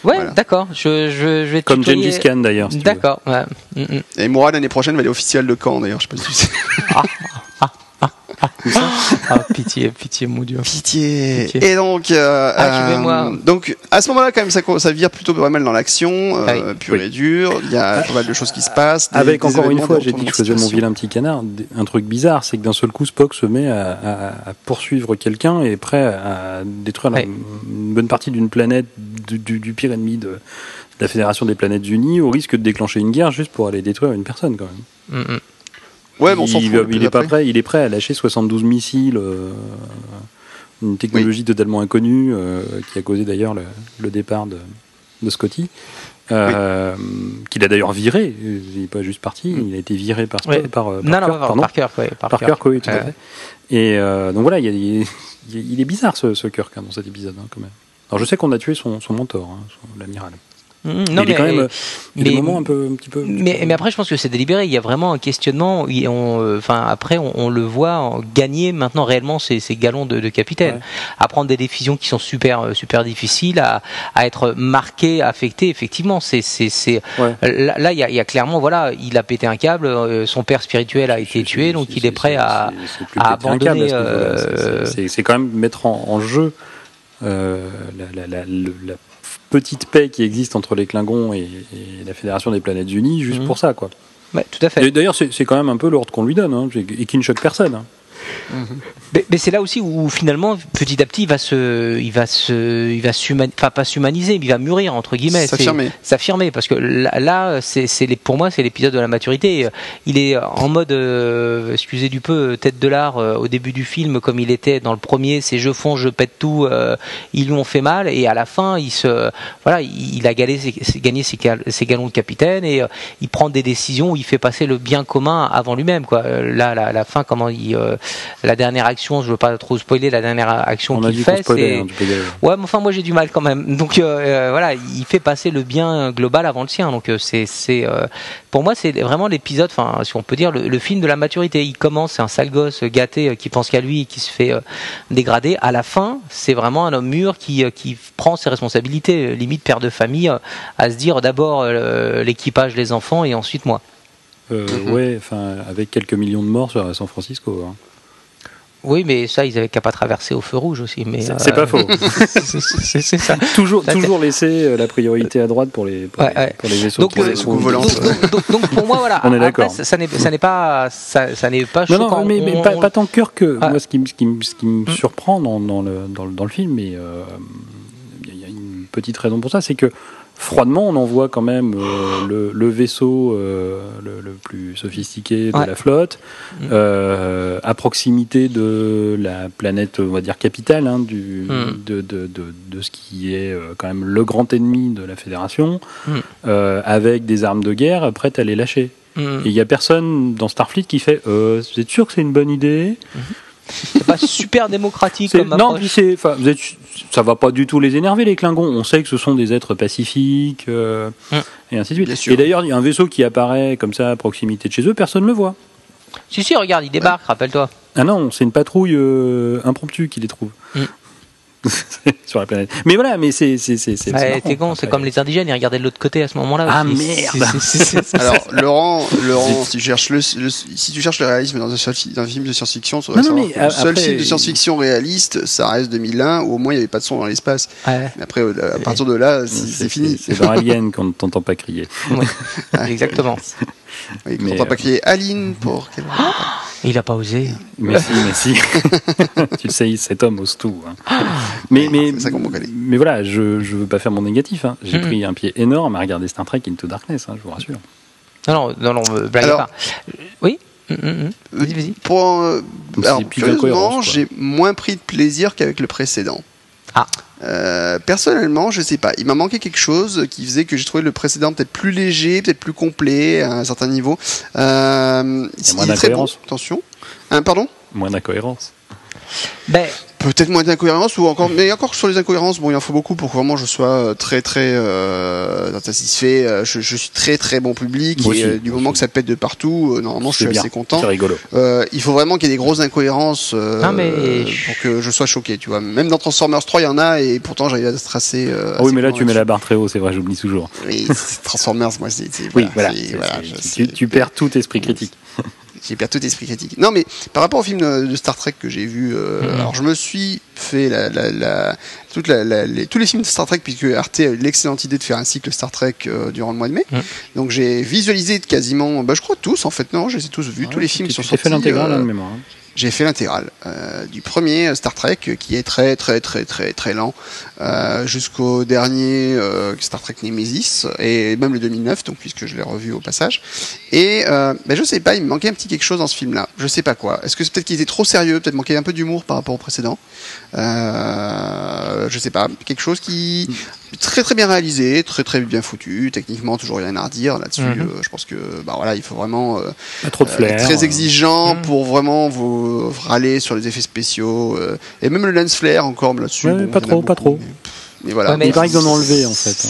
Ouais, Voilà. d'accord. Je, je, je vais Comme Gengis Khan d'ailleurs. si. D'accord. Ouais. Mm, mm. Et Moura l'année prochaine va aller officiel de Caen d'ailleurs, je sais pas si tu sais. Ah, pitié, pitié, mon dieu. Pitié. Pitié. Et donc, euh, Ah, euh, donc à ce moment-là, quand même, ça, ça vire plutôt pas mal dans l'action, euh, Ah oui. pure Oui. et dure. Il y a pas mal de choses qui se passent. des- Avec des encore une fois, j'ai dit que je faisais mon vilain petit canard. Un truc bizarre, c'est que d'un seul coup, Spock se met à, à- à poursuivre quelqu'un et est prêt à détruire la- une bonne partie d'une planète, du, du- du pire ennemi de, de la Fédération des Planètes Unies, au risque de déclencher une guerre juste pour aller détruire une personne quand même. Mm, mm. Ouais, il, fout. est pas prêt, il est prêt à lâcher 72 missiles, euh, une technologie totalement inconnue euh, qui a causé d'ailleurs le, le départ de, de Scotty. Euh, Qu'il a d'ailleurs viré, il n'est pas juste parti, il a été viré par, Ouais. par, euh, Non, Parker, par, pardon. par Kirk, ouais, par Par Kirk. Kirk, oui, tout à fait. Et euh, donc voilà, il, y a- il est- bizarre ce, ce Kirk hein, dans cet épisode hein, quand même. Alors je sais qu'on a tué son, son mentor, hein, son- l'amiral. Mm, Mais Non, il est quand même, euh, des moments un peu, un petit peu. un petit Mais, peu- mais après, je pense que c'est délibéré. Il y a vraiment un questionnement. Et on, euh, enfin, après, on, on le voit gagner maintenant réellement ses, ses galons de, de capitaine, Ouais. à prendre des décisions qui sont super, euh, super difficiles, à, à être marqué, affecté. Effectivement, c'est, c'est, c'est Ouais. là, là, il y a, il y a clairement, voilà, il a pété un câble. euh, son père spirituel a été tué, donc il est prêt à. c'est ce abandonner. C'est- euh, quand même mettre en, en jeu euh, la, la- la- le- la petite paix qui existe entre les Klingons et, et la Fédération des Planètes Unies, juste Mhm. pour ça, quoi. Ouais, tout à fait. D'ailleurs, c'est c'est quand même un peu l'ordre qu'on lui donne, hein, et qui ne choque personne. hein. Mais, mais c'est là aussi où finalement, petit à petit, il va se, il va se, il va s'humaniser, enfin pas s'humaniser, mais il va mûrir entre guillemets. S'affirmer. S'affirmer, parce que là, c'est, pour moi, c'est l'épisode de la maturité. Il est en mode, euh, excusez du peu, tête de l'art euh, au début du film, comme il était dans le premier. C'est je fonce, je pète tout. euh, ils lui ont fait mal, et à la fin, il se, voilà, il, il a gagné ses, gagné ses, gal- ses galons de capitaine, et euh, il prend des décisions où il fait passer le bien commun avant lui-même. Quoi. Là, la, la fin, comment il, la dernière action, je veux pas trop spoiler, la dernière action qu'il fait, c'est hein. Ouais, mais enfin moi j'ai du mal quand même. Donc euh, euh, voilà, il fait passer le bien global avant le sien. Donc euh, c'est c'est euh, pour moi c'est vraiment l'épisode, enfin si on peut dire le, le film de la maturité. Il commence c'est un sale gosse gâté qui pense qu'à lui et qui se fait euh, dégrader. À la fin, c'est vraiment un homme mûr qui qui prend ses responsabilités, limite père de famille, à se dire d'abord euh, l'équipage, les enfants et ensuite moi. Euh, Mhm. Ouais, enfin, avec quelques millions de morts sur San Francisco. hein. Oui, mais ça ils avaient qu'à pas traverser au feu rouge aussi. Mais C'est euh, pas faux. c'est- ça. toujours, Ça, toujours laisser euh, la priorité à droite pour les, pour Ouais, les, ouais. pour les vaisseaux. Donc, euh, donc, donc- donc- donc pour moi voilà. On est d'accord. Ça, n'est ça n'est pas ça, ça n'est pas Non, choquant. non, mais, mais On- pas, pas tant cœur que. Ah. Moi, ce qui, me- ce qui, me- ce qui me Mm. surprend dans, dans le, dans, le, dans le film, et euh, il y a une petite raison pour ça, c'est que froidement, on envoie quand même euh, le, le vaisseau euh, le, le plus sophistiqué de Ouais. la flotte, Mm. euh, à proximité de la planète, on va dire, capitale, hein, du, Mm. de, de, de, de ce qui est quand même le grand ennemi de la Fédération, Mm. avec des armes de guerre prêtes à les lâcher. Et il n'y a personne dans Starfleet qui fait Vous êtes sûr que c'est une bonne idée? C'est pas super démocratique comme Non, puis c'est, vous êtes, ça va pas du tout les énerver, les Klingons. On sait que ce sont des êtres pacifiques, euh, Mm. et ainsi de suite. Et d'ailleurs, il y a un vaisseau qui apparaît comme ça à proximité de chez eux, personne ne le voit. Si si, regarde, il débarque, rappelle-toi. Ah non, c'est une patrouille euh, impromptue qui les trouve. Mm. Sur la planète. Mais voilà, mais c'est. c'est, c'est, c'est- Ouais, t'es con, c'est comme les indigènes, ils regardaient de l'autre côté à ce moment-là. Ah, aussi. merde. Alors, Laurent, Laurent, si tu cherches le, le- si tu cherches le réalisme dans un, dans un film de science-fiction, le seul après- film de science-fiction réaliste, ça reste 2001, où au moins il n'y avait pas de son dans l'espace. Ouais, Mais après, euh, à partir de là, c'est c'est fini. C'est dans Alien qu'on ne t'entend pas crier. exactement. Oui, Mais, on va pas crier Aline pour qu'elle- Il a pas osé. Mais si, mais si. tu le sais, cet homme ose tout. hein. Mais, mais, ça connaît. mais voilà, je ne veux pas faire mon négatif. hein. J'ai Mhm. pris un pied énorme à regarder Star Trek Into Darkness, hein, je vous rassure. Non, non, non, non, Alors- pas. Oui hum, hum. Vas-y, vas-y. Pour, euh, alors, curieusement, j'ai moins pris de plaisir qu'avec le précédent. Ah. Euh, personnellement, je sais pas. Il m'a manqué quelque chose qui faisait que j'ai trouvé le précédent peut-être plus léger, peut-être plus complet à un certain niveau. Euh, Il est très bon. Attention. Hein, pardon? Moins d'incohérence. Ben, Peut-être moins d'incohérences ou encore, mais encore sur les incohérences, bon, il en faut beaucoup pour que vraiment je sois euh, très très euh, satisfait. Euh, Je, je suis très très bon public et aussi, euh, du moment aussi. que ça pète de partout, euh, normalement je suis bien. assez content. C'est rigolo. Euh, il faut vraiment qu'il y ait des grosses incohérences euh, Non, mais- pour que je sois choqué, tu vois. Même dans Transformers 3, il y en a et pourtant j'arrive à tracer. Euh, Ah oui, mais là, tu mets la barre très haut, c'est vrai, j'oublie toujours. Oui, Transformers, moi, c'est. c'est- Oui, voilà. c'est- voilà, je tu perds tout esprit critique. J'ai perdu tout esprit critique. Non, mais par rapport au film de, de Star Trek que j'ai vu, euh, Mhm. alors je me suis fait la, la, la, toute les, tous les films de Star Trek, puisque Arte a eu l'excellente idée de faire un cycle Star Trek euh, durant le mois de mai. Mhm. Donc j'ai visualisé quasiment, bah, je crois tous en fait, non, je les ai tous vus, tous les films qui sont J'ai sortis. fait l'intégrale euh, mémoire. hein. J'ai fait l'intégrale euh, du premier Star Trek euh, qui est très très très très très lent euh, jusqu'au dernier Star Trek Nemesis et même le 2009 donc puisque je l'ai revu au passage. Et ben, je sais pas il me manquait un petit quelque chose dans ce film là je sais pas quoi. Est-ce que c'est peut-être qu'il était trop sérieux peut-être manquait un peu d'humour par rapport au précédent? Je sais pas. Quelque chose qui très très bien réalisé très très bien foutu techniquement toujours rien à redire là-dessus Mhm. euh, je pense que bah voilà il faut vraiment euh, Pas trop de euh, flair. très exigeant Mm. pour vraiment vous râler sur les effets spéciaux euh, et même le lens flare encore là-dessus. Ouais, pas trop, pas trop. Mais, voilà. Ouais, mais- Il paraît qu'ils en ont enlevé, en fait.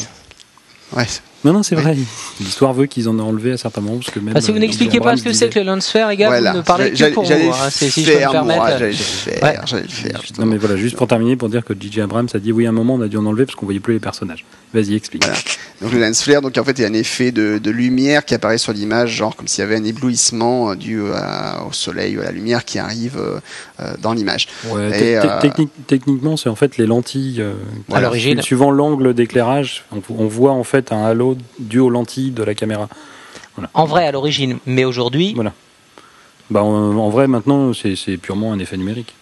Ouais. Non, non, c'est vrai. L'histoire veut qu'ils en aient enlevé à certains moments. Parce que même, ah, si vous euh, n'expliquez pas Abrams ce que c'est que le lance-faire, les gars, Voilà. vous ne parlez que pour vous. hein, si je peux me faire, moi, permettre. J'allais le faire, Ouais. j'allais le faire. Non, mais voilà, juste pour terminer, pour dire que DJ Abrams a dit oui, à un moment, on a dû en enlever parce qu'on voyait plus les personnages. Vas-y, explique. Voilà. Donc le lens flare, donc en fait, il y a un effet de, de lumière qui apparaît sur l'image, genre comme s'il y avait un éblouissement euh, dû à- au soleil ou à la lumière qui arrive euh, dans l'image. Ouais, euh, techniquement, c'est en fait les lentilles. euh, À l'origine. su- Suivant l'angle d'éclairage, on, on voit en fait un halo dû aux lentilles de la caméra. Voilà. En vrai, à l'origine, mais aujourd'hui, Voilà. Bah, en, en vrai, maintenant, c'est c'est purement un effet numérique.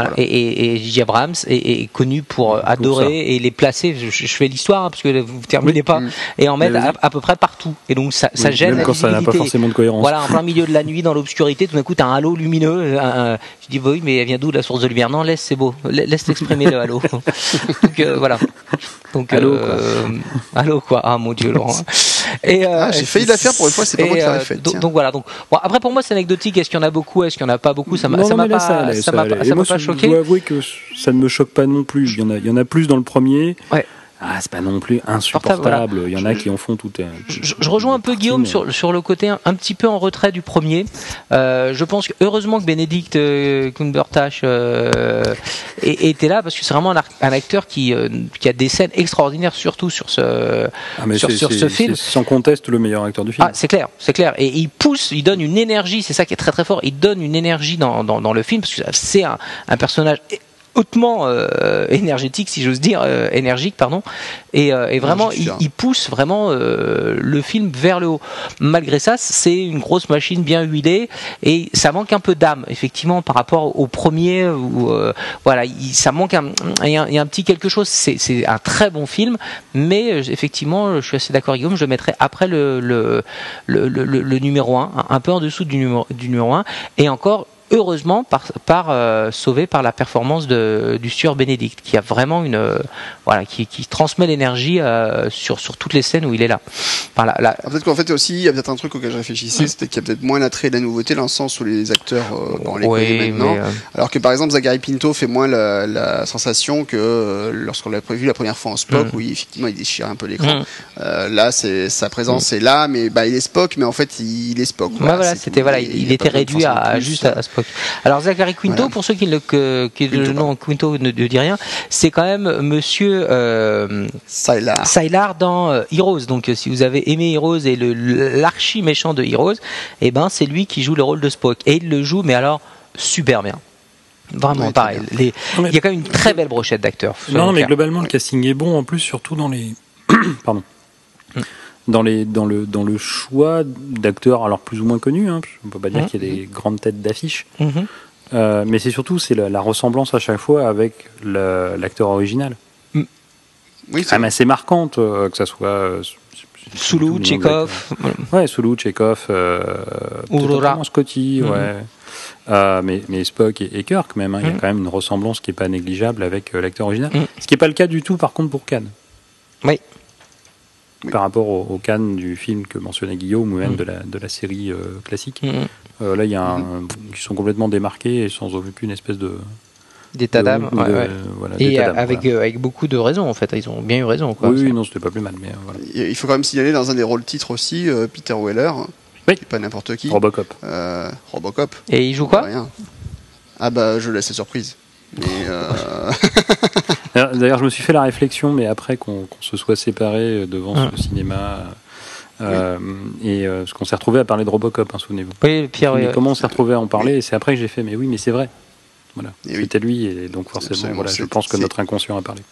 Voilà. Et, et, et J.J. Abrams est, est connu pour euh, adorer et les placer. Je, je fais l'histoire hein, parce que vous terminez Oui. pas Mm. et en mettre à, peu près partout. Et donc ça, gêne Même la quand ça n'a pas forcément de cohérence. Voilà, en plein milieu de la nuit, dans l'obscurité, tout d'un coup, t'as un halo lumineux. un- un- je dis, bah oui, mais elle vient d'où la source de lumière? Non, laisse, c'est beau. La- Laisse t'exprimer le halo. Donc euh, voilà. Donc Halo, euh, halo quoi. Ah mon dieu, Laurent. Et, euh, Ah, j'ai failli la faire pour une fois, c'est pas moi qui l'aurais euh, faite, donc, voilà. Donc bon, après pour moi c'est anecdotique. Est-ce qu'il y en a beaucoup Est-ce qu'il y en a pas beaucoup Ça m'a ça m'a pas ça m'a pas je choqué. dois avouer que ça ne me choque pas non plus. Il y en a, il y en a plus dans le premier. Ouais. Ah, c'est pas non plus insupportable. voilà. Il y en a qui en font tout. un- Je, je rejoins un peu Guillaume mais- sur, sur le côté un, un petit peu en retrait du premier. Euh, je pense que heureusement que Bénédicte euh, Cumberbatch euh, était là parce que c'est vraiment un, acteur qui, euh, qui a des scènes extraordinaires, surtout sur ce. Ah, mais sur- sur ce film. sans conteste le meilleur acteur du film. Ah, c'est clair, c'est clair. Et il pousse, il donne une énergie, c'est ça qui est très très fort. Il donne une énergie dans, dans, dans le film parce que c'est un, un personnage hautement euh, énergétique, si j'ose dire, euh, énergique, pardon. Et, euh, et vraiment, il, pousse vraiment le film vers le haut. Malgré ça, c'est une grosse machine bien huilée et ça manque un peu d'âme, effectivement, par rapport au premier. Où, voilà, il, ça manque un, il y a, un- il y a un petit quelque chose. C'est un très bon film, mais effectivement, je suis assez d'accord, Guillaume. Je le mettrais après le le, le, le, le- le numéro 1, un peu en dessous du numéro, du numéro 1, et encore. Heureusement, par, par euh, sauvé par la performance de, du sieur Bénédicte, qui a vraiment une, euh, voilà, qui, qui transmet l'énergie euh, sur sur toutes les scènes où il est là. La, Ah, peut-être qu'en fait aussi, il y a peut-être un truc auquel je réfléchissais, c'était qu'il y a peut-être moins l'attrait de la nouveauté dans le sens où les acteurs, les Oui, connaît maintenant. mais, Alors que par exemple, Zachary Pinto fait moins la, la sensation que lorsqu'on l'a prévu la première fois en Spock, Mm. où il, effectivement il déchire un peu l'écran. Mm. Là, c'est sa présence est là, mais bah il est Spock, mais en fait il, il est Spock. Ouais, voilà, c'était voilà, il, était réduit à, forcément à plus. juste à, à Spock. Alors Zachary Quinto, Voilà. pour ceux qui ne le que, qui Quinto, le nom Quinto ne, ne dit rien, c'est quand même Monsieur euh. Sylar dans euh, Heroes. Donc euh, si vous avez aimé Heroes et le l'archi méchant de Heroes, eh ben c'est lui qui joue le rôle de Spock et il le joue, mais alors super bien. Vraiment Ouais, pareil. Les- mais- il y a quand même une très belle brochette d'acteurs. Non, mais globalement, le casting est bon, en plus, surtout dans les. Pardon. Hmm. Dans, les, dans, le, dans le choix d'acteurs, alors plus ou moins connus, hein, on peut pas dire Mhm. qu'il y a des grandes têtes d'affiche, Mhm. euh, mais c'est surtout c'est la, la ressemblance à chaque fois avec l'acteur original. Oui, quand même assez marquantes, euh, que ça soit. euh, Soulou, Tchekhov. Ouais, Soulou, Tchekhov, euh, Scotty, Mhm. ouais. Euh, mais, mais Spock et, et Kirk, même, hein, il y a quand même une ressemblance qui n'est pas négligeable avec euh, l'acteur original. Ce qui n'est pas le cas du tout, par contre, pour Cannes. Oui. Oui. Par rapport au, au Cannes du film que mentionnait Guillaume ou même Mhm. de, la, de la série euh, classique. Mhm. Euh, là, il y a un, qui sont complètement démarqués et sans aucune espèce de. D'état d'âme. ou ouais, ouais. voilà, Et euh, d'âme, avec, voilà. euh, avec beaucoup de raisons, en fait. Ils ont bien eu raison. Quoi. Oui, oui, non, c'était pas plus mal, mais euh, voilà. Il faut quand même signaler dans un des rôles titres aussi euh, Peter Weller, Oui. qui est pas n'importe qui, Robocop. euh, Robocop. Et il joue quoi rien. Ah bah je laisse la surprise. Mais euh, D'ailleurs- je me suis fait la réflexion, mais après qu'on se soit séparés euh, devant ce cinéma, euh, et euh, parce qu'on s'est retrouvé à parler de Robocop, hein, souvenez-vous. Oui, Pierre. Mais oui, comment on s'est retrouvé à en parler Et c'est après que j'ai fait, mais oui, mais c'est vrai. Voilà, Et oui. c'était lui, et donc forcément, voilà, je pense que notre inconscient a parlé.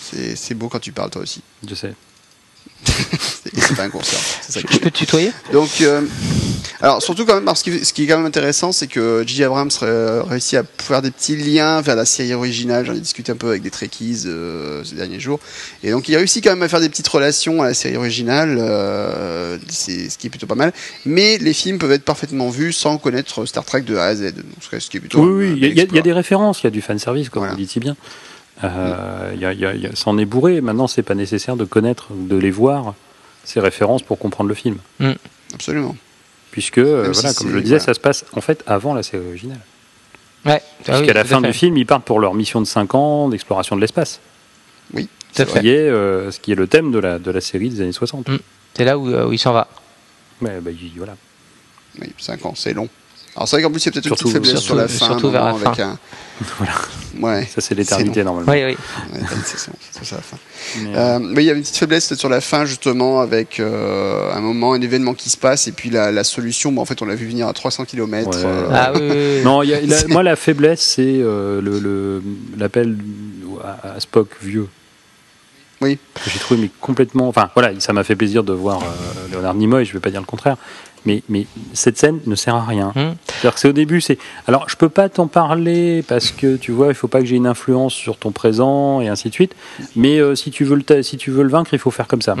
c'est c'est beau quand tu parles toi aussi. Je sais. C'est inconscient. ça Je peux te tutoyer? Donc, euh, alors surtout quand même, parce que ce qui est quand même intéressant, c'est que J.J. Abrams réussit à faire des petits liens vers la série originale. J'en ai discuté un peu avec des Trekkies euh, ces derniers jours, et donc il réussit quand même à faire des petites relations à la série originale, euh, c'est ce qui est plutôt pas mal. Mais les films peuvent être parfaitement vus sans connaître Star Trek de A à Z, donc ce qui est plutôt. Oui, oui, il y, a- y a- a des références, il y a du fanservice, comme Voilà. vous dites si bien. Euh, il y a- il y a- y a- ça en est bourré. Maintenant, c'est pas nécessaire de connaître, de les voir, ces références pour comprendre le film. Absolument. Puisque, euh, si comme je le disais, voilà. ça se passe en fait avant la série originale. Ouais. Ah oui, Puisqu'à la fin du film, ils partent pour leur mission de 5 ans d'exploration de l'espace. Oui. Tout à c'est fait. vrai. Qui est, euh, ce qui est le thème de la, de la série des années 60. Mm. C'est là où, euh, où il s'en va. Mais, bah, il- voilà. Oui, 5 ans, c'est long. Alors c'est vrai qu'en plus il y a peut-être une petite faiblesse sur la fin, surtout vers un moment, la avec un. Ouais. Ça, c'est l'éternité, normalement. Oui, oui. Ouais, c'est ça la fin. Mais, Euh, mais il y a une petite faiblesse sur la fin justement avec euh, un moment, un événement qui se passe et puis la, la solution. Bon, en fait, on l'a vu venir à 300 km. Ouais. Ah oui, oui, oui. Non, il y a- la- C'est- moi, la faiblesse, c'est euh, le- le- l'appel à, à Spock vieux. Oui. J'ai trouvé mais complètement. Enfin, voilà, ça m'a fait plaisir de voir euh, Léonard Nimoy, je ne vais pas dire le contraire. Mais, mais cette scène ne sert à rien. Hmm. C'est-à-dire que c'est au début, c'est. Alors, je peux pas t'en parler parce que tu vois, il faut pas que j'ai une influence sur ton présent et ainsi de suite. Mais euh, si tu veux le si tu veux le vaincre, il faut faire comme ça.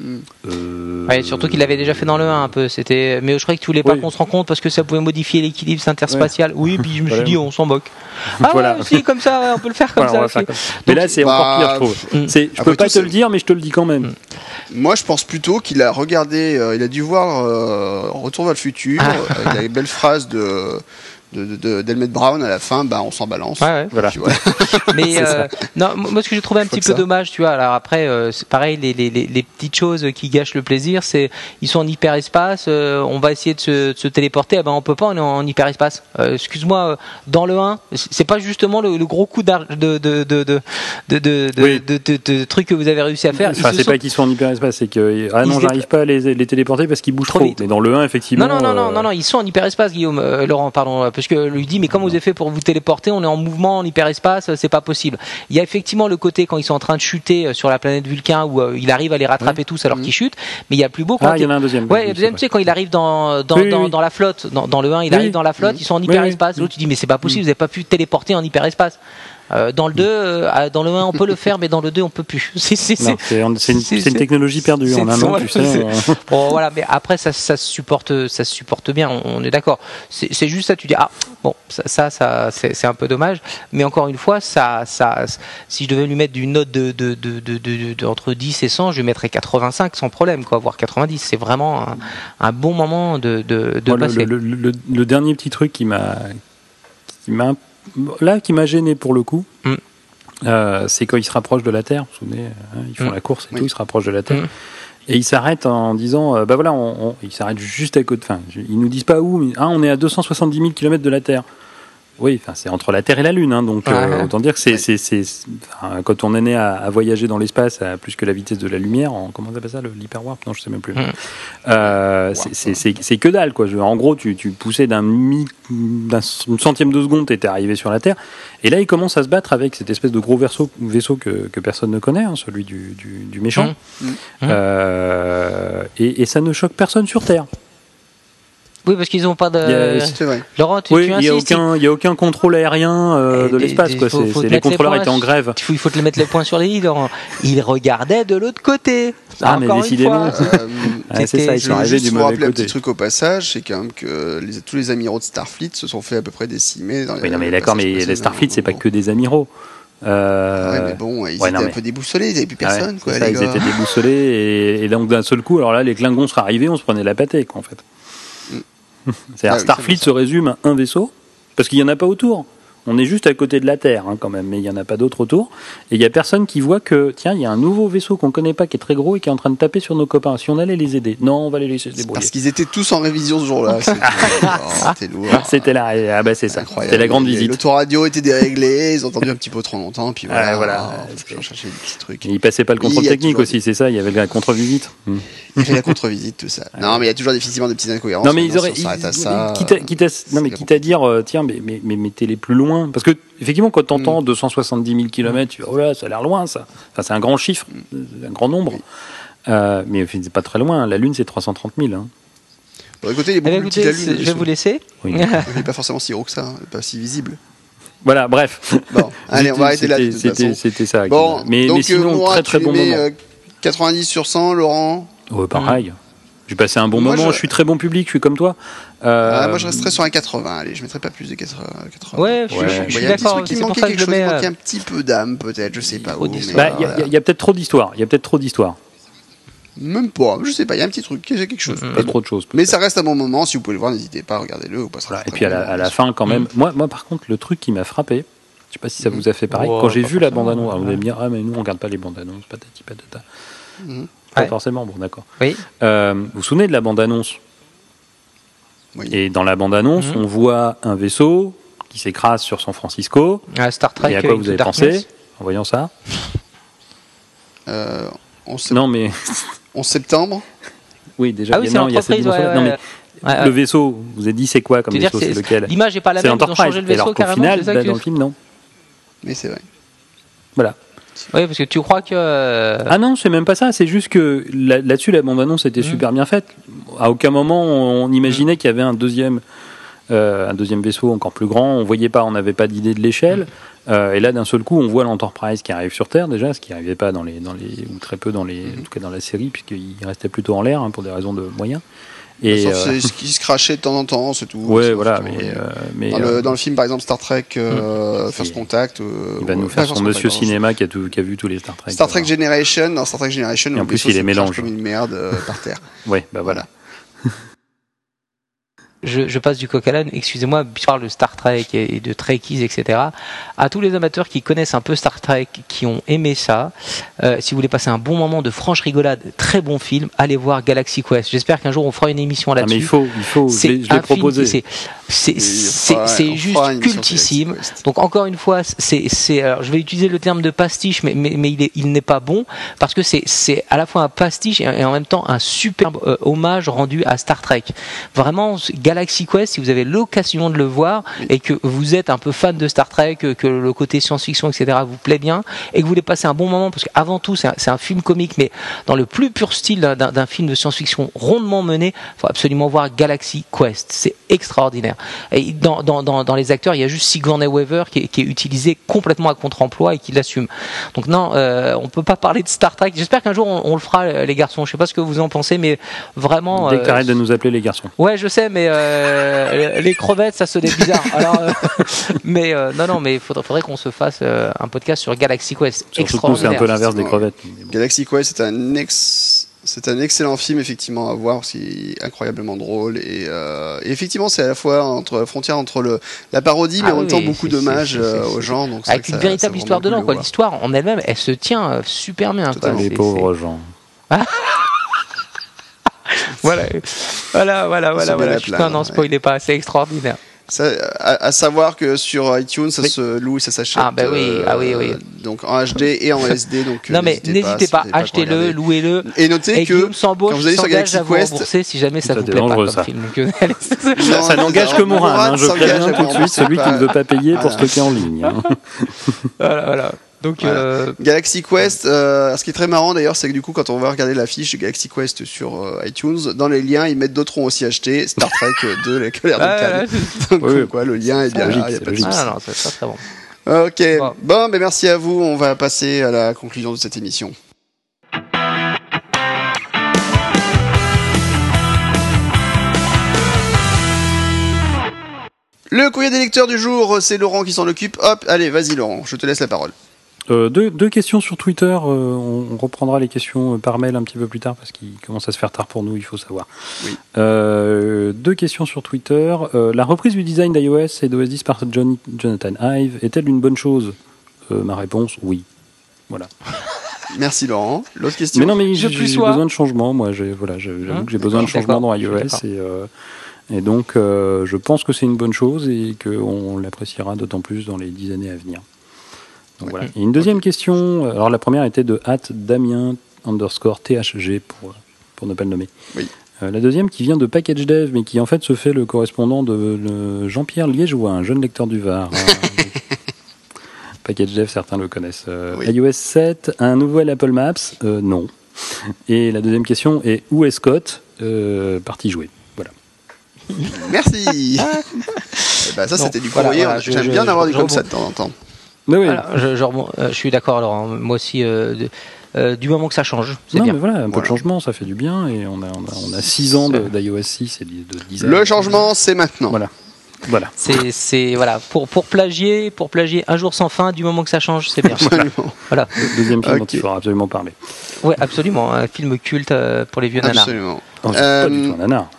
Mm. Euh, Ouais, surtout qu'il l'avait déjà fait dans le 1 un peu. C'était, mais je croyais que tu voulais pas Oui. qu'on se rende compte parce que ça pouvait modifier l'équilibre interspatial. Oui, puis je me suis dit, on s'en moque. Ah Voilà. ouais, si, comme ça, on peut le faire comme Voilà, ça. faire aussi. comme- Mais là, c'est Bah, encore pire, je trouve. Mm. C'est- Je Après peux pas tout, te le dire, mais je te le dis quand même. Moi, je pense plutôt qu'il a regardé, euh, il a dû voir euh, Retour vers le futur, Ah. euh, avec la belle phrase de de- de- de- d'Helmet Brown à la fin. Bah, on s'en balance. Ouais, ouais. Voilà. Mais euh, non, moi ce que j'ai trouvé un Je petit peu ça. dommage, tu vois. Alors après, euh, c'est pareil, les, les, les, les petites choses qui gâchent le plaisir, c'est ils sont en hyperespace. euh, on va essayer de se, de se téléporter. Ah ben on peut pas, on est en hyperespace. Euh, Excuse-moi, dans le 1, c'est pas justement le, le gros coup de de de de de de, de, Oui. de- de- de truc que vous avez réussi à faire. Enfin, c'est sont- pas qu'ils sont en hyperespace, c'est que ah non, j'arrive pas à les, les téléporter parce qu'ils bougent Trop trop. vite. Mais dans le 1, effectivement. Non, non, non, non, non, non, ils sont en hyperespace, Guillaume, euh, Laurent, pardon, parce que lui dit, mais comment vous avez fait pour vous téléporter On est en mouvement, en hyperespace, c'est pas possible. Il y a effectivement le côté quand ils sont en train de chuter euh, sur la planète Vulcain où euh, il arrive à les rattraper tous alors Mhm. qu'ils chutent, mais il y a plus beau quand Ah, il y en a un deuxième. Ouais, le deuxième, c'est tu sais, quand il arrive dans, dans, Oui, dans, la flotte, dans, dans le 1, il arrive dans la flotte, ils sont en hyperespace. L'autre, tu dis, mais c'est pas possible, vous avez pas pu téléporter en hyperespace. Euh, dans le 2, euh, dans le 1, on peut le faire, mais dans le 2, on peut plus. C'est, une, technologie perdue. En un an, tu sais. on- Bon, voilà, mais après, ça, ça se supporte, ça se supporte bien, on, on est d'accord. C'est juste ça, tu dis, ah, bon, ça, ça, ça, c'est un peu dommage, mais encore une fois, ça, ça, si je devais lui mettre une note de, de, de, de, de- de- entre 10 et 100, je lui mettrais 85 sans problème, quoi, voire 90. C'est vraiment un, un bon moment de, passer. le- le- le- le dernier petit truc qui m'a, qui m'a, là, qui m'a gêné pour le coup, Mm. euh, c'est quand ils se rapprochent de la Terre. Vous vous souvenez, hein, ils font Mm. la course et Oui. tout, ils se rapprochent de la Terre. Mm. Et ils s'arrêtent en disant, euh, bah voilà, on, on- ils s'arrêtent juste à côté. Enfin, ils nous disent pas où, mais ah, on est à 270 000 km de la Terre. Oui, enfin, c'est entre la Terre et la Lune, hein, donc euh, autant dire que c'est, Ouais. c'est, c'est- c'est- enfin, quand on est né à, à voyager dans l'espace à plus que la vitesse de la lumière, en, comment on appelle ça, l'hyperwarp? Non, je sais même plus. Mm. Euh, c'est, que dalle, quoi. Je- en gros, tu, tu poussais d'un, centième de seconde, t'étais arrivé sur la Terre, et là, ils commencent à se battre avec cette espèce de gros vaisseau, vaisseau que, que personne ne connaît, hein, celui du, du, du méchant, Mm. Euh, et, et ça ne choque personne sur Terre. Oui, parce qu'ils n'ont pas de. A- vrai. Laurent, tu, Oui, tu il n'y a, aucun- il y a aucun contrôle aérien euh, de l'espace. Les contrôleurs points étaient en grève. Il faut, il faut te les mettre les points sur les i, Laurent. Ils regardaient de l'autre côté. Ah, mais Encore une décidément. fois. Euh, Ouais, c'est ça, ils sont arrivés du vous mauvais rappeler un côté. petit truc au passage, c'est quand même que les- tous les amiraux de Starfleet se sont fait à peu près décimer. Dans Oui, les- non, mais d'accord, mais les. Starfleet, c'est pas que des amiraux. Euh, Ouais, mais bon, ils ouais, étaient non, un peu déboussolés, ils n'avaient plus ah ouais, personne, quoi, ça, les ils gars. étaient déboussolés et, et donc d'un seul coup, alors là, les Klingons seraient arrivés, on se prenait la pâtée, quoi, en fait. C'est-à-dire, Ah Starfleet se résume à un vaisseau, parce qu'il n'y en a pas autour. On est juste à côté de la Terre, hein, quand même, mais il n'y en a pas d'autres autour. Et il n'y a personne qui voit que, tiens, il y a un nouveau vaisseau qu'on connaît pas, qui est très gros et qui est en train de taper sur nos copains. Si on allait les aider, non, on va les laisser se débrouiller. Parce qu'ils étaient tous en révision ce jour-là. C'était oh, c'était lourd. C'était là, ah bah c'est ça. C'était la grande Les- visite. L'autoradio était déréglé, ils ont entendu un petit peu trop longtemps, puis voilà. Ouais, voilà. Des petits trucs. Et il passait pas le contrôle y technique toujours aussi, c'est ça, il y avait la contre-visite. Hmm. Il fait la contre-visite, tout ça. Non, mais il y a toujours effectivement des petites incohérences. Non mais ils auraient, si on s'arrête à ils- ça. quitte, à, dire, tiens, mais mettez-les plus loin, parce que effectivement quand t'entends 270 000 km, tu dis, oh là, ça a l'air loin ça. Enfin c'est un grand chiffre, un grand nombre. Euh, mais c'est pas très loin. La Lune c'est 330 000. Hein. Bon, écoutez, il est Eh beaucoup plus écoutez, petit que la Lune. je vais vous laisser. Oui. Il n'est pas forcément si gros que ça, hein, pas si visible. Voilà, bref. Bon, allez, on va arrêter là C'était- ça. Bon, mais, donc, mais sinon, euh, Mourad, très très tu bon mets, moment. euh, 90 sur 100, Laurent. Ouais, pareil. J'ai passé un bon Moi, moment, je- je... suis très bon public, je suis comme toi. Euh, Ah, moi, je resterais sur un 80. Allez, je mettrais pas plus de 80. 80. Ouais, je, Ouais. je- je il suis y a un petit d'accord. pour manquait quelque chose, il manquait un petit peu d'âme, peut-être, je sais pas bah, Il y a- voilà. il y a, peut-être trop d'histoire. Il y a peut-être trop d'histoire. Même pas, je sais pas, il y a un petit truc, il y a quelque chose. Pas trop de choses. Mais ça reste un bon moment, si vous pouvez le voir, n'hésitez pas, regardez-le. Voilà. Et puis à la, à la fin, quand même, moi, moi par contre, le truc qui m'a frappé, je sais pas si ça vous a fait pareil, Oh, quand j'ai pas vu la bande-annonce, vous allez me dire, ah mais nous on regarde pas les bandes-annonces, patati patata. Mhm. Pas Ouais. forcément, bon d'accord. Oui. Euh, vous vous souvenez de la bande-annonce? Oui. Et dans la bande-annonce, Mhm. on voit un vaisseau qui s'écrase sur San Francisco. Ah, Star Trek. Et à quoi vous avez Darkness. pensé en voyant ça? Euh, 11 sept- Non mais 11 septembre, oui déjà. Ah oui, c'est l'entreprise. Ouais, dimension-là. Non, ouais, mais ouais, ouais. le vaisseau, vous avez dit c'est quoi comme vaisseau C'est lequel? L'image n'est pas la C'est même. Ils ont changé le Et alors vaisseau qu'au carrément. final, ça que- dans le film, non. mais c'est vrai. Voilà. Oui, parce que tu crois que. euh, Ah non, c'est même pas ça. C'est juste que là- là-dessus, la bande-annonce était Mm. super bien faite. À aucun moment on imaginait qu'il y avait un deuxième, euh, un deuxième vaisseau encore plus grand. On voyait pas, on n'avait pas d'idée de l'échelle. Euh, et là, d'un seul coup, on voit l'Enterprise qui arrive sur Terre déjà, ce qui n'arrivait pas dans les, dans les, ou très peu dans les, en tout cas dans la série, puisqu'il restait plutôt en l'air hein, pour des raisons de moyens. Et Sauf euh, c'est ce qui se crachait de temps en temps, c'est tout. ouais, voilà. Mais, euh, mais dans, euh, le, dans le film, par exemple, Star Trek, euh, First Contact. euh, il va nous faire son Monsieur. Cinéma qui a, tout, qui a vu tous les Star Trek. Star Trek Alors. Generation, dans Star Trek Generation, Et en plus, il est mélange. comme une merde euh, par terre. Ouais, bah voilà. Je, je passe du coq à l'âne, excusez-moi, je parle de Star Trek et de Trekkies, etc. À tous les amateurs qui connaissent un peu Star Trek, qui ont aimé ça, euh, si vous voulez passer un bon moment de franche rigolade, très bon film, allez voir Galaxy Quest. J'espère qu'un jour on fera une émission Ah, mais là-dessus. il faut, il faut. Je l'ai proposé. c'est- juste cultissime. Donc encore une fois, c'est c'est alors je vais utiliser le terme de pastiche, mais mais, mais il est il n'est pas bon parce que c'est c'est à la fois un pastiche et, et en même temps un superbe euh, hommage rendu à Star Trek. Vraiment Galaxy Quest, si vous avez l'occasion de le voir et que vous êtes un peu fan de Star Trek, que, que le côté science-fiction etc vous plaît bien et que vous voulez passer un bon moment parce qu'avant tout c'est un, film comique mais dans le plus pur style d'un- film de science-fiction rondement mené, faut absolument voir Galaxy Quest. C'est extraordinaire. Et dans, dans, dans, dans les acteurs, il y a juste Sigourney Weaver qui est, qui est utilisé complètement à contre-emploi et qui l'assume. Donc non, euh, on peut pas parler de Star Trek. J'espère qu'un jour on, on le fera, les garçons. Je sais pas ce que vous en pensez, mais vraiment. Dès que euh, de nous appeler les garçons. Ouais, je sais, mais euh, les crevettes, ça sonnait bizarre. Alors, euh, mais euh, non, non, mais il faudrait, faudrait qu'on se fasse euh, un podcast sur Galaxy Quest. Surtout c'est un peu l'inverse des crevettes. Galaxy Quest, c'est un ex. C'est un excellent film effectivement à voir, c'est incroyablement drôle et, euh, et effectivement c'est à la fois entre frontière entre le la parodie mais Ah en même oui, temps oui, beaucoup d'hommages euh, aux gens donc Avec une ça- véritable ça histoire dedans, quoi. L'histoire en elle-même, elle se tient euh, super bien. quoi. Les pauvres gens. Voilà, voilà, voilà, voilà, voilà. Putain, plaindre, non, ouais. spoilez pas, c'est extraordinaire. Ça, à, à savoir que sur iTunes ça Oui. se loue et ça s'achète Ah, bah oui, ah oui, oui. donc en HD et en SD donc euh, non, mais n'hésitez pas, vous achetez-le, louez-le. et notez Et que quand vous allez sur Galaxy à vous Quest- rembourser si jamais ça Ça, vous c'est plaît pas dangereux, comme ça. film. Non, Ça n'engage que Morin, hein, je préviens tout de suite, celui qui ne veut pas payer pour stocker en ligne. hein. voilà, voilà. Donc, Voilà. euh, Galaxy Quest, euh, ce qui est très marrant d'ailleurs, c'est que du coup, quand on va regarder la fiche de Galaxy Quest sur euh, iTunes, dans les liens, ils mettent d'autres ont aussi acheté Star Trek 2, la colère de ah, Khan. là, Donc, Oui, quoi, le lien est bien logique, là, y a pas de ah non, c'est pas très bon. Ok, Bon. bon, ben merci à vous. On va passer à la conclusion de cette émission. Le courrier des lecteurs du jour, c'est Laurent qui s'en occupe. Hop, allez, vas-y Laurent, je te laisse la parole. Euh, deux, deux questions sur Twitter. euh, on, on reprendra les questions euh, par mail un petit peu plus tard parce qu'il commence à se faire tard pour nous, il faut savoir. Oui. Euh, deux questions sur Twitter. La reprise du design d'iOS et d'OS 10 par John- Jonathan Ive est-elle une bonne chose? Ma réponse, oui. Voilà. Merci Laurent. L'autre question Mais non, mais j'ai besoin de changement. Moi, j'ai voilà, j'avoue Hein que j'ai besoin de changement dans iOS et, et donc euh, je pense que c'est une bonne chose et qu'on l'appréciera d'autant plus dans les dix années à venir. Donc, voilà. Et une deuxième question. Alors la première était de at Damien underscore THG pour pour ne pas le nommer. Oui. Euh, la deuxième qui vient de Package Dev, mais qui en fait se fait le correspondant de le Jean-Pierre Liégeois, un jeune lecteur du Var. hein. Package Dev, certains le connaissent. Euh, Oui. iOS 7, un nouvel Apple Maps Euh, Non. Et la deuxième question est où est Scott Euh, Parti jouer. Voilà. Merci. Eh ben, ça, c'était du voilà, courrier. voilà, je- J'aime bien avoir des comme ça de temps en temps. Mais oui. Voilà, je, je remon- euh, je suis d'accord, Laurent. Moi aussi, euh, de- euh, du moment que ça change, c'est Non, bien. mais voilà, un peu Voilà. de changement, ça fait du bien. Et on a, on a, on a six ans d'iOS 6 et de de design. Le changement, c'est maintenant. Voilà. Voilà. C'est, c'est voilà, pour pour plagier, pour plagier un jour sans fin, du moment que ça change, c'est bien. Absolument. voilà. Deuxième film dont Ok. il faudra absolument parler. Ouais, absolument, un film culte pour les vieux nanars. Absolument. Non, c'est Euh, pas du tout un nanar.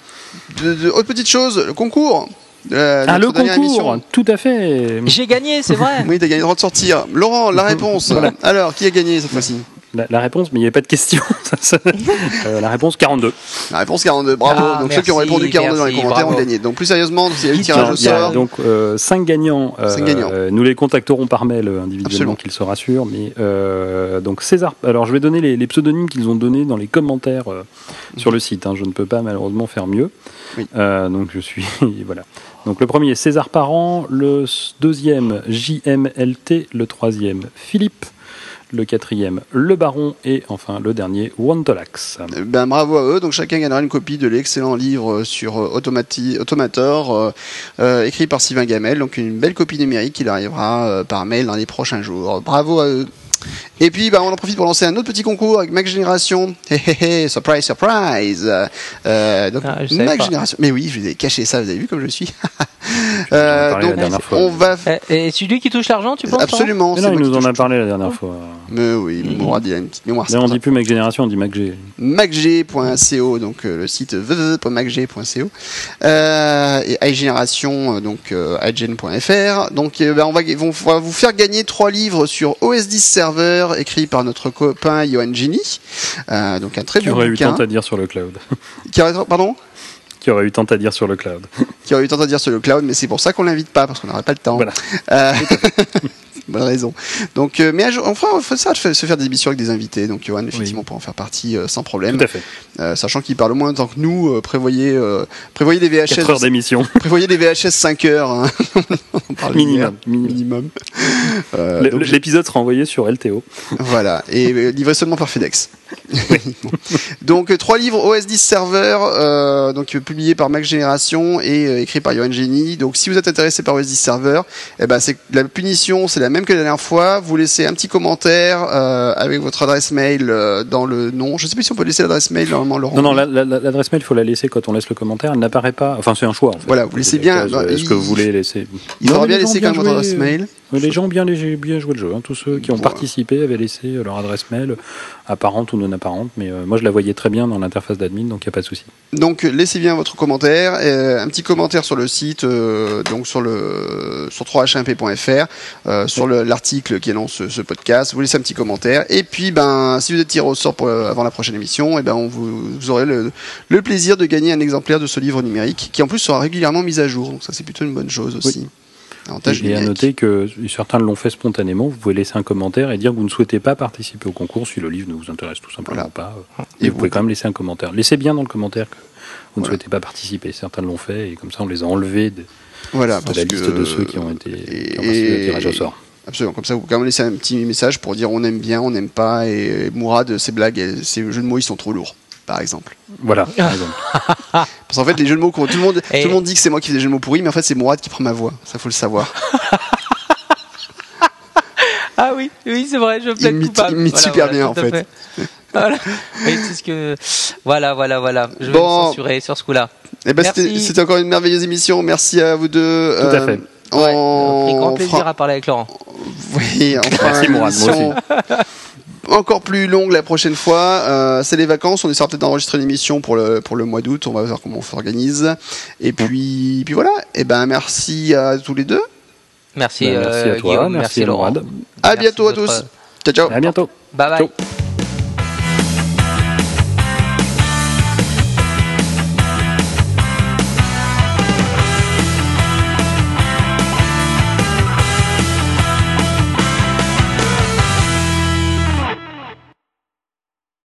De, de- autre petite chose, le concours. Euh, Ah, le concours émission. Tout à fait J'ai gagné, c'est vrai. Oui, t'as gagné le droit de sortir. Laurent, la réponse. Voilà. Alors, qui a gagné cette fois-ci la, la réponse, mais il n'y avait pas de question. Euh, la réponse 42. La réponse 42. Bravo. Ah, donc ceux qui ont merci, répondu 42 dans les merci, commentaires ont gagné. Donc plus sérieusement, s'il y a eu Qui tirage au Il y a sort. donc 5 gagnants. euh, Cinq gagnants. euh, nous les contacterons par mail euh, individuellement qu'ils se rassurent. Mais euh, donc César. Alors je vais donner les, les pseudonymes qu'ils ont donnés dans les commentaires euh, sur le site. hein. Je ne peux pas malheureusement faire mieux. Oui. Euh, donc je suis voilà. Donc le premier César Parent, le deuxième JMLT, le troisième Philippe, le quatrième Le Baron et enfin le dernier Wantolax. Eh Ben, bravo à eux. Donc chacun gagnera une copie de l'excellent livre sur euh, Automati- Automator, euh, euh, écrit par Sylvain Gamel. Donc une belle copie numérique qui arrivera par mail dans les prochains jours. Bravo à eux. Et puis, bah, on en profite pour lancer un autre petit concours avec Mac Génération. Hé hé hé, surprise, surprise. Euh, donc, Ah, Mac. Génération. Mais oui, je vous ai caché ça, vous avez vu comme je suis. Euh, donc, dernière fois. on va. Eh, Et c'est lui qui touche l'argent, tu penses Absolument. Mais c'est non, il qui nous en a parlé la dernière fois. Mais oui, il a une petite mémoire. Là, on dit plus Mac Génération, on dit Mac G. macg.co, donc euh, le site www.macg.co, euh, et iGénération, euh, donc euh, iGen.fr. Donc euh, ben, on va, on vous faire gagner trois livres sur OS 10 Écrits par notre copain Johan Gini. Euh, donc un très Qui bon aurait eu tant à dire sur le cloud. Qui aurait, pardon? Qui aurait eu tant à dire sur le cloud. Qui aurait eu tant à dire sur le cloud, mais c'est pour ça qu'on l'invite pas, parce qu'on n'aurait pas le temps. Voilà. Euh, Bonne raison. Donc, euh, mais enfin, on fait ça, se faire des émissions avec des invités. Donc, Johan, effectivement, pour en faire partie euh, sans problème. Tout à fait. Euh, sachant qu'il parle moins temps que nous, euh, prévoyez, euh, prévoyez des 4 heures VHS, d'émission. prévoyez des VHS 5 heures. hein. Minimum. minimum. Minimum. Euh, L'épisode sera envoyé sur LTO. voilà, et livré seulement par FedEx. Donc euh, trois livres OS 10 Server, euh, donc euh, publiés par Mac Génération et euh, écrits par Johan Genie. Donc si vous êtes intéressé par OS 10 Server, eh ben c'est la punition, c'est la même que la dernière fois. Vous laissez un petit commentaire euh, avec votre adresse mail euh, dans le nom. Je sais plus si on peut laisser l'adresse mail normalement Laurent. Non, non, la- la- la- l'adresse mail, il faut la laisser quand on laisse le commentaire. Elle n'apparaît pas. Enfin, c'est un choix. En fait. Voilà, vous laissez bien- Est-ce que vous voulez laisser Il faudra bien laisser quand même votre adresse euh, mail. Les gens ont bien, bien joué le jeu. hein. Tous ceux qui ont Voilà. participé avaient laissé leur adresse mail, apparente ou non apparente. Mais euh, moi, je la voyais très bien dans l'interface d'admin, donc il n'y a pas de souci. Donc euh, laissez bien votre commentaire, euh, un petit commentaire sur le site, euh, donc sur le sur 3h1p.fr, euh, sur le- l'article qui annonce ce, ce podcast. Vous laissez un petit commentaire et puis ben si vous êtes tiré au sort pour, euh, avant la prochaine émission, et ben on vous, vous aurez le, le plaisir de gagner un exemplaire de ce livre numérique qui en plus sera régulièrement mis à jour. Donc ça c'est plutôt une bonne chose aussi. Avantage Et, à noter que certains l'ont fait spontanément. Vous pouvez laisser un commentaire et dire que vous ne souhaitez pas participer au concours si le livre ne vous intéresse tout simplement Voilà. pas. Et Et vous vous- pouvez quand même laisser un commentaire. Laissez bien dans le commentaire que vous ne Voilà. souhaitez pas participer. Certains l'ont fait et comme ça on les a enlevés de, Voilà, de parce la liste que- de ceux qui ont été et- au tirage au sort. absolument. Comme ça, vous pouvez quand même laisser un petit message pour dire on aime bien, on n'aime pas, et Mourad, ses blagues, ses jeux de mots, ils sont trop lourds, par exemple. Voilà, par exemple. Parce qu'en fait, les jeux de mots, tout le monde, Et- tout le monde dit que c'est moi qui fais des jeux de mots pourris, mais en fait, c'est Mourad qui prend ma voix. Ça, faut le savoir. Ah oui, oui, c'est vrai, je plaide coupable. il imite super bien, en fait. Voilà. Oui, c'est ce que... Voilà, voilà, voilà. Je vais Bon. me censurer sur ce coup-là. Et ben, Merci. c'était encore une merveilleuse émission. Merci à vous deux. Tout à fait. On, Ouais, on a pris grand plaisir fera- à parler avec Laurent. Oui, on fera Merci, une Mourad, moi émission encore plus longue la prochaine fois. Euh, c'est les vacances. On essaiera peut-être d'enregistrer une émission pour le, pour le mois d'août. On va voir comment on s'organise. Et puis, puis voilà. Et ben, merci à tous les deux. Merci, merci euh, à toi, Guillaume, merci, merci à Laurent. À bientôt à tous. Ciao, ciao. À bientôt. Bye bye. Ciao.